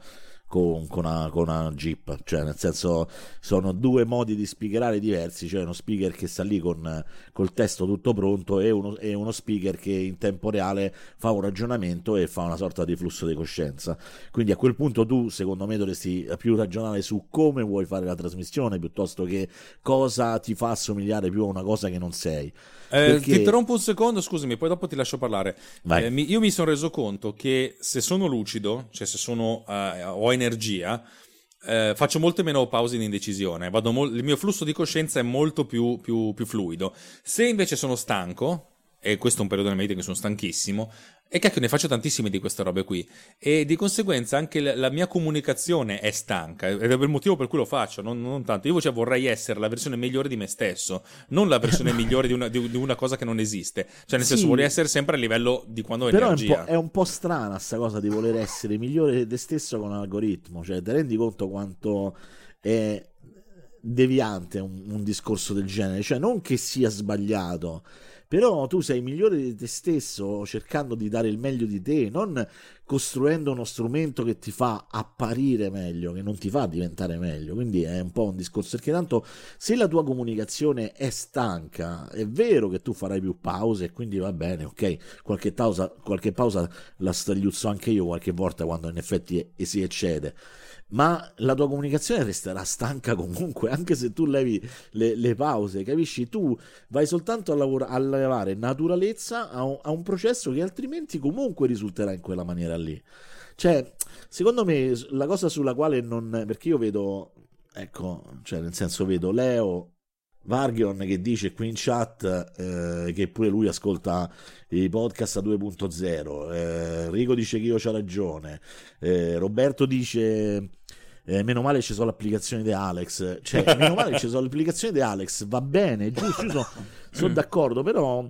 con, con, una, con, una, Jeep, cioè nel senso sono due modi di speakerare diversi, cioè uno speaker che sta lì con col testo tutto pronto e uno, e uno speaker che in tempo reale fa un ragionamento e fa una sorta di flusso di coscienza. Quindi a quel punto tu, secondo me, dovresti più ragionare su come vuoi fare la trasmissione piuttosto che cosa ti fa assomigliare più a una cosa che non sei. Eh, Perché... Ti interrompo un secondo, scusami, poi dopo ti lascio parlare. Eh, mi, io mi sono reso conto che se sono lucido, cioè se sono, uh, ho energia, eh, faccio molte meno pause in indecisione, mo- il mio flusso di coscienza è molto più, più, più, fluido. Se invece sono stanco, e questo è un periodo nella vita in cui sono stanchissimo, e cacchio, ne faccio tantissime di queste robe qui. E di conseguenza anche la, la mia comunicazione è stanca. Ed è il motivo per cui lo faccio. Non, non tanto. Io cioè, vorrei essere la versione migliore di me stesso, non la versione [laughs] migliore di una, di, di una, cosa che non esiste. Cioè, nel sì, senso, vorrei essere sempre a livello di quando ho però energia. È un, è un po' strana questa cosa di voler essere migliore di te stesso con un algoritmo. Cioè, ti rendi conto quanto è deviante un, un discorso del genere? Cioè, non che sia sbagliato però tu sei migliore di te stesso cercando di dare il meglio di te, non costruendo uno strumento che ti fa apparire meglio, che non ti fa diventare meglio. Quindi è un po' un discorso perché tanto se la tua comunicazione è stanca, è vero che tu farai più pause e quindi va bene, ok, qualche pausa, qualche pausa la stagliuzzo anche io qualche volta quando in effetti si eccede ma la tua comunicazione resterà stanca comunque, [laughs] anche se tu levi le, le pause, capisci? Tu vai soltanto a, lavora, a levare naturalezza a un, a un, processo che altrimenti comunque risulterà in quella maniera lì. Cioè, secondo me la cosa sulla quale non... perché io vedo, ecco, cioè nel senso vedo Leo Vargion che dice qui in chat eh, che pure lui ascolta i podcast a 2.0 eh, Rico dice che io ho ragione eh, Roberto dice eh, meno male ci sono le applicazioni di Alex. Cioè meno male ci sono le applicazioni di Alex. Va bene giusto sono, sono d'accordo però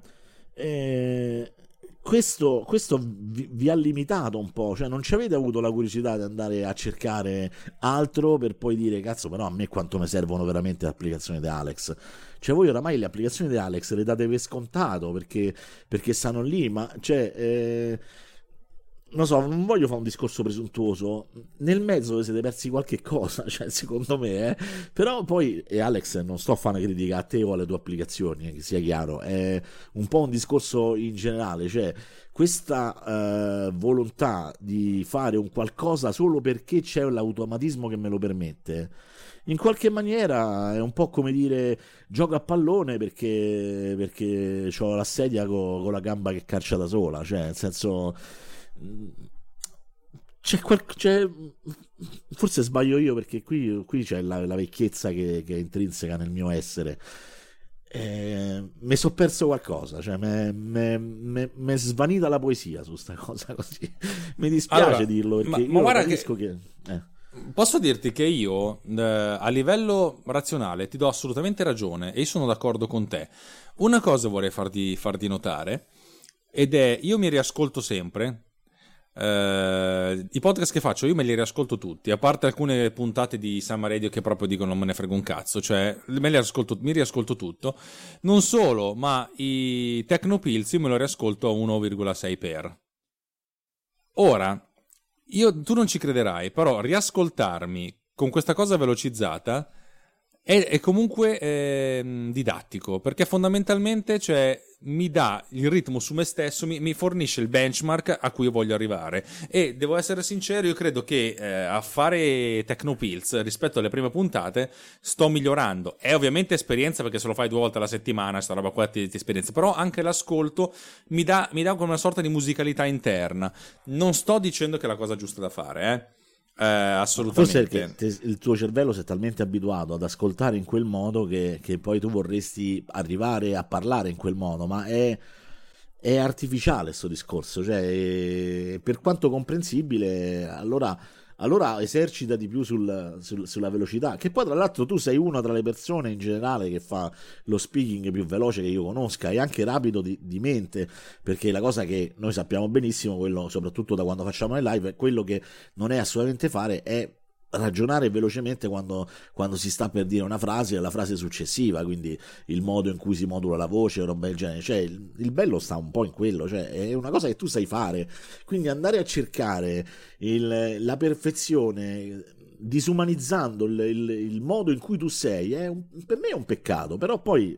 eh, questo, questo vi, vi, ha limitato un po', cioè non ci avete avuto la curiosità di andare a cercare altro per poi dire cazzo però a me quanto mi servono veramente le applicazioni di Alex. Cioè voi oramai le applicazioni di Alex le date per scontato perché, perché stanno lì, ma cioè... Eh, non so, non voglio fare un discorso presuntuoso. Nel mezzo siete persi qualche cosa, [laughs] cioè, secondo me, eh. Però poi, e Alex, non sto a fare una critica a te o alle tue applicazioni, eh, che sia chiaro, è un po' un discorso in generale, cioè questa eh, volontà di fare un qualcosa solo perché c'è l'automatismo che me lo permette. In qualche maniera è un po' come dire gioco a pallone perché, perché ho la sedia con, con la gamba che calcia da sola, cioè nel senso c'è, qual- c'è, forse sbaglio io perché qui, qui c'è la, la vecchiezza che, che, è intrinseca nel mio essere. Eh, mi sono perso qualcosa, cioè mi è svanita la poesia su sta [laughs] cosa così. mi dispiace allora, dirlo perché ma, ma guarda che... che eh. Posso dirti che io eh, a livello razionale ti do assolutamente ragione e io sono d'accordo con te. Una cosa vorrei farti, farti notare ed è io mi riascolto sempre Uh, I podcast che faccio io me li riascolto tutti, a parte alcune puntate di Summer Radio che proprio dicono non me ne frego un cazzo, cioè me li ascolto, mi riascolto tutto. Non solo, ma i Tecnopills io me lo riascolto a 1,6 per. Ora, io, tu non ci crederai, però riascoltarmi con questa cosa velocizzata è, è comunque eh, didattico, perché fondamentalmente cioè, mi dà il ritmo su me stesso, mi, mi, fornisce il benchmark a cui io voglio arrivare. E devo essere sincero, io credo che eh, a fare Tecnopills rispetto alle prime puntate sto migliorando. È ovviamente esperienza perché se lo fai due volte alla settimana, sta roba qua ti, ti esperienza, però anche l'ascolto mi dà, mi dà come una sorta di musicalità interna. Non sto dicendo che è la cosa giusta da fare, eh eh, assolutamente. Forse perché il tuo cervello si è talmente abituato ad ascoltare in quel modo che, che poi tu vorresti arrivare a parlare in quel modo, ma è, è artificiale questo discorso. Cioè, per quanto comprensibile, allora allora esercita di più sul, sul, sulla velocità. Che poi, tra l'altro, tu sei una tra le persone in generale che fa lo speaking più veloce che io conosca e anche rapido di, di mente. Perché la cosa che noi sappiamo benissimo, quello, soprattutto da quando facciamo le live, quello che non è assolutamente fare è ragionare velocemente quando, quando, si sta per dire una frase e la frase successiva, quindi il modo in cui si modula la voce roba del genere. Cioè, il, il, bello sta un po' in quello, cioè è una cosa che tu sai fare. Quindi andare a cercare il, la perfezione disumanizzando il, il, il, modo in cui tu sei, un, per me è un peccato, però poi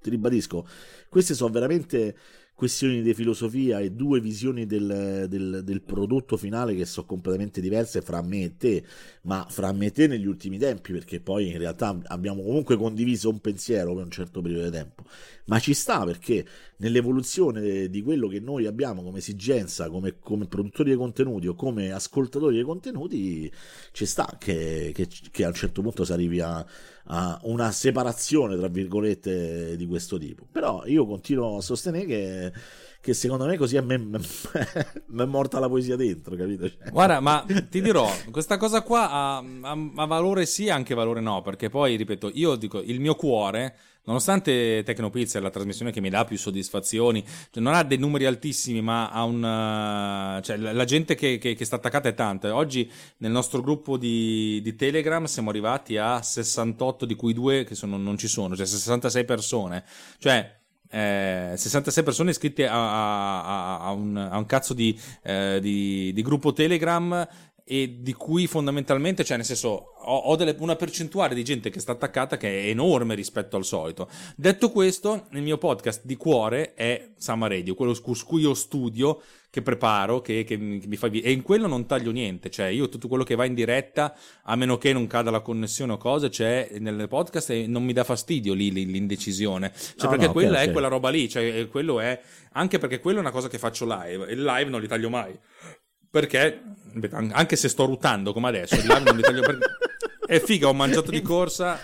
ti ribadisco, queste sono veramente questioni di filosofia e due visioni del, del, del, prodotto finale che sono completamente diverse fra me e te, ma fra me e te negli ultimi tempi, perché poi in realtà abbiamo comunque condiviso un pensiero per un certo periodo di tempo. Ma ci sta perché nell'evoluzione di quello che noi abbiamo come esigenza, come, come produttori di contenuti o come ascoltatori di contenuti, ci sta che, che, che a un certo punto si arrivi a, a una separazione, tra virgolette, di questo tipo. Però io continuo a sostenere che che secondo me così a me [laughs] è morta la poesia dentro, capito? Cioè. Guarda, ma ti dirò, questa cosa qua ha, ha, ha valore sì, e anche valore no, perché poi, ripeto, io dico, il mio cuore nonostante Tecnopizza è la trasmissione che mi dà più soddisfazioni, cioè non ha dei numeri altissimi, ma ha un. Cioè, la gente che, che, che, sta attaccata è tanta. Oggi nel nostro gruppo di, di, Telegram siamo arrivati a 68, di cui due che sono, non ci sono, cioè 66 persone. Cioè. Eh, 66 persone iscritte a, a, a, a un, un, cazzo di, eh, di, di gruppo Telegram e di cui fondamentalmente, cioè nel senso, ho, ho delle, una percentuale di gente che sta attaccata che è enorme rispetto al solito. Detto questo, il mio podcast di cuore è Sama Radio, quello su cui io studio, che preparo, che, che mi fa via. E in quello non taglio niente, cioè io tutto quello che va in diretta, a meno che non cada la connessione o cose, c'è nel podcast e non mi dà fastidio lì l'indecisione. Cioè no, perché no, quella okay, è quella roba lì, cioè quello è... Anche perché quello è una cosa che faccio live, e live non li taglio mai perché anche se sto rutando come adesso, è figa, ho mangiato di corsa.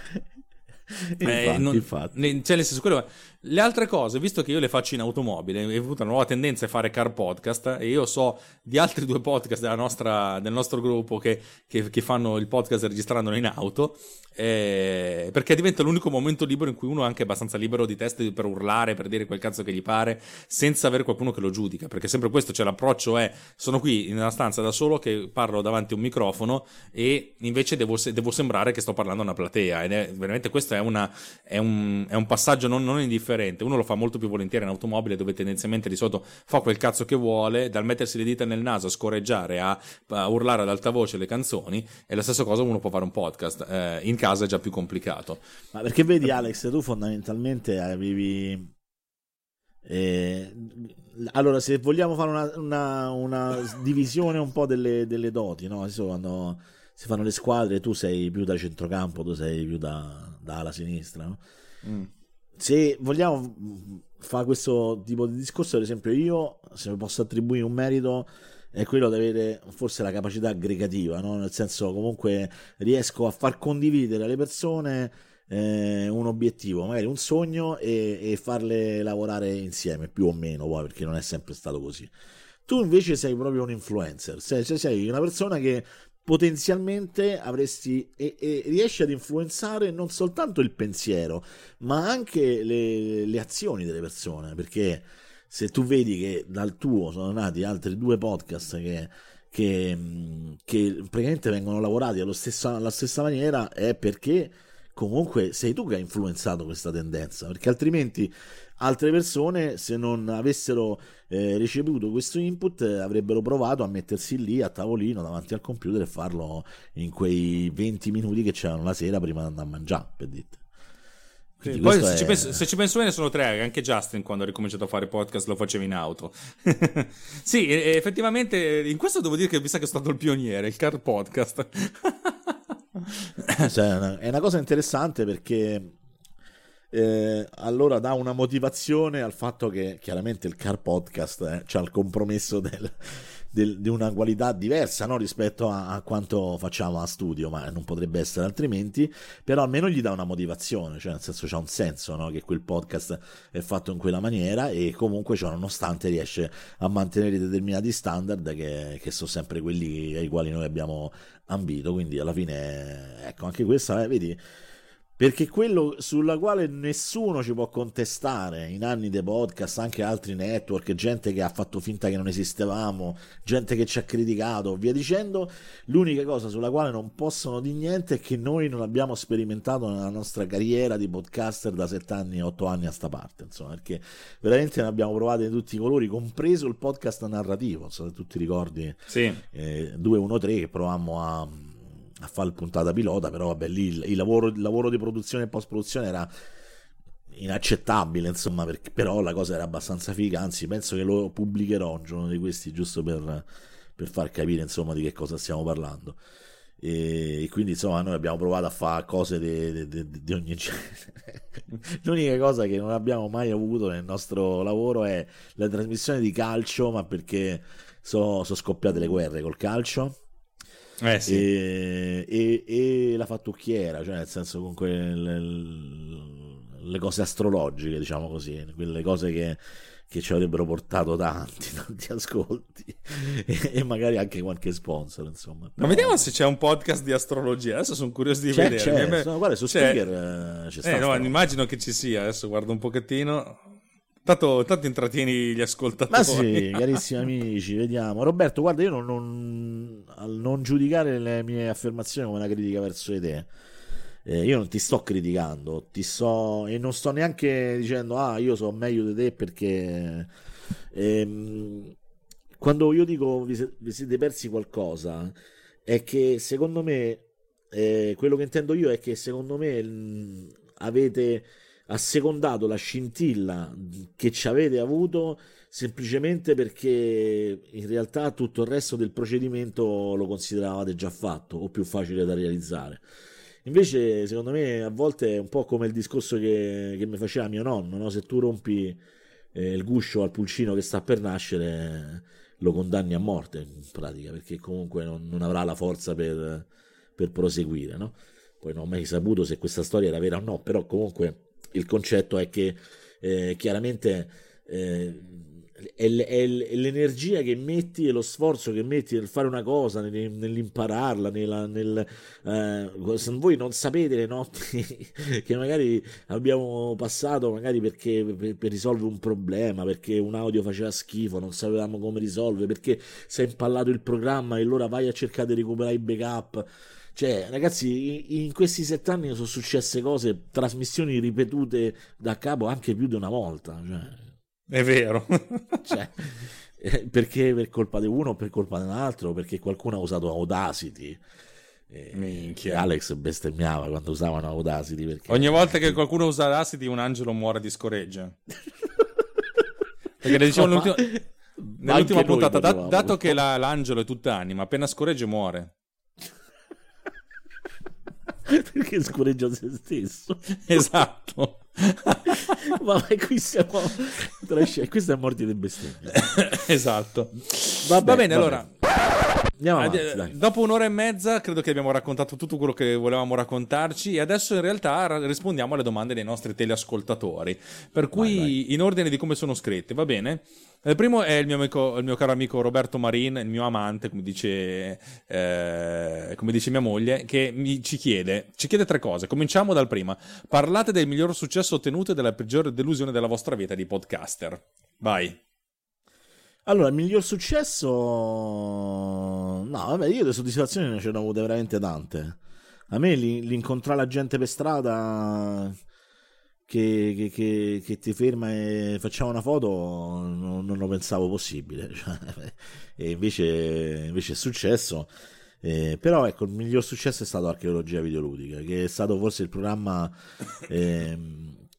infatti, eh, non, infatti. Cioè, nel senso, quello, le altre cose, visto che io le faccio in automobile, ho avuto una nuova tendenza a fare car podcast e io so di altri [laughs] due podcast nostra, del nostro gruppo che, che, che, fanno il podcast registrandolo in auto, eh, perché diventa l'unico momento libero in cui uno è anche abbastanza libero di testa per urlare, per dire quel cazzo che gli pare, senza avere qualcuno che lo giudica, perché sempre questo, cioè l'approccio è, sono qui in una stanza da solo che parlo davanti a un microfono e invece devo, devo sembrare che sto parlando a una platea ed è veramente questo è, una, è, un, è un passaggio non, non indifferente differente. Uno lo fa molto più volentieri in automobile, dove tendenzialmente di solito fa quel cazzo che vuole, dal mettersi le dita nel naso a scorreggiare, a, a urlare ad alta voce le canzoni, e la stessa cosa uno può fare un podcast. Eh, in casa è già più complicato. Ma perché vedi, Alex, tu fondamentalmente avevi. Eh, allora, se vogliamo fare una, una, una divisione un po' delle, delle doti, no? Adesso quando si fanno le squadre, tu sei più da centrocampo, tu sei più da, da ala sinistra, no? Mm se vogliamo fare questo tipo di discorso, ad esempio, io se posso attribuire un merito è quello di avere forse la capacità aggregativa, no? nel senso comunque riesco a far condividere alle persone eh, un obiettivo, magari un sogno e, e, farle lavorare insieme, più o meno, poi, perché non è sempre stato così. Tu invece sei proprio un influencer, sei, sei una persona che potenzialmente avresti e, e, riesci ad influenzare non soltanto il pensiero, ma anche le, le, azioni delle persone. Perché se tu vedi che dal tuo sono nati altri due podcast che, che, che praticamente vengono lavorati stesso, alla stessa maniera, è perché comunque sei tu che hai influenzato questa tendenza. Perché altrimenti altre persone, se non avessero eh, ricevuto questo input, avrebbero provato a mettersi lì a tavolino davanti al computer e farlo in quei 20 minuti che c'erano la sera prima di andare a mangiare, per dite. Sì, poi se, è... ci penso, se, ci penso, bene sono tre, anche Justin quando ha ricominciato a fare podcast lo faceva in auto. [laughs] sì, effettivamente in questo devo dire che mi sa che è stato il pioniere, il car podcast. [laughs] cioè, è una cosa interessante perché eh, allora dà una motivazione al fatto che chiaramente il car podcast eh, c'ha il compromesso del, del, di una qualità diversa no? rispetto a, a, quanto facciamo a studio, ma non potrebbe essere altrimenti, però almeno gli dà una motivazione, cioè nel senso c'ha un senso no? che quel podcast è fatto in quella maniera e comunque cioè, nonostante riesce a mantenere determinati standard che, che sono sempre quelli ai quali noi abbiamo ambito, quindi alla fine ecco anche questa, eh, vedi perché quello sulla quale nessuno ci può contestare in anni dei podcast, anche altri network, gente che ha fatto finta che non esistevamo, gente che ci ha criticato, via dicendo, l'unica cosa sulla quale non possono di niente è che noi non abbiamo sperimentato nella nostra carriera di podcaster da 7 anni, 8 anni a sta parte, insomma, perché veramente ne abbiamo provate di tutti i colori, compreso il podcast narrativo, non so se tu ti ricordi, sì. eh, 213 che provammo a a fare il puntata pilota, però vabbè lì il, il, lavoro, il lavoro, di produzione e post produzione era inaccettabile, insomma, perché, però la cosa era abbastanza figa, anzi penso che lo pubblicherò un giorno di questi giusto per, per far capire insomma di che cosa stiamo parlando. E quindi insomma noi abbiamo provato a fare cose di ogni genere. [laughs] L'unica cosa che non abbiamo mai avuto nel nostro lavoro è la trasmissione di calcio, ma perché sono so scoppiate le guerre col calcio eh sì. e, e, e, la fattucchiera, cioè nel senso con quelle, le cose astrologiche, diciamo così, quelle cose che, che ci avrebbero portato tanti, [laughs] tanti ascolti e, e, magari anche qualche sponsor, insomma. Ma vediamo se c'è un podcast di astrologia, adesso sono curioso di c'è, vedere. C'è, sono, guarda, su c'è. Sticker eh, c'è eh, no, immagino che ci sia, adesso guardo un pochettino. Tanto, tanto, intrattieni gli ascoltatori. Ma sì, carissimi amici, vediamo. Roberto, guarda, io non, non, non giudicare le mie affermazioni come una critica verso di te. Eh, io non ti sto criticando, ti sto e non sto neanche dicendo ah, io so meglio di te perché ehm, quando io dico vi, vi, siete persi qualcosa è che secondo me eh, quello che intendo io è che secondo me mh, avete assecondato la scintilla che ci avete avuto semplicemente perché in realtà tutto il resto del procedimento lo consideravate già fatto o più facile da realizzare. Invece, secondo me, a volte è un po' come il discorso che, che mi faceva mio nonno, no? se tu rompi eh, il guscio al pulcino che sta per nascere, lo condanni a morte in pratica, perché comunque non, non avrà la forza per, per proseguire, no? Poi non ho mai saputo se questa storia era vera o no, però comunque il concetto è che eh, chiaramente eh, è, l'energia che metti e lo sforzo che metti nel fare una cosa, nell'impararla, nella, nel, eh, voi non sapete le notti [laughs] che magari abbiamo passato magari perché per, per, risolvere un problema, perché un audio faceva schifo, non sapevamo come risolvere, perché si è impallato il programma e allora vai a cercare di recuperare i backup. Cioè, ragazzi, in questi sette anni sono successe cose, trasmissioni ripetute da capo anche più di una volta. Cioè, è vero. [laughs] cioè, eh, perché per colpa di uno o per colpa dell'altro? Perché qualcuno ha usato Audacity. Minchia. Alex bestemmiava quando usavano Audacity. Perché... Ogni volta che qualcuno usa Audacity, un angelo muore di scoreggia. [laughs] perché le diciamo no, nell'ultima, nell'ultima puntata, da, dato che la, l'angelo è tutta anima, appena scorregge muore. [laughs] perché scorreggia se stesso. Esatto. [laughs] Ma qui siamo questa è morti dei bestemmie. [laughs] esatto. Vabbè, Va bene, vabbè. allora. Andiamo avanti, Dopo un'ora e mezza credo che abbiamo raccontato tutto quello che volevamo raccontarci e adesso in realtà rispondiamo alle domande dei nostri teleascoltatori. Per cui vai, vai. in ordine di come sono scritte, va bene? Il primo è il mio, amico, il mio caro amico Roberto Marin, il mio amante, come dice, eh, come dice mia moglie, che mi, ci, chiede, ci chiede tre cose. Cominciamo dal prima. Parlate del miglior successo ottenuto e della peggiore delusione della vostra vita di podcaster. Vai. Allora, il miglior successo... No, vabbè, io le soddisfazioni ne ho avute veramente tante. A me l'incontrare la gente per strada che, che, che, che, ti ferma e facciamo una foto non, non lo pensavo possibile. [laughs] E invece, invece, è successo. Eh, però ecco, il miglior successo è stato Archeologia Videoludica, che è stato forse il programma eh,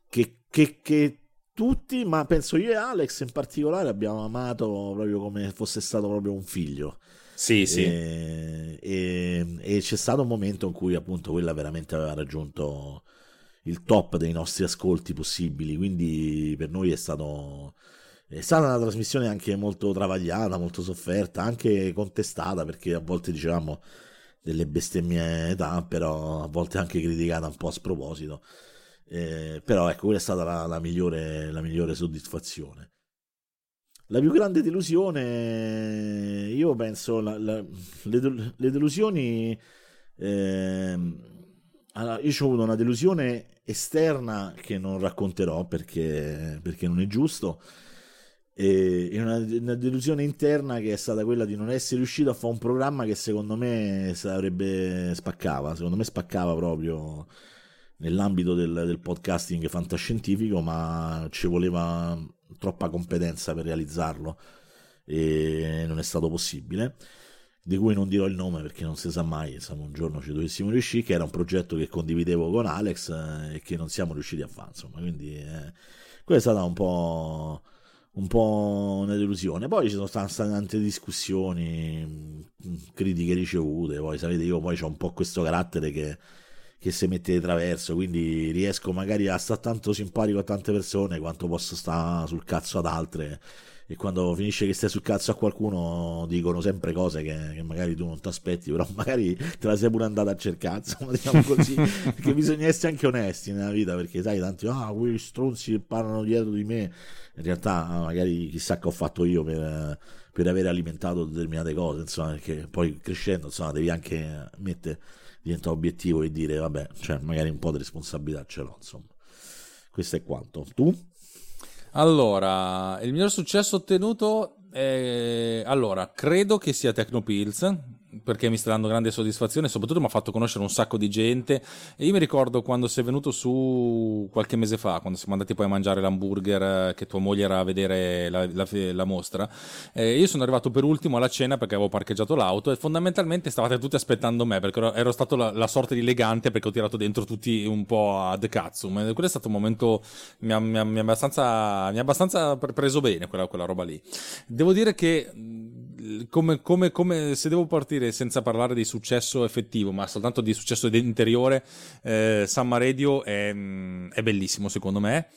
che, che tutti, ma penso io e Alex in particolare abbiamo amato proprio come fosse stato proprio un figlio. Sì, sì. E, e, e, c'è stato un momento in cui appunto quella veramente aveva raggiunto il top dei nostri ascolti possibili, quindi per noi è stato... È stata una trasmissione anche molto travagliata, molto sofferta, anche contestata perché a volte dicevamo delle bestemmie età, però a volte anche criticata un po' a sproposito. Eh, però ecco, quella è stata la, la, migliore, la migliore soddisfazione. La più grande delusione, io penso, la, la, le, le, delusioni... Eh, allora, io ho avuto una delusione esterna che non racconterò perché, perché non è giusto, e una, una, delusione interna che è stata quella di non essere riuscito a fare un programma che secondo me sarebbe spaccava, secondo me spaccava proprio nell'ambito del, del podcasting fantascientifico, ma ci voleva troppa competenza per realizzarlo e non è stato possibile di cui non dirò il nome perché non si sa mai, insomma un giorno ci dovessimo riuscire, che era un progetto che condividevo con Alex eh, e che non siamo riusciti a fare, insomma, quindi eh, questa è stata un po', un po' una delusione. Poi ci sono state tante discussioni, mm, critiche ricevute, poi sapete io poi ho un po' questo carattere che che si mette di traverso, quindi riesco magari a stare tanto simpatico a tante persone quanto posso stare sul cazzo ad altre. E quando finisce che stai sul cazzo a qualcuno dicono sempre cose che, che magari tu non ti aspetti, però [laughs] magari te la sei pure andata a cercare, insomma, diciamo così, [laughs] perché bisogna essere anche onesti nella vita, perché sai, tanti, ah, quei stronzi parlano dietro di me, in realtà magari chissà che ho fatto io per, per aver alimentato determinate cose, insomma, perché poi crescendo, insomma, devi anche mettere diventa obiettivo e dire vabbè, cioè magari un po' di responsabilità ce l'ho, insomma. Questo è quanto. Tu? Allora, il miglior successo ottenuto è... Allora, credo che sia Tecnopills, perché mi sta dando grande soddisfazione, soprattutto mi ha fatto conoscere un sacco di gente. E io mi ricordo quando sei venuto su qualche mese fa, quando siamo andati poi a mangiare l'hamburger, eh, che tua moglie era a vedere la, la, la mostra. Eh, io sono arrivato per ultimo alla cena perché avevo parcheggiato l'auto e fondamentalmente stavate tutti aspettando me perché ero, ero stato la, la, sorta di elegante perché ho tirato dentro tutti un po' ad cazzo. Quello è stato un momento, mi ha, mi ha, mi ha abbastanza, mi ha abbastanza preso bene quella, quella roba lì. Devo dire che come, come, come, se devo partire senza parlare di successo effettivo, ma soltanto di successo interiore, eh, Samma Radio è, mm, è, bellissimo secondo me.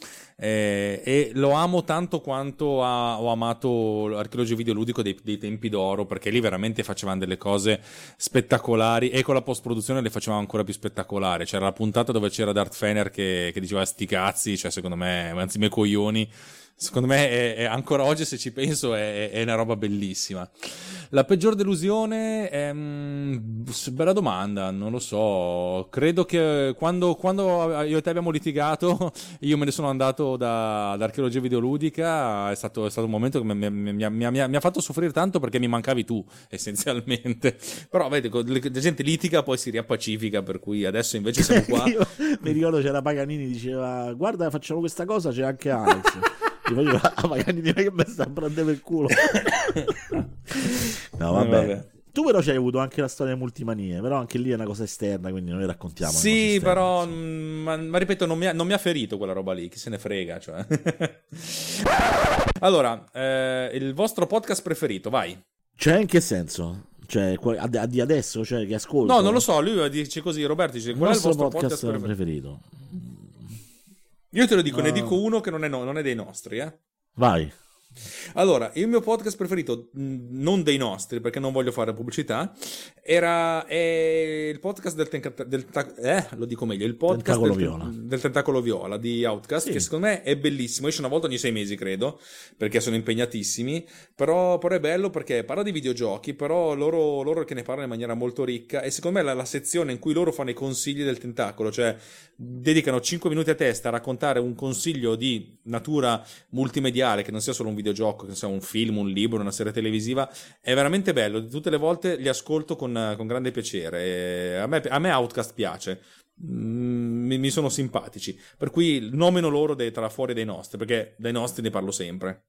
Eh, e lo amo tanto quanto ha, ho amato l'archeologia videoludico dei, dei tempi d'oro, perché lì veramente facevano delle cose spettacolari e con la post-produzione le facevamo ancora più spettacolari. C'era la puntata dove c'era Darth Fener che, che diceva sti cazzi, cioè secondo me, anzi me coglioni Secondo me è, è, ancora oggi, se ci penso, è, è, una roba bellissima. La peggior delusione è... Mh, mm, bella domanda, non lo so. Credo che quando, quando, io e te abbiamo litigato, [laughs] io me ne sono andato da, da archeologia videoludica, è stato, è stato, un momento che mi, mi, mi, mi, ha fatto soffrire tanto perché mi mancavi tu, [laughs] essenzialmente. Però, vedi, la gente litiga, poi si riappacifica, per cui adesso invece siamo [laughs] qua. io, mi ricordo c'era Paganini, diceva, guarda, facciamo questa cosa, c'è anche Alex. Ti faceva, ah, magari direi che mi sta a prendere il culo. no, vabbè. vabbè. Tu però ci hai avuto anche la storia di multimanie, però anche lì è una cosa esterna, quindi noi raccontiamo. Sì, però, mm, ma, ma, ripeto, non mi, ha, non mi, ha, ferito quella roba lì, chi se ne frega. Cioè. [laughs] allora, eh, il vostro podcast preferito, vai. Cioè, in che senso? Cioè, di adesso, cioè, che ascolto? No, non lo so, lui dice così, Roberto dice, qual è il vostro podcast, podcast preferito? preferito? Io te lo dico, uh... ne dico uno che non è, no, non è dei nostri, eh. Vai. Allora, il mio podcast preferito, non dei nostri, perché non voglio fare pubblicità, era il podcast del, tenca, del eh, lo dico meglio, il podcast Tentacolo del, Viola. del Tentacolo Viola di Outcast, sì. che secondo me è bellissimo. Esce una volta ogni sei mesi, credo, perché sono impegnatissimi. Però, però è bello perché parla di videogiochi, però loro, loro, che ne parlano in maniera molto ricca. E secondo me la, la sezione in cui loro fanno i consigli del tentacolo, cioè dedicano 5 minuti a testa a raccontare un consiglio di natura multimediale, che non sia solo un videogioco, che sia un film, un libro, una serie televisiva, è veramente bello. Tutte le volte li ascolto con, con grande piacere. A me, a me Outcast piace. Mm, mi, mi, sono simpatici. Per cui nomino loro dei, tra fuori dei nostri, perché dai nostri ne parlo sempre.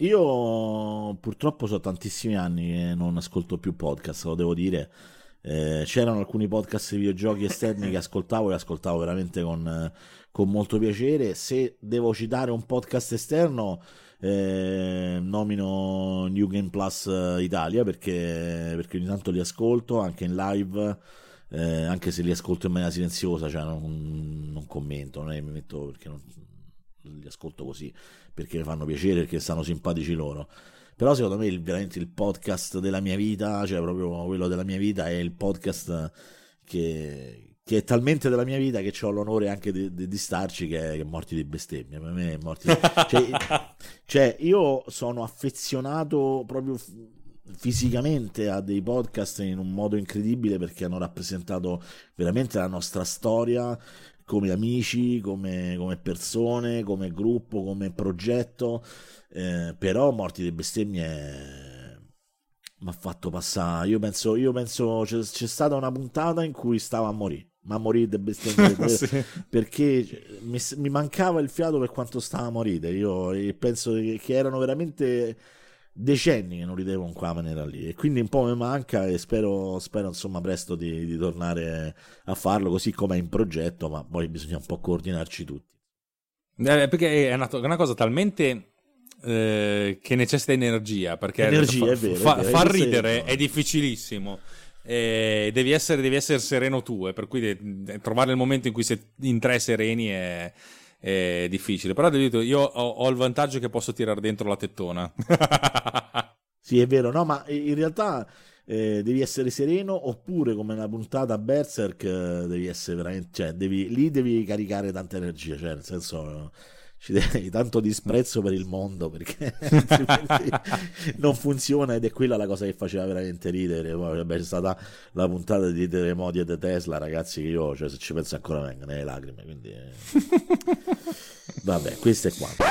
Io purtroppo so tantissimi anni che non ascolto più podcast, lo devo dire eh, c'erano alcuni podcast di videogiochi esterni che [laughs] ascoltavo e ascoltavo veramente con, con, molto piacere. Se devo citare un podcast esterno, eh, nomino New Game Plus Italia perché, perché ogni tanto li ascolto anche in live. Eh, anche se li ascolto in maniera silenziosa, cioè non, non commento, non è, mi metto perché non, li ascolto così perché mi fanno piacere, perché stanno simpatici loro. Però secondo me il, veramente il podcast della mia vita, cioè proprio quello della mia vita, è il podcast che, che è talmente della mia vita che ho l'onore anche di, di, di starci che è, che è Morti di bestemmia. Per me è Morti di... [laughs] cioè, cioè, io sono affezionato proprio fisicamente a dei podcast in un modo incredibile perché hanno rappresentato veramente la nostra storia come amici, come, come persone, come gruppo, come progetto eh, però Morti delle bestemmie mi ha fatto passare. Io penso, io penso c'è, c'è, stata una puntata in cui stavo a morire. Ma de bestemmie [laughs] sì. perché mi, mi, mancava il fiato per quanto stava a morire. Io penso che, che erano veramente decenni che non ridevo in quella maniera lì. E quindi un po' mi manca e spero, spero insomma presto di, di tornare a farlo così come è in progetto ma poi bisogna un po' coordinarci tutti. Eh, perché è una, una cosa talmente eh, che necessita energia perché energia, fa, è vero, fa, è vero, far ridere è difficilissimo eh, devi, essere, devi, essere, sereno tu e per cui de- trovare il momento in cui sei in tre sereni è, è difficile. Però io ho, ho, il vantaggio che posso tirare dentro la tettona. [laughs] Sì è vero. No ma in realtà eh, devi essere sereno oppure come una puntata Berserk eh, devi essere veramente cioè devi, lì devi caricare tanta energia cioè nel senso ci devi tanto disprezzo per il mondo perché [laughs] non funziona ed è quella la cosa che faceva veramente ridere poi c'è stata la puntata di terremoti e di Tesla ragazzi che io cioè, se ci penso ancora vengono le lacrime quindi eh. vabbè questo è quanto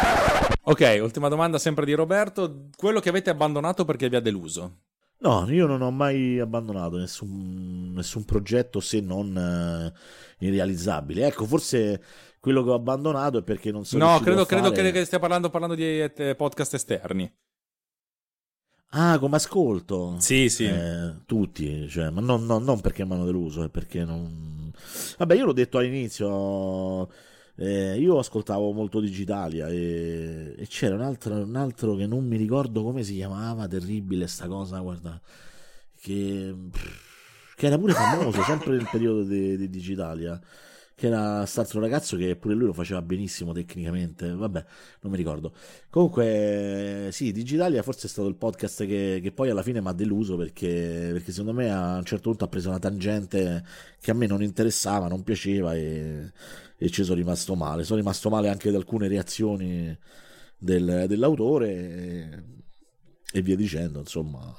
ok ultima domanda sempre di Roberto quello che avete abbandonato perché vi ha deluso No, io non ho mai abbandonato nessun, nessun progetto se non uh, irrealizzabile. Ecco, forse quello che ho abbandonato è perché non sono No, credo, credo fare... che stia parlando, parlando di eh, podcast esterni. Ah, come ascolto? Sì, sì. Eh, tutti, cioè, ma non, non, non perché mi hanno deluso, è perché non... Vabbè, io l'ho detto all'inizio, Eh, io ascoltavo molto Digitalia e, e c'era un altro, un altro, che non mi ricordo come si chiamava, terribile sta cosa, guarda, che, che era pure famoso, sempre nel periodo di, di Digitalia che era stato un ragazzo che pure lui lo faceva benissimo tecnicamente, vabbè, non mi ricordo. Comunque, sì, Digitalia forse è stato il podcast che, che poi alla fine mi ha deluso perché, perché, secondo me a un certo punto ha preso una tangente che a me non interessava, non piaceva e, e ci sono rimasto male. Sono rimasto male anche da alcune reazioni del, dell'autore e, e via dicendo, insomma,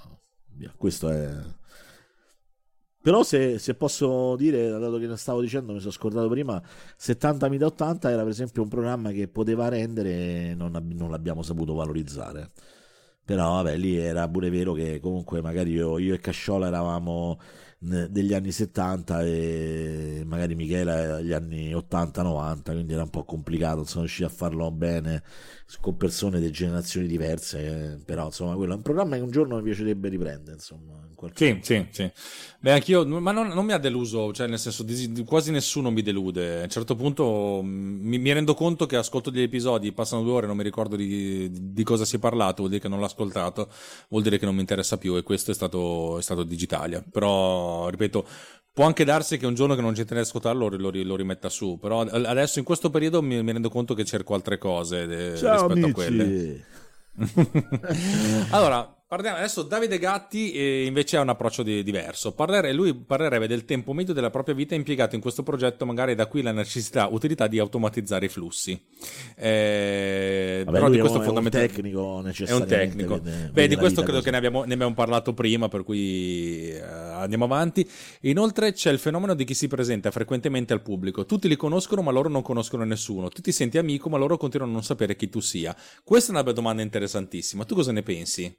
via. questo è però se, se, posso dire, dato che ne stavo dicendo, mi sono scordato prima, 70 da 80 era per esempio un programma che poteva rendere e non, non l'abbiamo saputo valorizzare. Però vabbè, lì era pure vero che comunque magari io, io e Casciola eravamo degli anni 70 e magari Michela gli anni 80-90, quindi era un po' complicato, sono riusciti a farlo bene con persone di generazioni diverse, eh, però insomma quello è un programma che un giorno mi piacerebbe riprendere, insomma. Sì, sì, sì. Beh, anch'io, ma non, non, mi ha deluso, cioè nel senso quasi nessuno mi delude. A un certo punto mm, mi, mi rendo conto che ascolto degli episodi, passano due ore, non mi ricordo di, di, cosa si è parlato, vuol dire che non l'ho ascoltato, vuol dire che non mi interessa più e questo è stato, è stato Digitalia. Però ripeto, può anche darsi che un giorno che non tempo di ascoltarlo lo, lo, lo, rimetta su, però adesso in questo periodo mi, mi rendo conto che cerco altre cose de, rispetto amici. a quelle. [laughs] allora, Parliamo adesso Davide Gatti eh, invece ha un approccio di, diverso. Parlere, lui parlerebbe del tempo medio della propria vita impiegato in questo progetto, magari da qui la necessità, utilità di automatizzare i flussi. Eh, Vabbè, però di questo è fondamentalmente un tecnico necessariamente. È un tecnico. Beh, di questo credo così. che ne abbiamo, ne abbiamo, parlato prima, per cui eh, andiamo avanti. Inoltre c'è il fenomeno di chi si presenta frequentemente al pubblico. Tutti li conoscono, ma loro non conoscono nessuno. Tu ti senti amico, ma loro continuano a non sapere chi tu sia. Questa è una domanda interessantissima. Tu cosa ne pensi?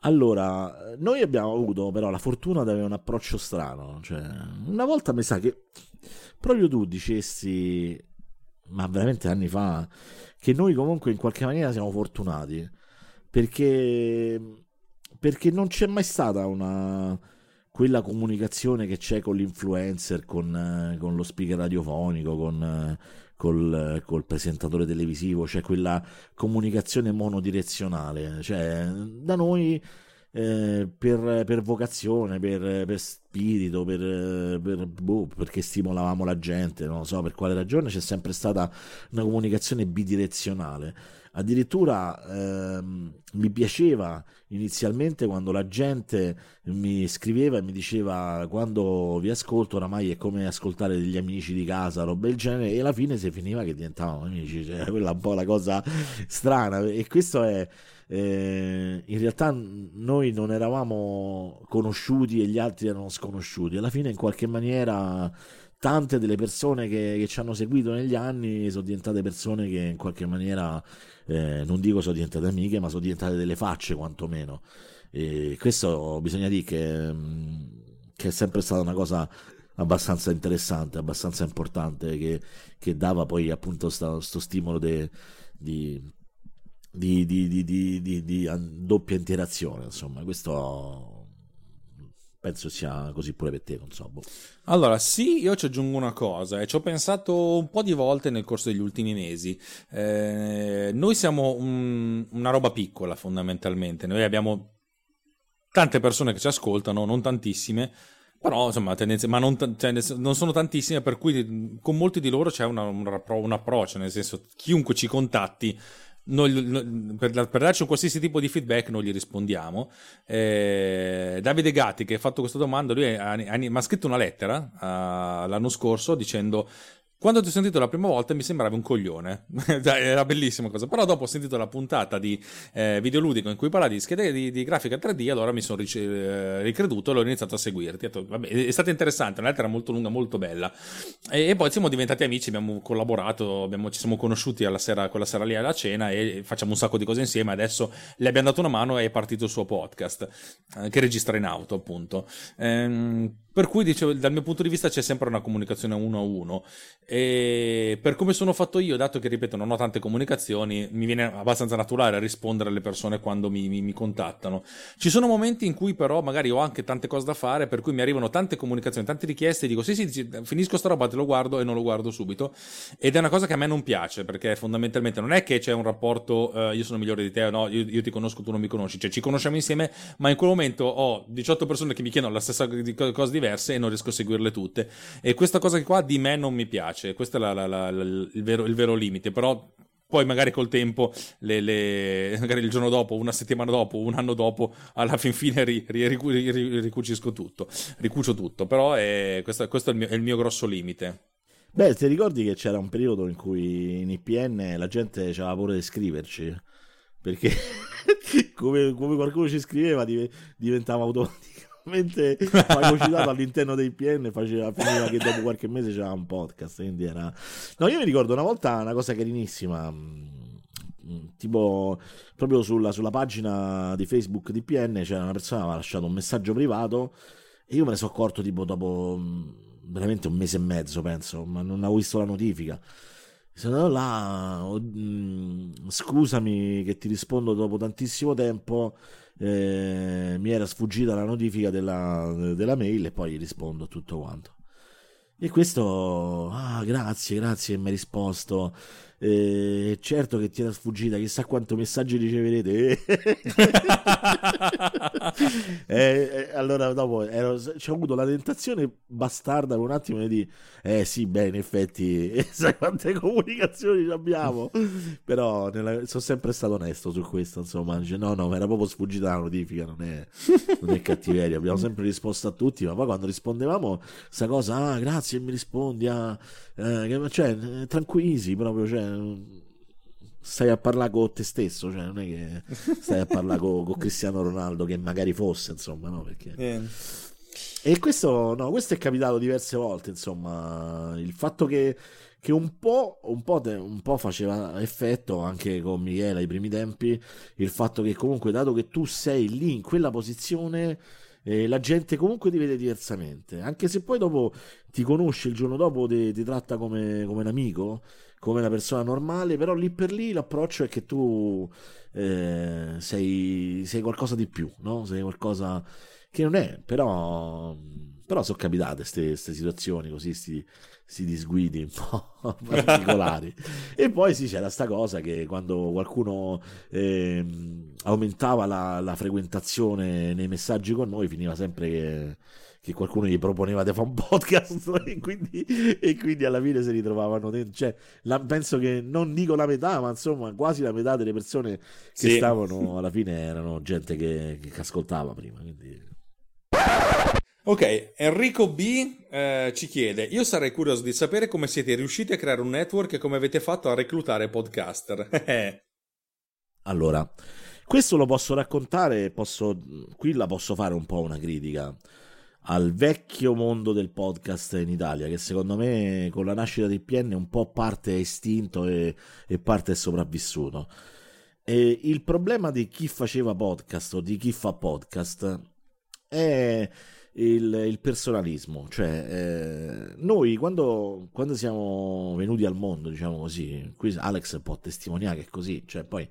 Allora, noi abbiamo avuto però la fortuna di avere un approccio strano. Cioè, una volta mi sa che proprio tu dicessi, ma veramente anni fa, che noi comunque in qualche maniera siamo fortunati. Perché, perché non c'è mai stata una quella comunicazione che c'è con l'influencer, con, con lo speaker radiofonico, con, col, col, presentatore televisivo, cioè quella comunicazione monodirezionale. Cioè, da noi eh, per, per, vocazione, per, per spirito, per, per boh, perché stimolavamo la gente, non so per quale ragione, c'è sempre stata una comunicazione bidirezionale. Addirittura ehm, mi piaceva inizialmente quando la gente mi scriveva e mi diceva quando vi ascolto oramai è come ascoltare degli amici di casa, roba del genere, e alla fine si finiva che diventavano amici, cioè [laughs] quella un po' la cosa strana e questo è... Eh, in realtà noi non eravamo conosciuti e gli altri erano sconosciuti. Alla fine, in qualche maniera, tante delle persone che, che ci hanno seguito negli anni sono diventate persone che in qualche maniera eh, non dico sono diventate amiche, ma sono diventate delle facce quantomeno. E questo bisogna dire che, mm, che, è sempre stata una cosa abbastanza interessante, abbastanza importante, che, che dava poi appunto questo stimolo de, di, di, di, di, doppia interazione. Insomma, questo penso sia così pure per te, non so. Boh. Allora, sì, io ci aggiungo una cosa e ci ho pensato un po' di volte nel corso degli ultimi mesi. Eh, noi siamo un, una roba piccola fondamentalmente, noi abbiamo tante persone che ci ascoltano, non tantissime, però insomma, tendenze, ma non, cioè, non, sono tantissime, per cui con molti di loro c'è una, un, un approccio, nel senso chiunque ci contatti noi, per, per, darci un qualsiasi tipo di feedback noi gli rispondiamo. Eh, Davide Gatti che ha fatto questa domanda, lui mi ha scritto una lettera uh, l'anno scorso dicendo quando ti ho sentito la prima volta mi sembrava un coglione, [laughs] era bellissima cosa, però dopo ho sentito la puntata di eh, videoludico in cui parla di schede di, di, grafica 3D, allora mi sono ric- eh, ricreduto e l'ho iniziato a seguirti. Detto, vabbè, è stata interessante, una lettera molto lunga, molto bella. E, e poi siamo diventati amici, abbiamo collaborato, abbiamo, ci siamo conosciuti sera, quella sera lì alla cena e facciamo un sacco di cose insieme. Adesso le abbiamo dato una mano e è partito il suo podcast, eh, che registra in auto appunto. Ehm, Per cui dicevo, dal mio punto di vista c'è sempre una comunicazione uno a uno. E per come sono fatto io, dato che ripeto non ho tante comunicazioni, mi viene abbastanza naturale rispondere alle persone quando mi, mi, mi contattano. Ci sono momenti in cui però magari ho anche tante cose da fare, per cui mi arrivano tante comunicazioni, tante richieste e dico sì sì, finisco sta roba, te lo guardo e non lo guardo subito. Ed è una cosa che a me non piace, perché fondamentalmente non è che c'è un rapporto, uh, io sono migliore di te no, io, io, ti conosco, tu non mi conosci, cioè ci conosciamo insieme, ma in quel momento ho 18 persone che mi chiedono la stessa cosa diversa diverse e non riesco a seguirle tutte. E questa cosa qua di me non mi piace, questo è la, la, la, il, vero, il vero limite, però poi magari col tempo, le, le, [laughs] magari il giorno dopo, una settimana dopo, un anno dopo, alla fin fine ri, ri, ri, ricucisco tutto, ricucio tutto, però è, questo, questo è, il mio, è, il mio, grosso limite. Beh, ti ricordi che c'era un periodo in cui in IPN la gente aveva paura di scriverci? Perché [laughs] come, come, qualcuno ci scriveva diventava automatico mentre fagocitato [laughs] all'interno dei PN faceva, finiva che dopo qualche mese c'era un podcast quindi era no io mi ricordo una volta una cosa carinissima mm, tipo proprio sulla, sulla pagina di Facebook di PN c'era una persona che aveva lasciato un messaggio privato e io me ne sono accorto tipo dopo mm, veramente un mese e mezzo penso ma non avevo visto la notifica. Sono andato là oh, mm, scusami che ti rispondo dopo tantissimo tempo eh, mi era sfuggita la notifica della, della mail e poi rispondo a tutto quanto. E questo, ah, grazie, grazie mi hai risposto. Eh, certo che ti era sfuggita, chissà quanto messaggi riceverete. [laughs] eh, eh, allora, dopo ero, c'ho avuto la tentazione bastarda per un attimo di Eh sì, beh, in effetti, [laughs] sai quante comunicazioni abbiamo. Però nella, sono sempre stato onesto su questo. Insomma, dice, no, no, era proprio sfuggita la notifica, non è, non è cattiveria. Abbiamo sempre risposto a tutti, ma poi quando rispondevamo, sta cosa, ah, grazie, mi rispondi, ah, eh, cioè, eh, tranquilli proprio, cioè stai a parlare con te stesso, cioè non è che stai a parlare con, con, Cristiano Ronaldo che magari fosse, insomma, no? Perché... Yeah. E questo, no, questo è capitato diverse volte, insomma, il fatto che, che un, po', un, po un po' faceva effetto anche con Michele ai primi tempi, il fatto che comunque dato che tu sei lì in quella posizione eh, la gente comunque ti vede diversamente, anche se poi dopo ti conosce il giorno dopo, ti, ti tratta come, come, un amico, come una persona normale, però lì per lì l'approccio è che tu eh, sei, sei, qualcosa di più, no? sei qualcosa che non è, però, però sono capitate queste situazioni così, sti, si disguidi un po' [laughs] particolari. e poi sì, c'era sta cosa che quando qualcuno eh, aumentava la, la, frequentazione nei messaggi con noi, finiva sempre che, che qualcuno gli proponeva di fare un [laughs] podcast e quindi, e quindi alla fine si ritrovavano dentro. Cioè, la, penso che non dico la metà, ma insomma quasi la metà delle persone che sì. stavano alla fine erano gente che, che ascoltava prima. Quindi... Ok, Enrico B eh, ci chiede: Io sarei curioso di sapere come siete riusciti a creare un network e come avete fatto a reclutare podcaster. [laughs] allora, questo lo posso raccontare, posso, qui la posso fare un po' una critica al vecchio mondo del podcast in Italia, che secondo me con la nascita di PN un po' parte è estinto e, e parte è sopravvissuto. E il problema di chi faceva podcast o di chi fa podcast è il, il personalismo. Cioè, eh, noi quando, quando, siamo venuti al mondo, diciamo così, qui Alex può testimoniare che è così, cioè poi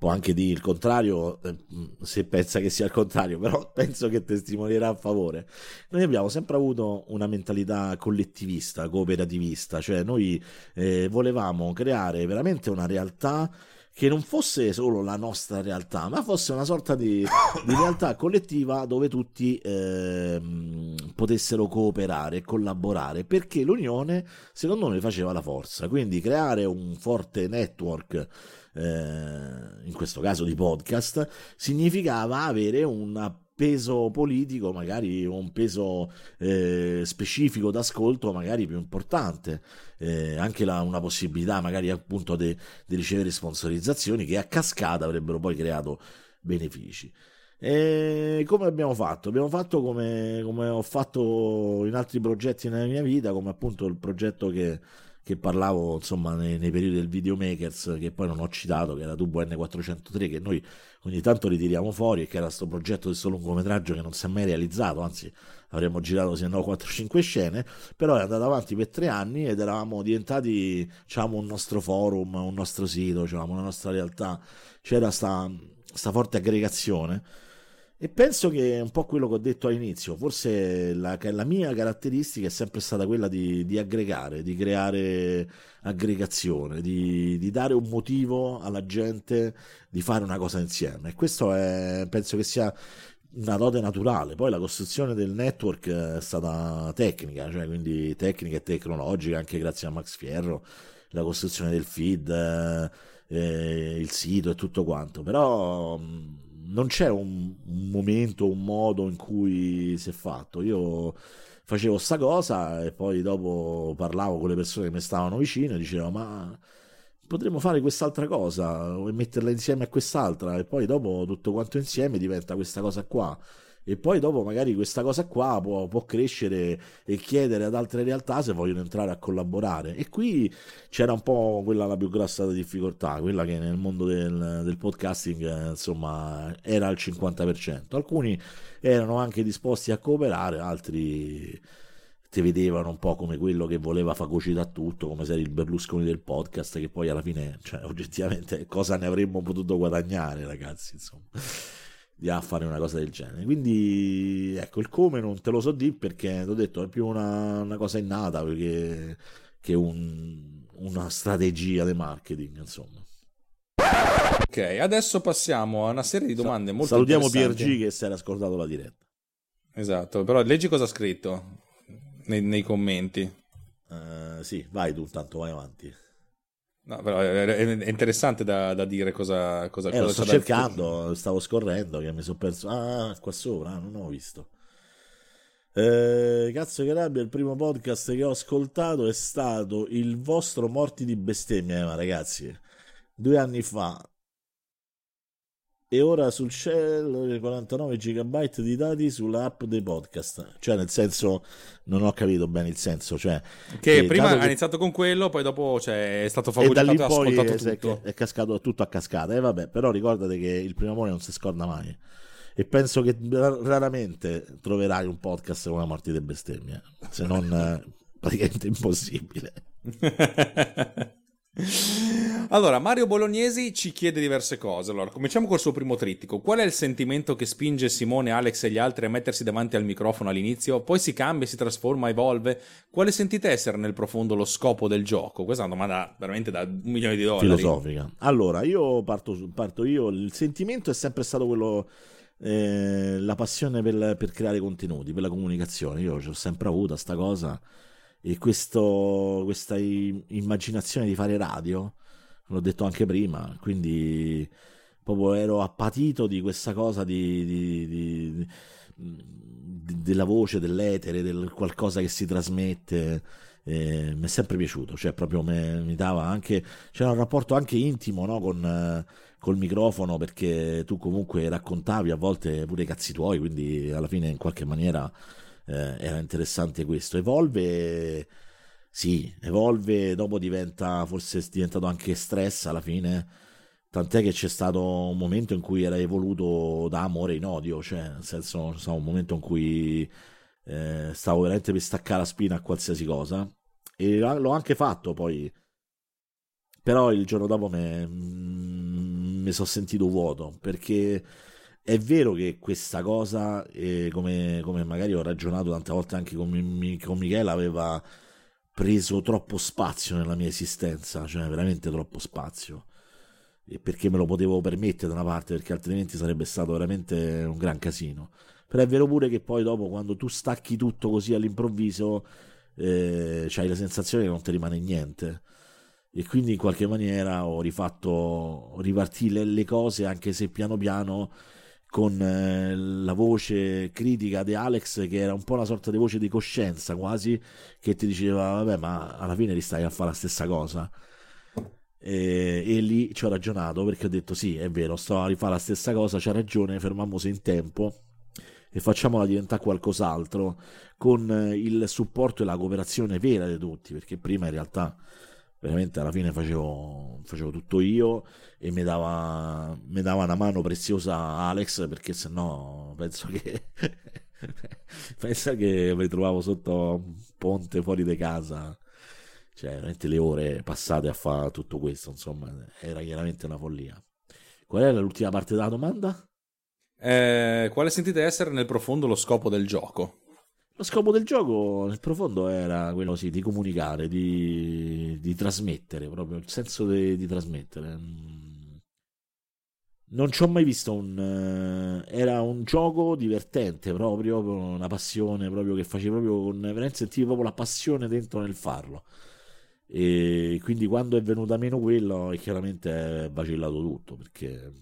può anche dire il contrario eh, se pensa che sia il contrario, però [laughs] penso che testimonierà a favore. Noi abbiamo sempre avuto una mentalità collettivista, cooperativista, cioè noi eh, volevamo creare veramente una realtà che non fosse solo la nostra realtà, ma fosse una sorta di, [coughs] di realtà collettiva dove tutti eh, potessero cooperare e collaborare, perché l'unione, secondo me, faceva la forza. Quindi creare un forte network. Eh, in questo caso di podcast, significava avere una peso politico, magari un peso eh, specifico d'ascolto, magari più importante, eh, anche la, una possibilità magari appunto di ricevere sponsorizzazioni che a cascata avrebbero poi creato benefici. E come abbiamo fatto? Abbiamo fatto come, come ho fatto in altri progetti nella mia vita, come appunto il progetto che, che parlavo insomma nei, nei, periodi del videomakers che poi non ho citato che era Tubo N403 che noi ogni tanto ritiriamo fuori e che era questo progetto di questo lungometraggio che non si è mai realizzato anzi avremmo girato se no 4-5 scene però è andato avanti per tre anni ed eravamo diventati diciamo un nostro forum un nostro sito diciamo una nostra realtà. C'era sta, sta forte aggregazione e penso che è un po' quello che ho detto all'inizio, forse la, la mia caratteristica è sempre stata quella di, di aggregare, di creare aggregazione, di, di, dare un motivo alla gente di fare una cosa insieme. E questo è, penso che sia una dote naturale. Poi la costruzione del network è stata tecnica, cioè quindi tecnica e tecnologica, anche grazie a Max Fierro, la costruzione del feed, eh, il sito e tutto quanto. Però non c'è un, un, momento, un modo in cui si è fatto. Io facevo sta cosa e poi dopo parlavo con le persone che mi stavano vicino e dicevo ma potremmo fare quest'altra cosa e metterla insieme a quest'altra e poi dopo tutto quanto insieme diventa questa cosa qua e poi dopo magari questa cosa qua può, può, crescere e chiedere ad altre realtà se vogliono entrare a collaborare. E qui c'era un po' quella la più grossa difficoltà quella che nel mondo del, del podcasting insomma era al 50% alcuni erano anche disposti a cooperare altri ti vedevano un po' come quello che voleva fagocitare tutto, come se eri il Berlusconi del podcast, che poi alla fine, cioè, [laughs] oggettivamente, cosa ne avremmo potuto guadagnare, ragazzi, insomma a fare una cosa del genere. Quindi ecco, il come non te lo so di perché ti ho detto è più una, una cosa innata perché, che un, una strategia di marketing, insomma. Ok, adesso passiamo a una serie di domande molto Salutiamo PRG che si era scordato la diretta. Esatto, però leggi cosa ha scritto nei, nei commenti. Uh, sì, vai tu, tanto vai avanti. No, però è, interessante da, da dire cosa, cosa, eh, cosa lo sto cercando, stavo scorrendo che mi sono perso. Ah, qua sopra, non ho visto. Eh, cazzo che rabbia, il primo podcast che ho ascoltato è stato il vostro Morti di bestemmia, ma ragazzi, due anni fa e ora sul cielo 49 GB di dati sull'app dei podcast. Cioè, nel senso, non ho capito bene il senso. Cioè, che prima ha iniziato con quello, poi dopo cioè, è stato fagocitato e, da lì poi è, tutto. È, cascato tutto a cascata. E eh, vabbè, però ricordate che il primo amore non si scorda mai. E penso che raramente troverai un podcast con la morte di bestemmie, se non eh, praticamente impossibile. [laughs] Allora, Mario Bolognesi ci chiede diverse cose. Allora, cominciamo col suo primo trittico. Qual è il sentimento che spinge Simone, Alex e gli altri a mettersi davanti al microfono all'inizio? Poi si cambia, si trasforma, evolve. Quale sentite essere nel profondo lo scopo del gioco? Questa è una domanda veramente da un milione di dollari. Filosofica. Allora, io parto, parto io. Il sentimento è sempre stato quello... Eh, la passione per, per creare contenuti, per la comunicazione. Io ho sempre avuto questa cosa e questo, questa immaginazione di fare radio, l'ho detto anche prima, quindi proprio ero appatito di questa cosa di, di, di, della voce, dell'etere, del qualcosa che si trasmette. Eh, mi è sempre piaciuto, cioè proprio me, mi dava anche, c'era un rapporto anche intimo no, con, eh, col microfono perché tu comunque raccontavi a volte pure i cazzi tuoi, quindi alla fine in qualche maniera eh, era interessante questo. Evolve, sì, evolve, dopo diventa, forse è diventato anche stress alla fine, tant'è che c'è stato un momento in cui era evoluto da amore in odio, cioè nel senso, so, un momento in cui eh, stavo veramente per staccare la spina a qualsiasi cosa. E l'ho anche fatto poi. Però il giorno dopo mi mm, sono sentito vuoto perché è vero che questa cosa, eh, come, come, magari ho ragionato tante volte anche con, con Michele, aveva preso troppo spazio nella mia esistenza, cioè veramente troppo spazio. E perché me lo potevo permettere da una parte, perché altrimenti sarebbe stato veramente un gran casino. Però è vero pure che poi dopo, quando tu stacchi tutto così all'improvviso, eh, hai la sensazione che non ti rimane niente. E quindi in qualche maniera ho rifatto, ripartire le cose, anche se piano piano con eh, la voce critica di Alex che era un po' una sorta di voce di coscienza quasi che ti diceva vabbè ma alla fine ristai a fare la stessa cosa. E, e, lì ci ho ragionato perché ho detto sì è vero sto a rifare la stessa cosa c'ha ragione fermiamoci in tempo e facciamola diventare qualcos'altro con eh, il supporto e la cooperazione vera di tutti, perché prima in realtà veramente alla fine facevo, facevo tutto io e mi dava, mi dava una mano preziosa Alex perché sennò penso che [laughs] pensa che mi trovavo sotto un ponte fuori di casa cioè veramente le ore passate a fare tutto questo insomma era chiaramente una follia qual era l'ultima parte della domanda? Eh, quale sentite essere nel profondo lo scopo del gioco? Lo scopo del gioco nel profondo era quello sì, di comunicare, di, di trasmettere, proprio il senso di, di trasmettere. Non ci ho mai visto un... Uh, era un gioco divertente proprio, una passione proprio che facevi proprio con... Veramente sentivi proprio la passione dentro nel farlo. E quindi quando è venuta meno quello, chiaramente è vacillato tutto, perché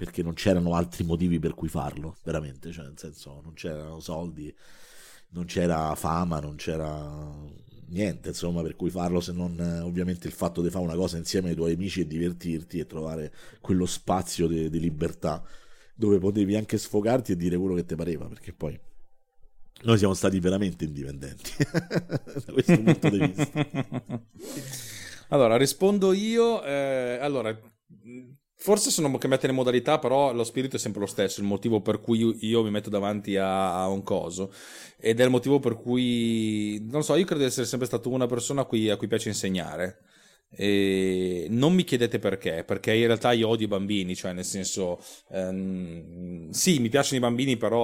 perché non c'erano altri motivi per cui farlo, veramente, cioè nel senso non c'erano soldi, non c'era fama, non c'era niente, insomma, per cui farlo se non ovviamente il fatto di fare una cosa insieme ai tuoi amici e divertirti e trovare quello spazio di libertà dove potevi anche sfogarti e dire quello che ti pareva, perché poi noi siamo stati veramente indipendenti [laughs] da questo punto di vista. Allora, rispondo io. Eh, allora, Forse sono cambiate le modalità, però lo spirito è sempre lo stesso, il motivo per cui io, mi metto davanti a, un coso. Ed è il motivo per cui, non so, io credo di essere sempre stato una persona a cui, a cui piace insegnare. E non mi chiedete perché, perché in realtà io odio i bambini, cioè nel senso, ehm, sì, mi piacciono i bambini, però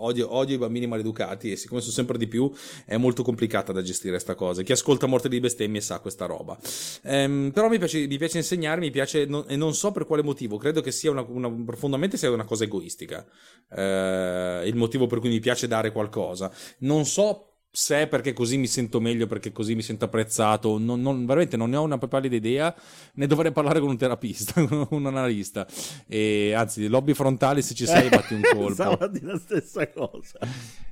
odio, odio, i bambini maleducati e siccome sono sempre di più è molto complicata da gestire questa cosa. Chi ascolta Morte di bestemmie sa questa roba. Ehm, però mi piace, mi piace, insegnare, mi piace, non, e non so per quale motivo, credo che sia una, una, profondamente sia una cosa egoistica, eh, il motivo per cui mi piace dare qualcosa. Non so se perché così mi sento meglio, perché così mi sento apprezzato, non, non, veramente non ne ho una pallida idea, ne dovrei parlare con un terapista, [laughs] con un analista. E anzi, lobby frontali, se ci sei, batti un [laughs] colpo. Stavo a dire la stessa cosa.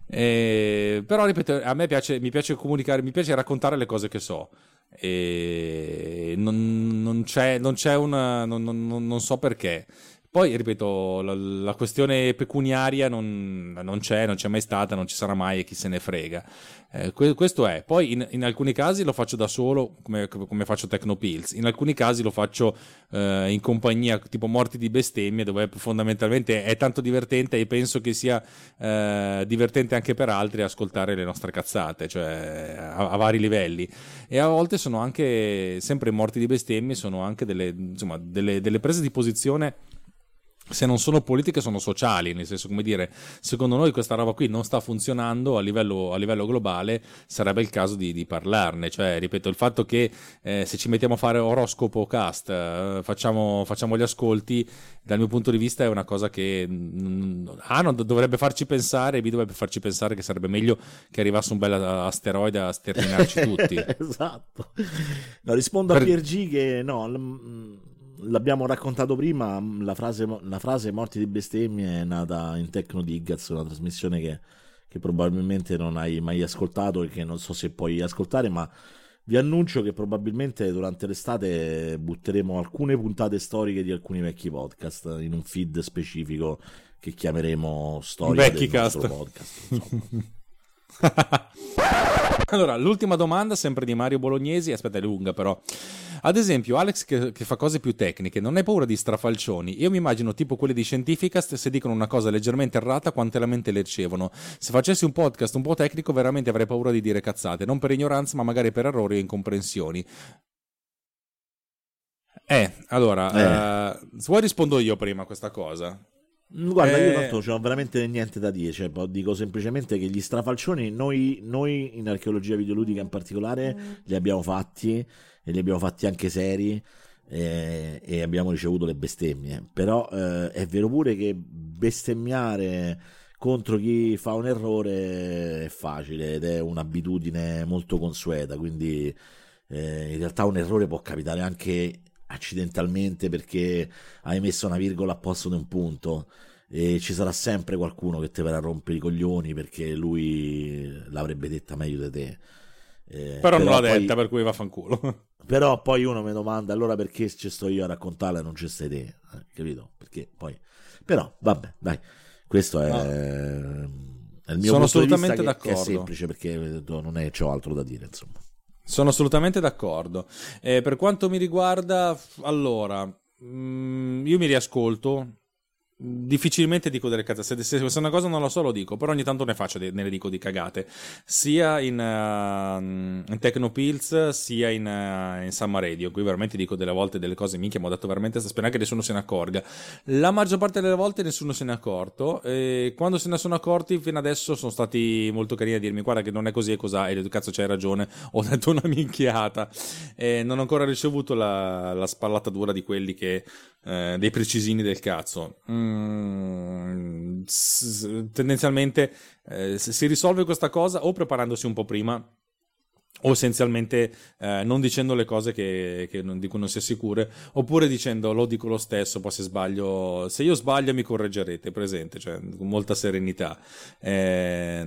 E, però, ripeto, a me piace, mi piace comunicare, mi piace raccontare le cose che so. E non, non c'è, non c'è una. Non, non so perché. Poi, ripeto, la, la questione pecuniaria non, non, c'è, non c'è mai stata, non ci sarà mai e chi se ne frega. Eh, que- questo è. Poi in, in, alcuni casi lo faccio da solo, come, come faccio Tecnopills, in alcuni casi lo faccio eh, in compagnia, tipo Morti di bestemmie, dove fondamentalmente è tanto divertente e penso che sia eh, divertente anche per altri ascoltare le nostre cazzate, cioè a, a, vari livelli. E a volte sono anche, sempre Morti di bestemmie, sono anche delle, insomma, delle, delle prese di posizione se non sono politiche sono sociali, nel senso come dire, secondo noi questa roba qui non sta funzionando a livello, a livello globale, sarebbe il caso di, di, parlarne, cioè ripeto il fatto che eh, se ci mettiamo a fare oroscopo cast, eh, facciamo, facciamo, gli ascolti, dal mio punto di vista è una cosa che mm, A non dovrebbe farci pensare, B dovrebbe farci pensare che sarebbe meglio che arrivasse un bel asteroide a sterminarci [laughs] tutti. esatto. No, rispondo per... a Piergi che no... L- l'abbiamo raccontato prima, la frase, la frase Morti di bestemmie è nata in Tecno Diggaz, una trasmissione che, che, probabilmente non hai mai ascoltato e che non so se puoi ascoltare, ma vi annuncio che probabilmente durante l'estate butteremo alcune puntate storiche di alcuni vecchi podcast in un feed specifico che chiameremo Storia del cast. podcast. [laughs] [laughs] allora, l'ultima domanda sempre di Mario Bolognesi, aspetta è lunga però. Ad esempio, Alex che, che, fa cose più tecniche, non hai paura di strafalcioni? Io mi immagino tipo quelli di Scientificast, se dicono una cosa leggermente errata, quante lamente le ricevono. Se facessi un podcast un po' tecnico, veramente avrei paura di dire cazzate, non per ignoranza, ma magari per errori o incomprensioni. Eh, allora, eh. Uh, vuoi rispondo io prima a questa cosa? Guarda, eh... io tanto non ho veramente niente da dire, cioè, dico semplicemente che gli strafalcioni noi, noi in archeologia videoludica in particolare li abbiamo fatti e li abbiamo fatti anche seri e, e abbiamo ricevuto le bestemmie. Però eh, è vero pure che bestemmiare contro chi fa un errore è facile ed è un'abitudine molto consueta, quindi eh, in realtà un errore può capitare anche accidentalmente perché hai messo una virgola a posto di un punto e ci sarà sempre qualcuno che ti verrà a rompere i coglioni perché lui l'avrebbe detta meglio di te. Eh, però, però, non l'ha poi, detta, per cui vaffanculo. [laughs] Però poi uno mi domanda allora perché ci sto io a raccontarla e non ci stai te, eh, capito? Perché poi... Però, vabbè, dai. Questo è, è il mio Sono punto di vista assolutamente d'accordo. che è semplice perché eh, non è, c'ho altro da dire, insomma. Sono assolutamente d'accordo. Eh, per quanto mi riguarda, allora, mm, io mi riascolto. Difficilmente dico delle cazzate. Se, se, una cosa non la so, lo dico. Però ogni tanto ne faccio, ne le dico di cagate. Sia in, uh, in Tecnopills, sia in, uh, in Summer Radio. Qui veramente dico delle volte delle cose minchia. Mi ho detto veramente. Spero che nessuno se ne accorga. La maggior parte delle volte nessuno se ne è accorto. E quando se ne sono accorti, fino adesso sono stati molto carini a dirmi: Guarda, che non è così e cos'ha. E detto, cazzo, c'hai ragione. Ho detto una minchiata. E non ho ancora ricevuto la, la spallata dura di quelli che. Eh, dei precisini del cazzo. Mm, s- tendenzialmente eh, si risolve questa cosa o preparandosi un po' prima o essenzialmente eh, non dicendo le cose che, che non, di cui non si è sicure, oppure dicendo lo dico lo stesso, poi se sbaglio, se io sbaglio mi correggerete, presente, cioè con molta serenità. Eh,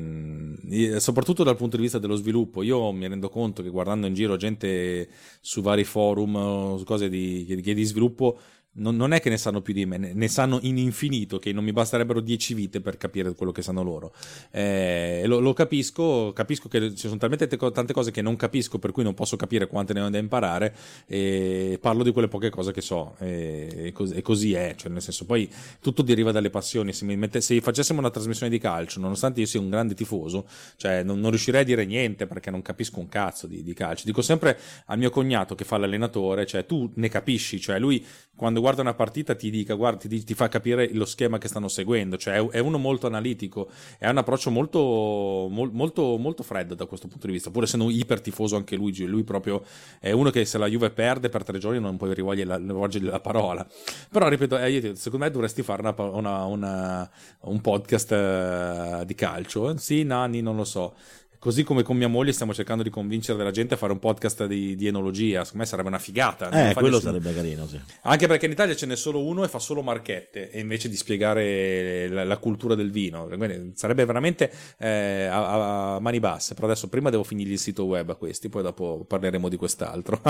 soprattutto dal punto di vista dello sviluppo, io mi rendo conto che guardando in giro gente su vari forum, cose di, di sviluppo, non, non, è che ne sanno più di me, ne, ne, sanno in infinito, che non mi basterebbero dieci vite per capire quello che sanno loro. Eh, lo, lo, capisco, capisco che ci sono talmente tante cose che non capisco, per cui non posso capire quante ne ho da imparare, e parlo di quelle poche cose che so, e, e, cos- così è, cioè nel senso, poi tutto deriva dalle passioni, se, mette, se facessimo una trasmissione di calcio, nonostante io sia un grande tifoso, cioè non, non riuscirei a dire niente perché non capisco un cazzo di, di calcio. Dico sempre al mio cognato che fa l'allenatore, cioè tu ne capisci, cioè lui quando guarda una partita ti dica, guarda, ti, ti, fa capire lo schema che stanno seguendo, cioè è, è uno molto analitico, è un approccio molto, molto, molto freddo da questo punto di vista, pur essendo un iper tifoso anche lui, lui proprio è uno che se la Juve perde per tre giorni non puoi rivolgergli la, rivolgergli la parola, però ripeto, eh, secondo me dovresti fare una, una, una, un podcast uh, di calcio, sì, Nani, non lo so. Così come con mia moglie stiamo cercando di convincere della gente a fare un podcast di, di enologia. Secondo me sarebbe una figata. Eh, quello nessun... sarebbe carino, sì. Anche perché in Italia ce n'è solo uno e fa solo marchette, e invece di spiegare la, la cultura del vino. Quindi sarebbe veramente eh, a, a, mani basse. Però adesso prima devo finire il sito web a questi, poi dopo parleremo di quest'altro.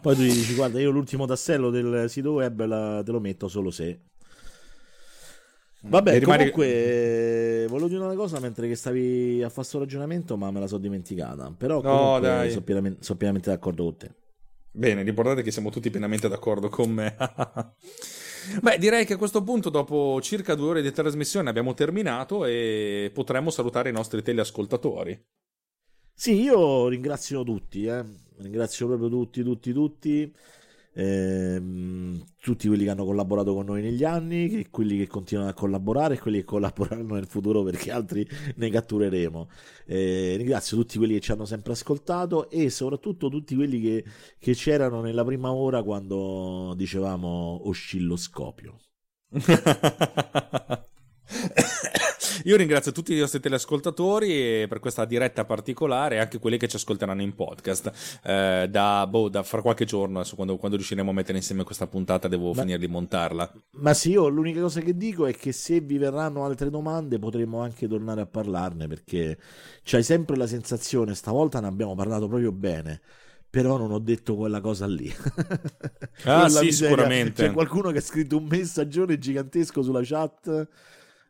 poi tu gli [laughs] dici, guarda, io l'ultimo tassello del sito web la, te lo metto solo se... Vabbè, rimane... comunque volevo dire una cosa mentre che stavi a fare questo ragionamento, ma me la sono dimenticata. Però no, dai. sono pienamente, so pienamente d'accordo con te. Bene, ricordate che siamo tutti pienamente d'accordo con me. [laughs] Beh, direi che a questo punto, dopo circa due ore di trasmissione, abbiamo terminato e potremmo salutare i nostri teleascoltatori. Sì, io ringrazio tutti, eh. ringrazio proprio tutti, tutti, tutti ehm, tutti quelli che hanno collaborato con noi negli anni, quelli che continuano a collaborare e quelli che collaboreranno nel futuro perché altri ne cattureremo. Eh, ringrazio tutti quelli che ci hanno sempre ascoltato e soprattutto tutti quelli che, che c'erano nella prima ora quando dicevamo oscilloscopio. [laughs] Io ringrazio tutti i nostri teleascoltatori per questa diretta particolare e anche quelli che ci ascolteranno in podcast. Eh, da, boh, da fra qualche giorno, adesso quando, quando, riusciremo a mettere insieme questa puntata, devo ma, finire di montarla. Ma sì, io l'unica cosa che dico è che se vi verranno altre domande potremo anche tornare a parlarne perché c'hai sempre la sensazione, stavolta ne abbiamo parlato proprio bene però non ho detto quella cosa lì. ah, [laughs] sì, miseria. sicuramente. C'è qualcuno che ha scritto un messaggio gigantesco sulla chat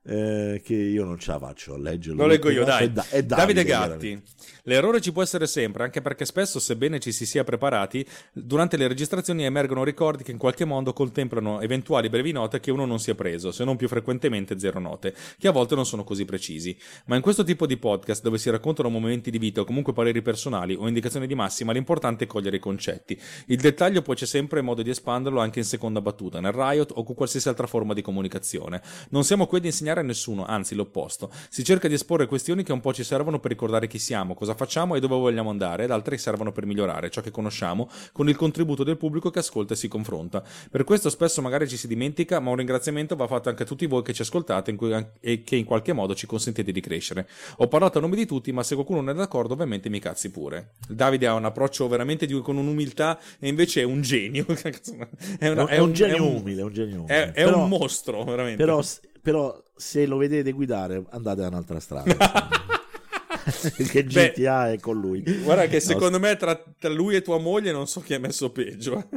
eh, che io non ce la faccio a leggerlo. Lo leggo io, dai. È da- Davide, Davide Gatti. L'errore ci può essere sempre, anche perché spesso, sebbene ci si sia preparati, durante le registrazioni emergono ricordi che in qualche modo contemplano eventuali brevi note che uno non si è preso, se non più frequentemente zero note, che a volte non sono così precisi. Ma in questo tipo di podcast, dove si raccontano momenti di vita o comunque pareri personali o indicazioni di massima, l'importante è cogliere i concetti. Il dettaglio poi c'è sempre modo di espanderlo anche in seconda battuta, nel riot o con qualsiasi altra forma di comunicazione. Non siamo qui ad insegnare a nessuno, anzi l'opposto. Si cerca di esporre questioni che un po' ci servono per ricordare chi siamo, cosa facciamo e dove vogliamo andare, ed altre che servono per migliorare ciò che conosciamo con il contributo del pubblico che ascolta e si confronta. Per questo spesso magari ci si dimentica, ma un ringraziamento va fatto anche a tutti voi che ci ascoltate e che in qualche modo ci consentite di crescere. Ho parlato a nome di tutti, ma se qualcuno non è d'accordo, ovviamente mi cazzi pure. Davide ha un approccio veramente di, con un'umiltà e invece è un genio. [laughs] è, una, è, un, un, genio è un, umile, un genio umile. È, è però, un mostro, veramente. Però, però se lo vedete guidare, andate da un'altra strada. [laughs] che GTA Beh, è con lui. Guarda che secondo no, me tra, tra, lui e tua moglie non so chi ha messo peggio.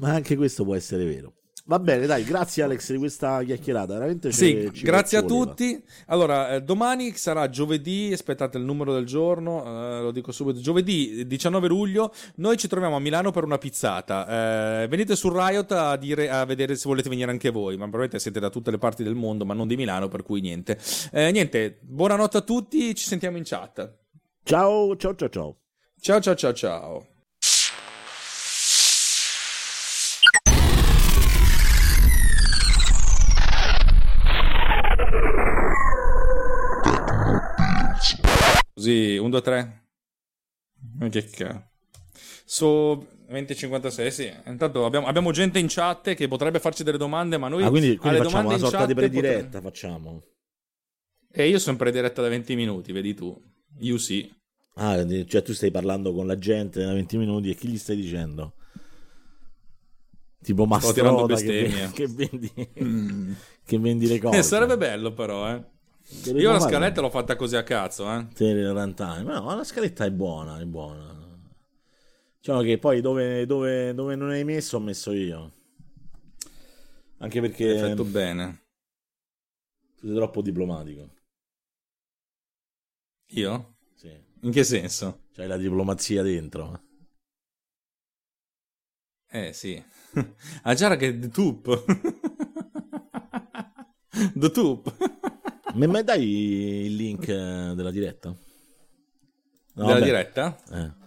Ma anche questo può essere vero. Va bene, dai, grazie Alex di questa chiacchierata. Veramente sì, ci, grazie ci a tutti. Allora, eh, domani sarà giovedì, aspettate il numero del giorno, eh, lo dico subito, giovedì 19 luglio, noi ci troviamo a Milano per una pizzata. Eh, venite su Riot a, dire, a vedere se volete venire anche voi, ma probabilmente siete da tutte le parti del mondo, ma non di Milano, per cui niente. Eh, niente, buonanotte a tutti, ci sentiamo in chat. Ciao, ciao, ciao, ciao. Ciao, ciao, ciao, ciao. 1, 2, 3. Che cazzo. Su 2056, sì. Intanto abbiamo, abbiamo, gente in chat che potrebbe farci delle domande, ma noi... Ah, quindi, quindi facciamo una sorta di prediretta, potremmo... facciamo. E io sono prediretta da 20 minuti, vedi tu. You see. Ah, cioè tu stai parlando con la gente da 20 minuti e chi gli stai dicendo? Tipo Mastroda che, che, vendi, mm. che vendi le cose. Eh, sarebbe bello però, eh. Io la scaletta l'ho fatta così a cazzo, eh. Ma no, la scaletta è buona, è buona. Diciamo che poi dove, dove, dove non hai messo ho messo io. Anche perché... Hai fatto bene. Sei troppo diplomatico. Io? Sì. In che senso? C'hai la diplomazia dentro. Eh sì. [laughs] ah già che The Toop. [laughs] The Toop. Mi mai dai il link eh, della diretta? No, della vabbè. diretta? Eh.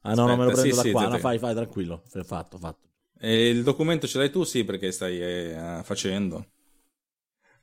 Ah no, Aspetta, non me lo prendo sì, da sì, qua, no, fai, fai tranquillo, fatto, fatto. E il documento ce l'hai tu? Sì, perché stai eh, facendo.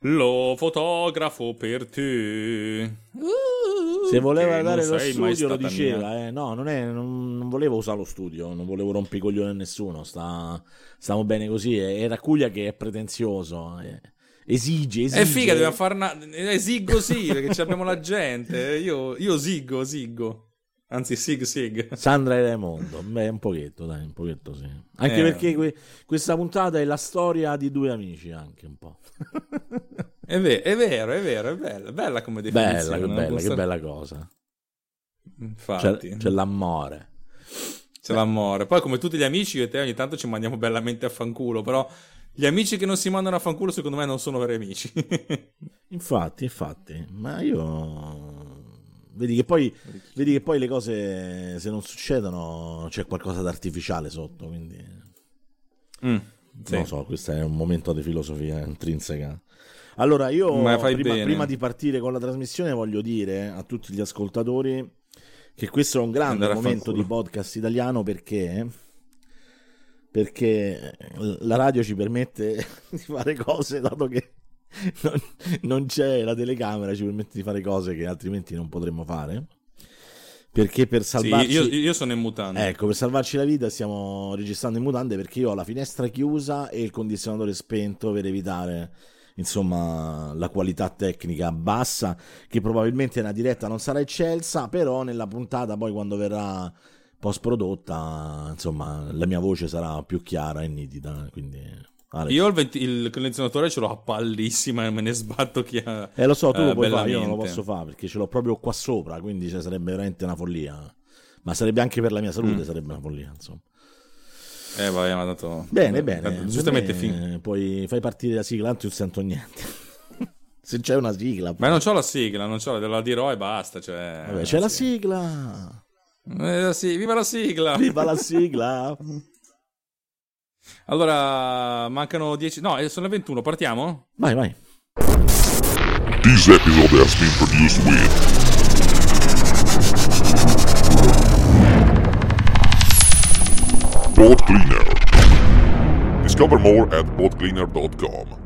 Lo fotografo per te. Uh, Se voleva dare lo studio lo diceva, eh. no, non, è, non, non, volevo usare lo studio, non volevo rompere i coglioni a nessuno, sta, stiamo bene così. Era Cuglia che è pretenzioso. Eh esige, esige. È figa, dobbiamo fare una... Esigo sì, perché abbiamo la gente. Io, io siggo, siggo. Anzi, sig, sig. Sandra e Raimondo. Beh, un pochetto, dai, un pochetto sì. Anche eh. perché que- questa puntata è la storia di due amici, anche un po'. [laughs] è, vero, è vero, è vero, è bella, bella come definizione. Bella, che bella, che bella cosa. Infatti. C'è, c'è l'amore. C'è l'amore. Poi, come tutti gli amici, io e te ogni tanto ci mandiamo bellamente a fanculo, però gli amici che non si mandano a fanculo, secondo me, non sono veri amici. [laughs] infatti, infatti. Ma io. Vedi che, poi, vedi che poi le cose, se non succedono, c'è qualcosa di artificiale sotto. Quindi. Mm, sì. Non so, questo è un momento di filosofia intrinseca. Allora, io prima, prima, di partire con la trasmissione voglio dire a tutti gli ascoltatori che questo è un grande momento di podcast italiano perché perché la radio ci permette [laughs] di fare cose dato che [laughs] non, non, c'è la telecamera ci permette di fare cose che altrimenti non potremmo fare. Perché per salvarci sì, io, io, sono in mutande. Ecco per salvarci la vita stiamo registrando in mutande perché io ho la finestra chiusa e il condizionatore spento per evitare insomma la qualità tecnica bassa che probabilmente nella diretta non sarà eccelsa però nella puntata poi quando verrà post prodotta, insomma, la mia voce sarà più chiara e nitida. Quindi, Alex. Io il, venti- il, condizionatore ce l'ho a pallissima e me ne sbatto chi ha. Eh, lo so, tu lo puoi fare, io non lo posso fare perché ce l'ho proprio qua sopra, quindi cioè, sarebbe veramente una follia. Ma sarebbe anche per la mia salute, mm. sarebbe una follia, insomma. Eh, vai, ma dato... Bene, bene. Giustamente fin... Poi fai partire la sigla, tanto non sento niente. [laughs] Se c'è una sigla. Ma non c'ho la sigla, non c'ho, la dirò e basta. Cioè... Vabbè, c'è la sigla. Eh, sì, viva la sigla! Viva la sigla! [laughs] allora, mancano 10... No, eh, sono le 21, partiamo? Vai, vai. This episode has been produced with Bot Cleaner. Discover more at botcleaner.com.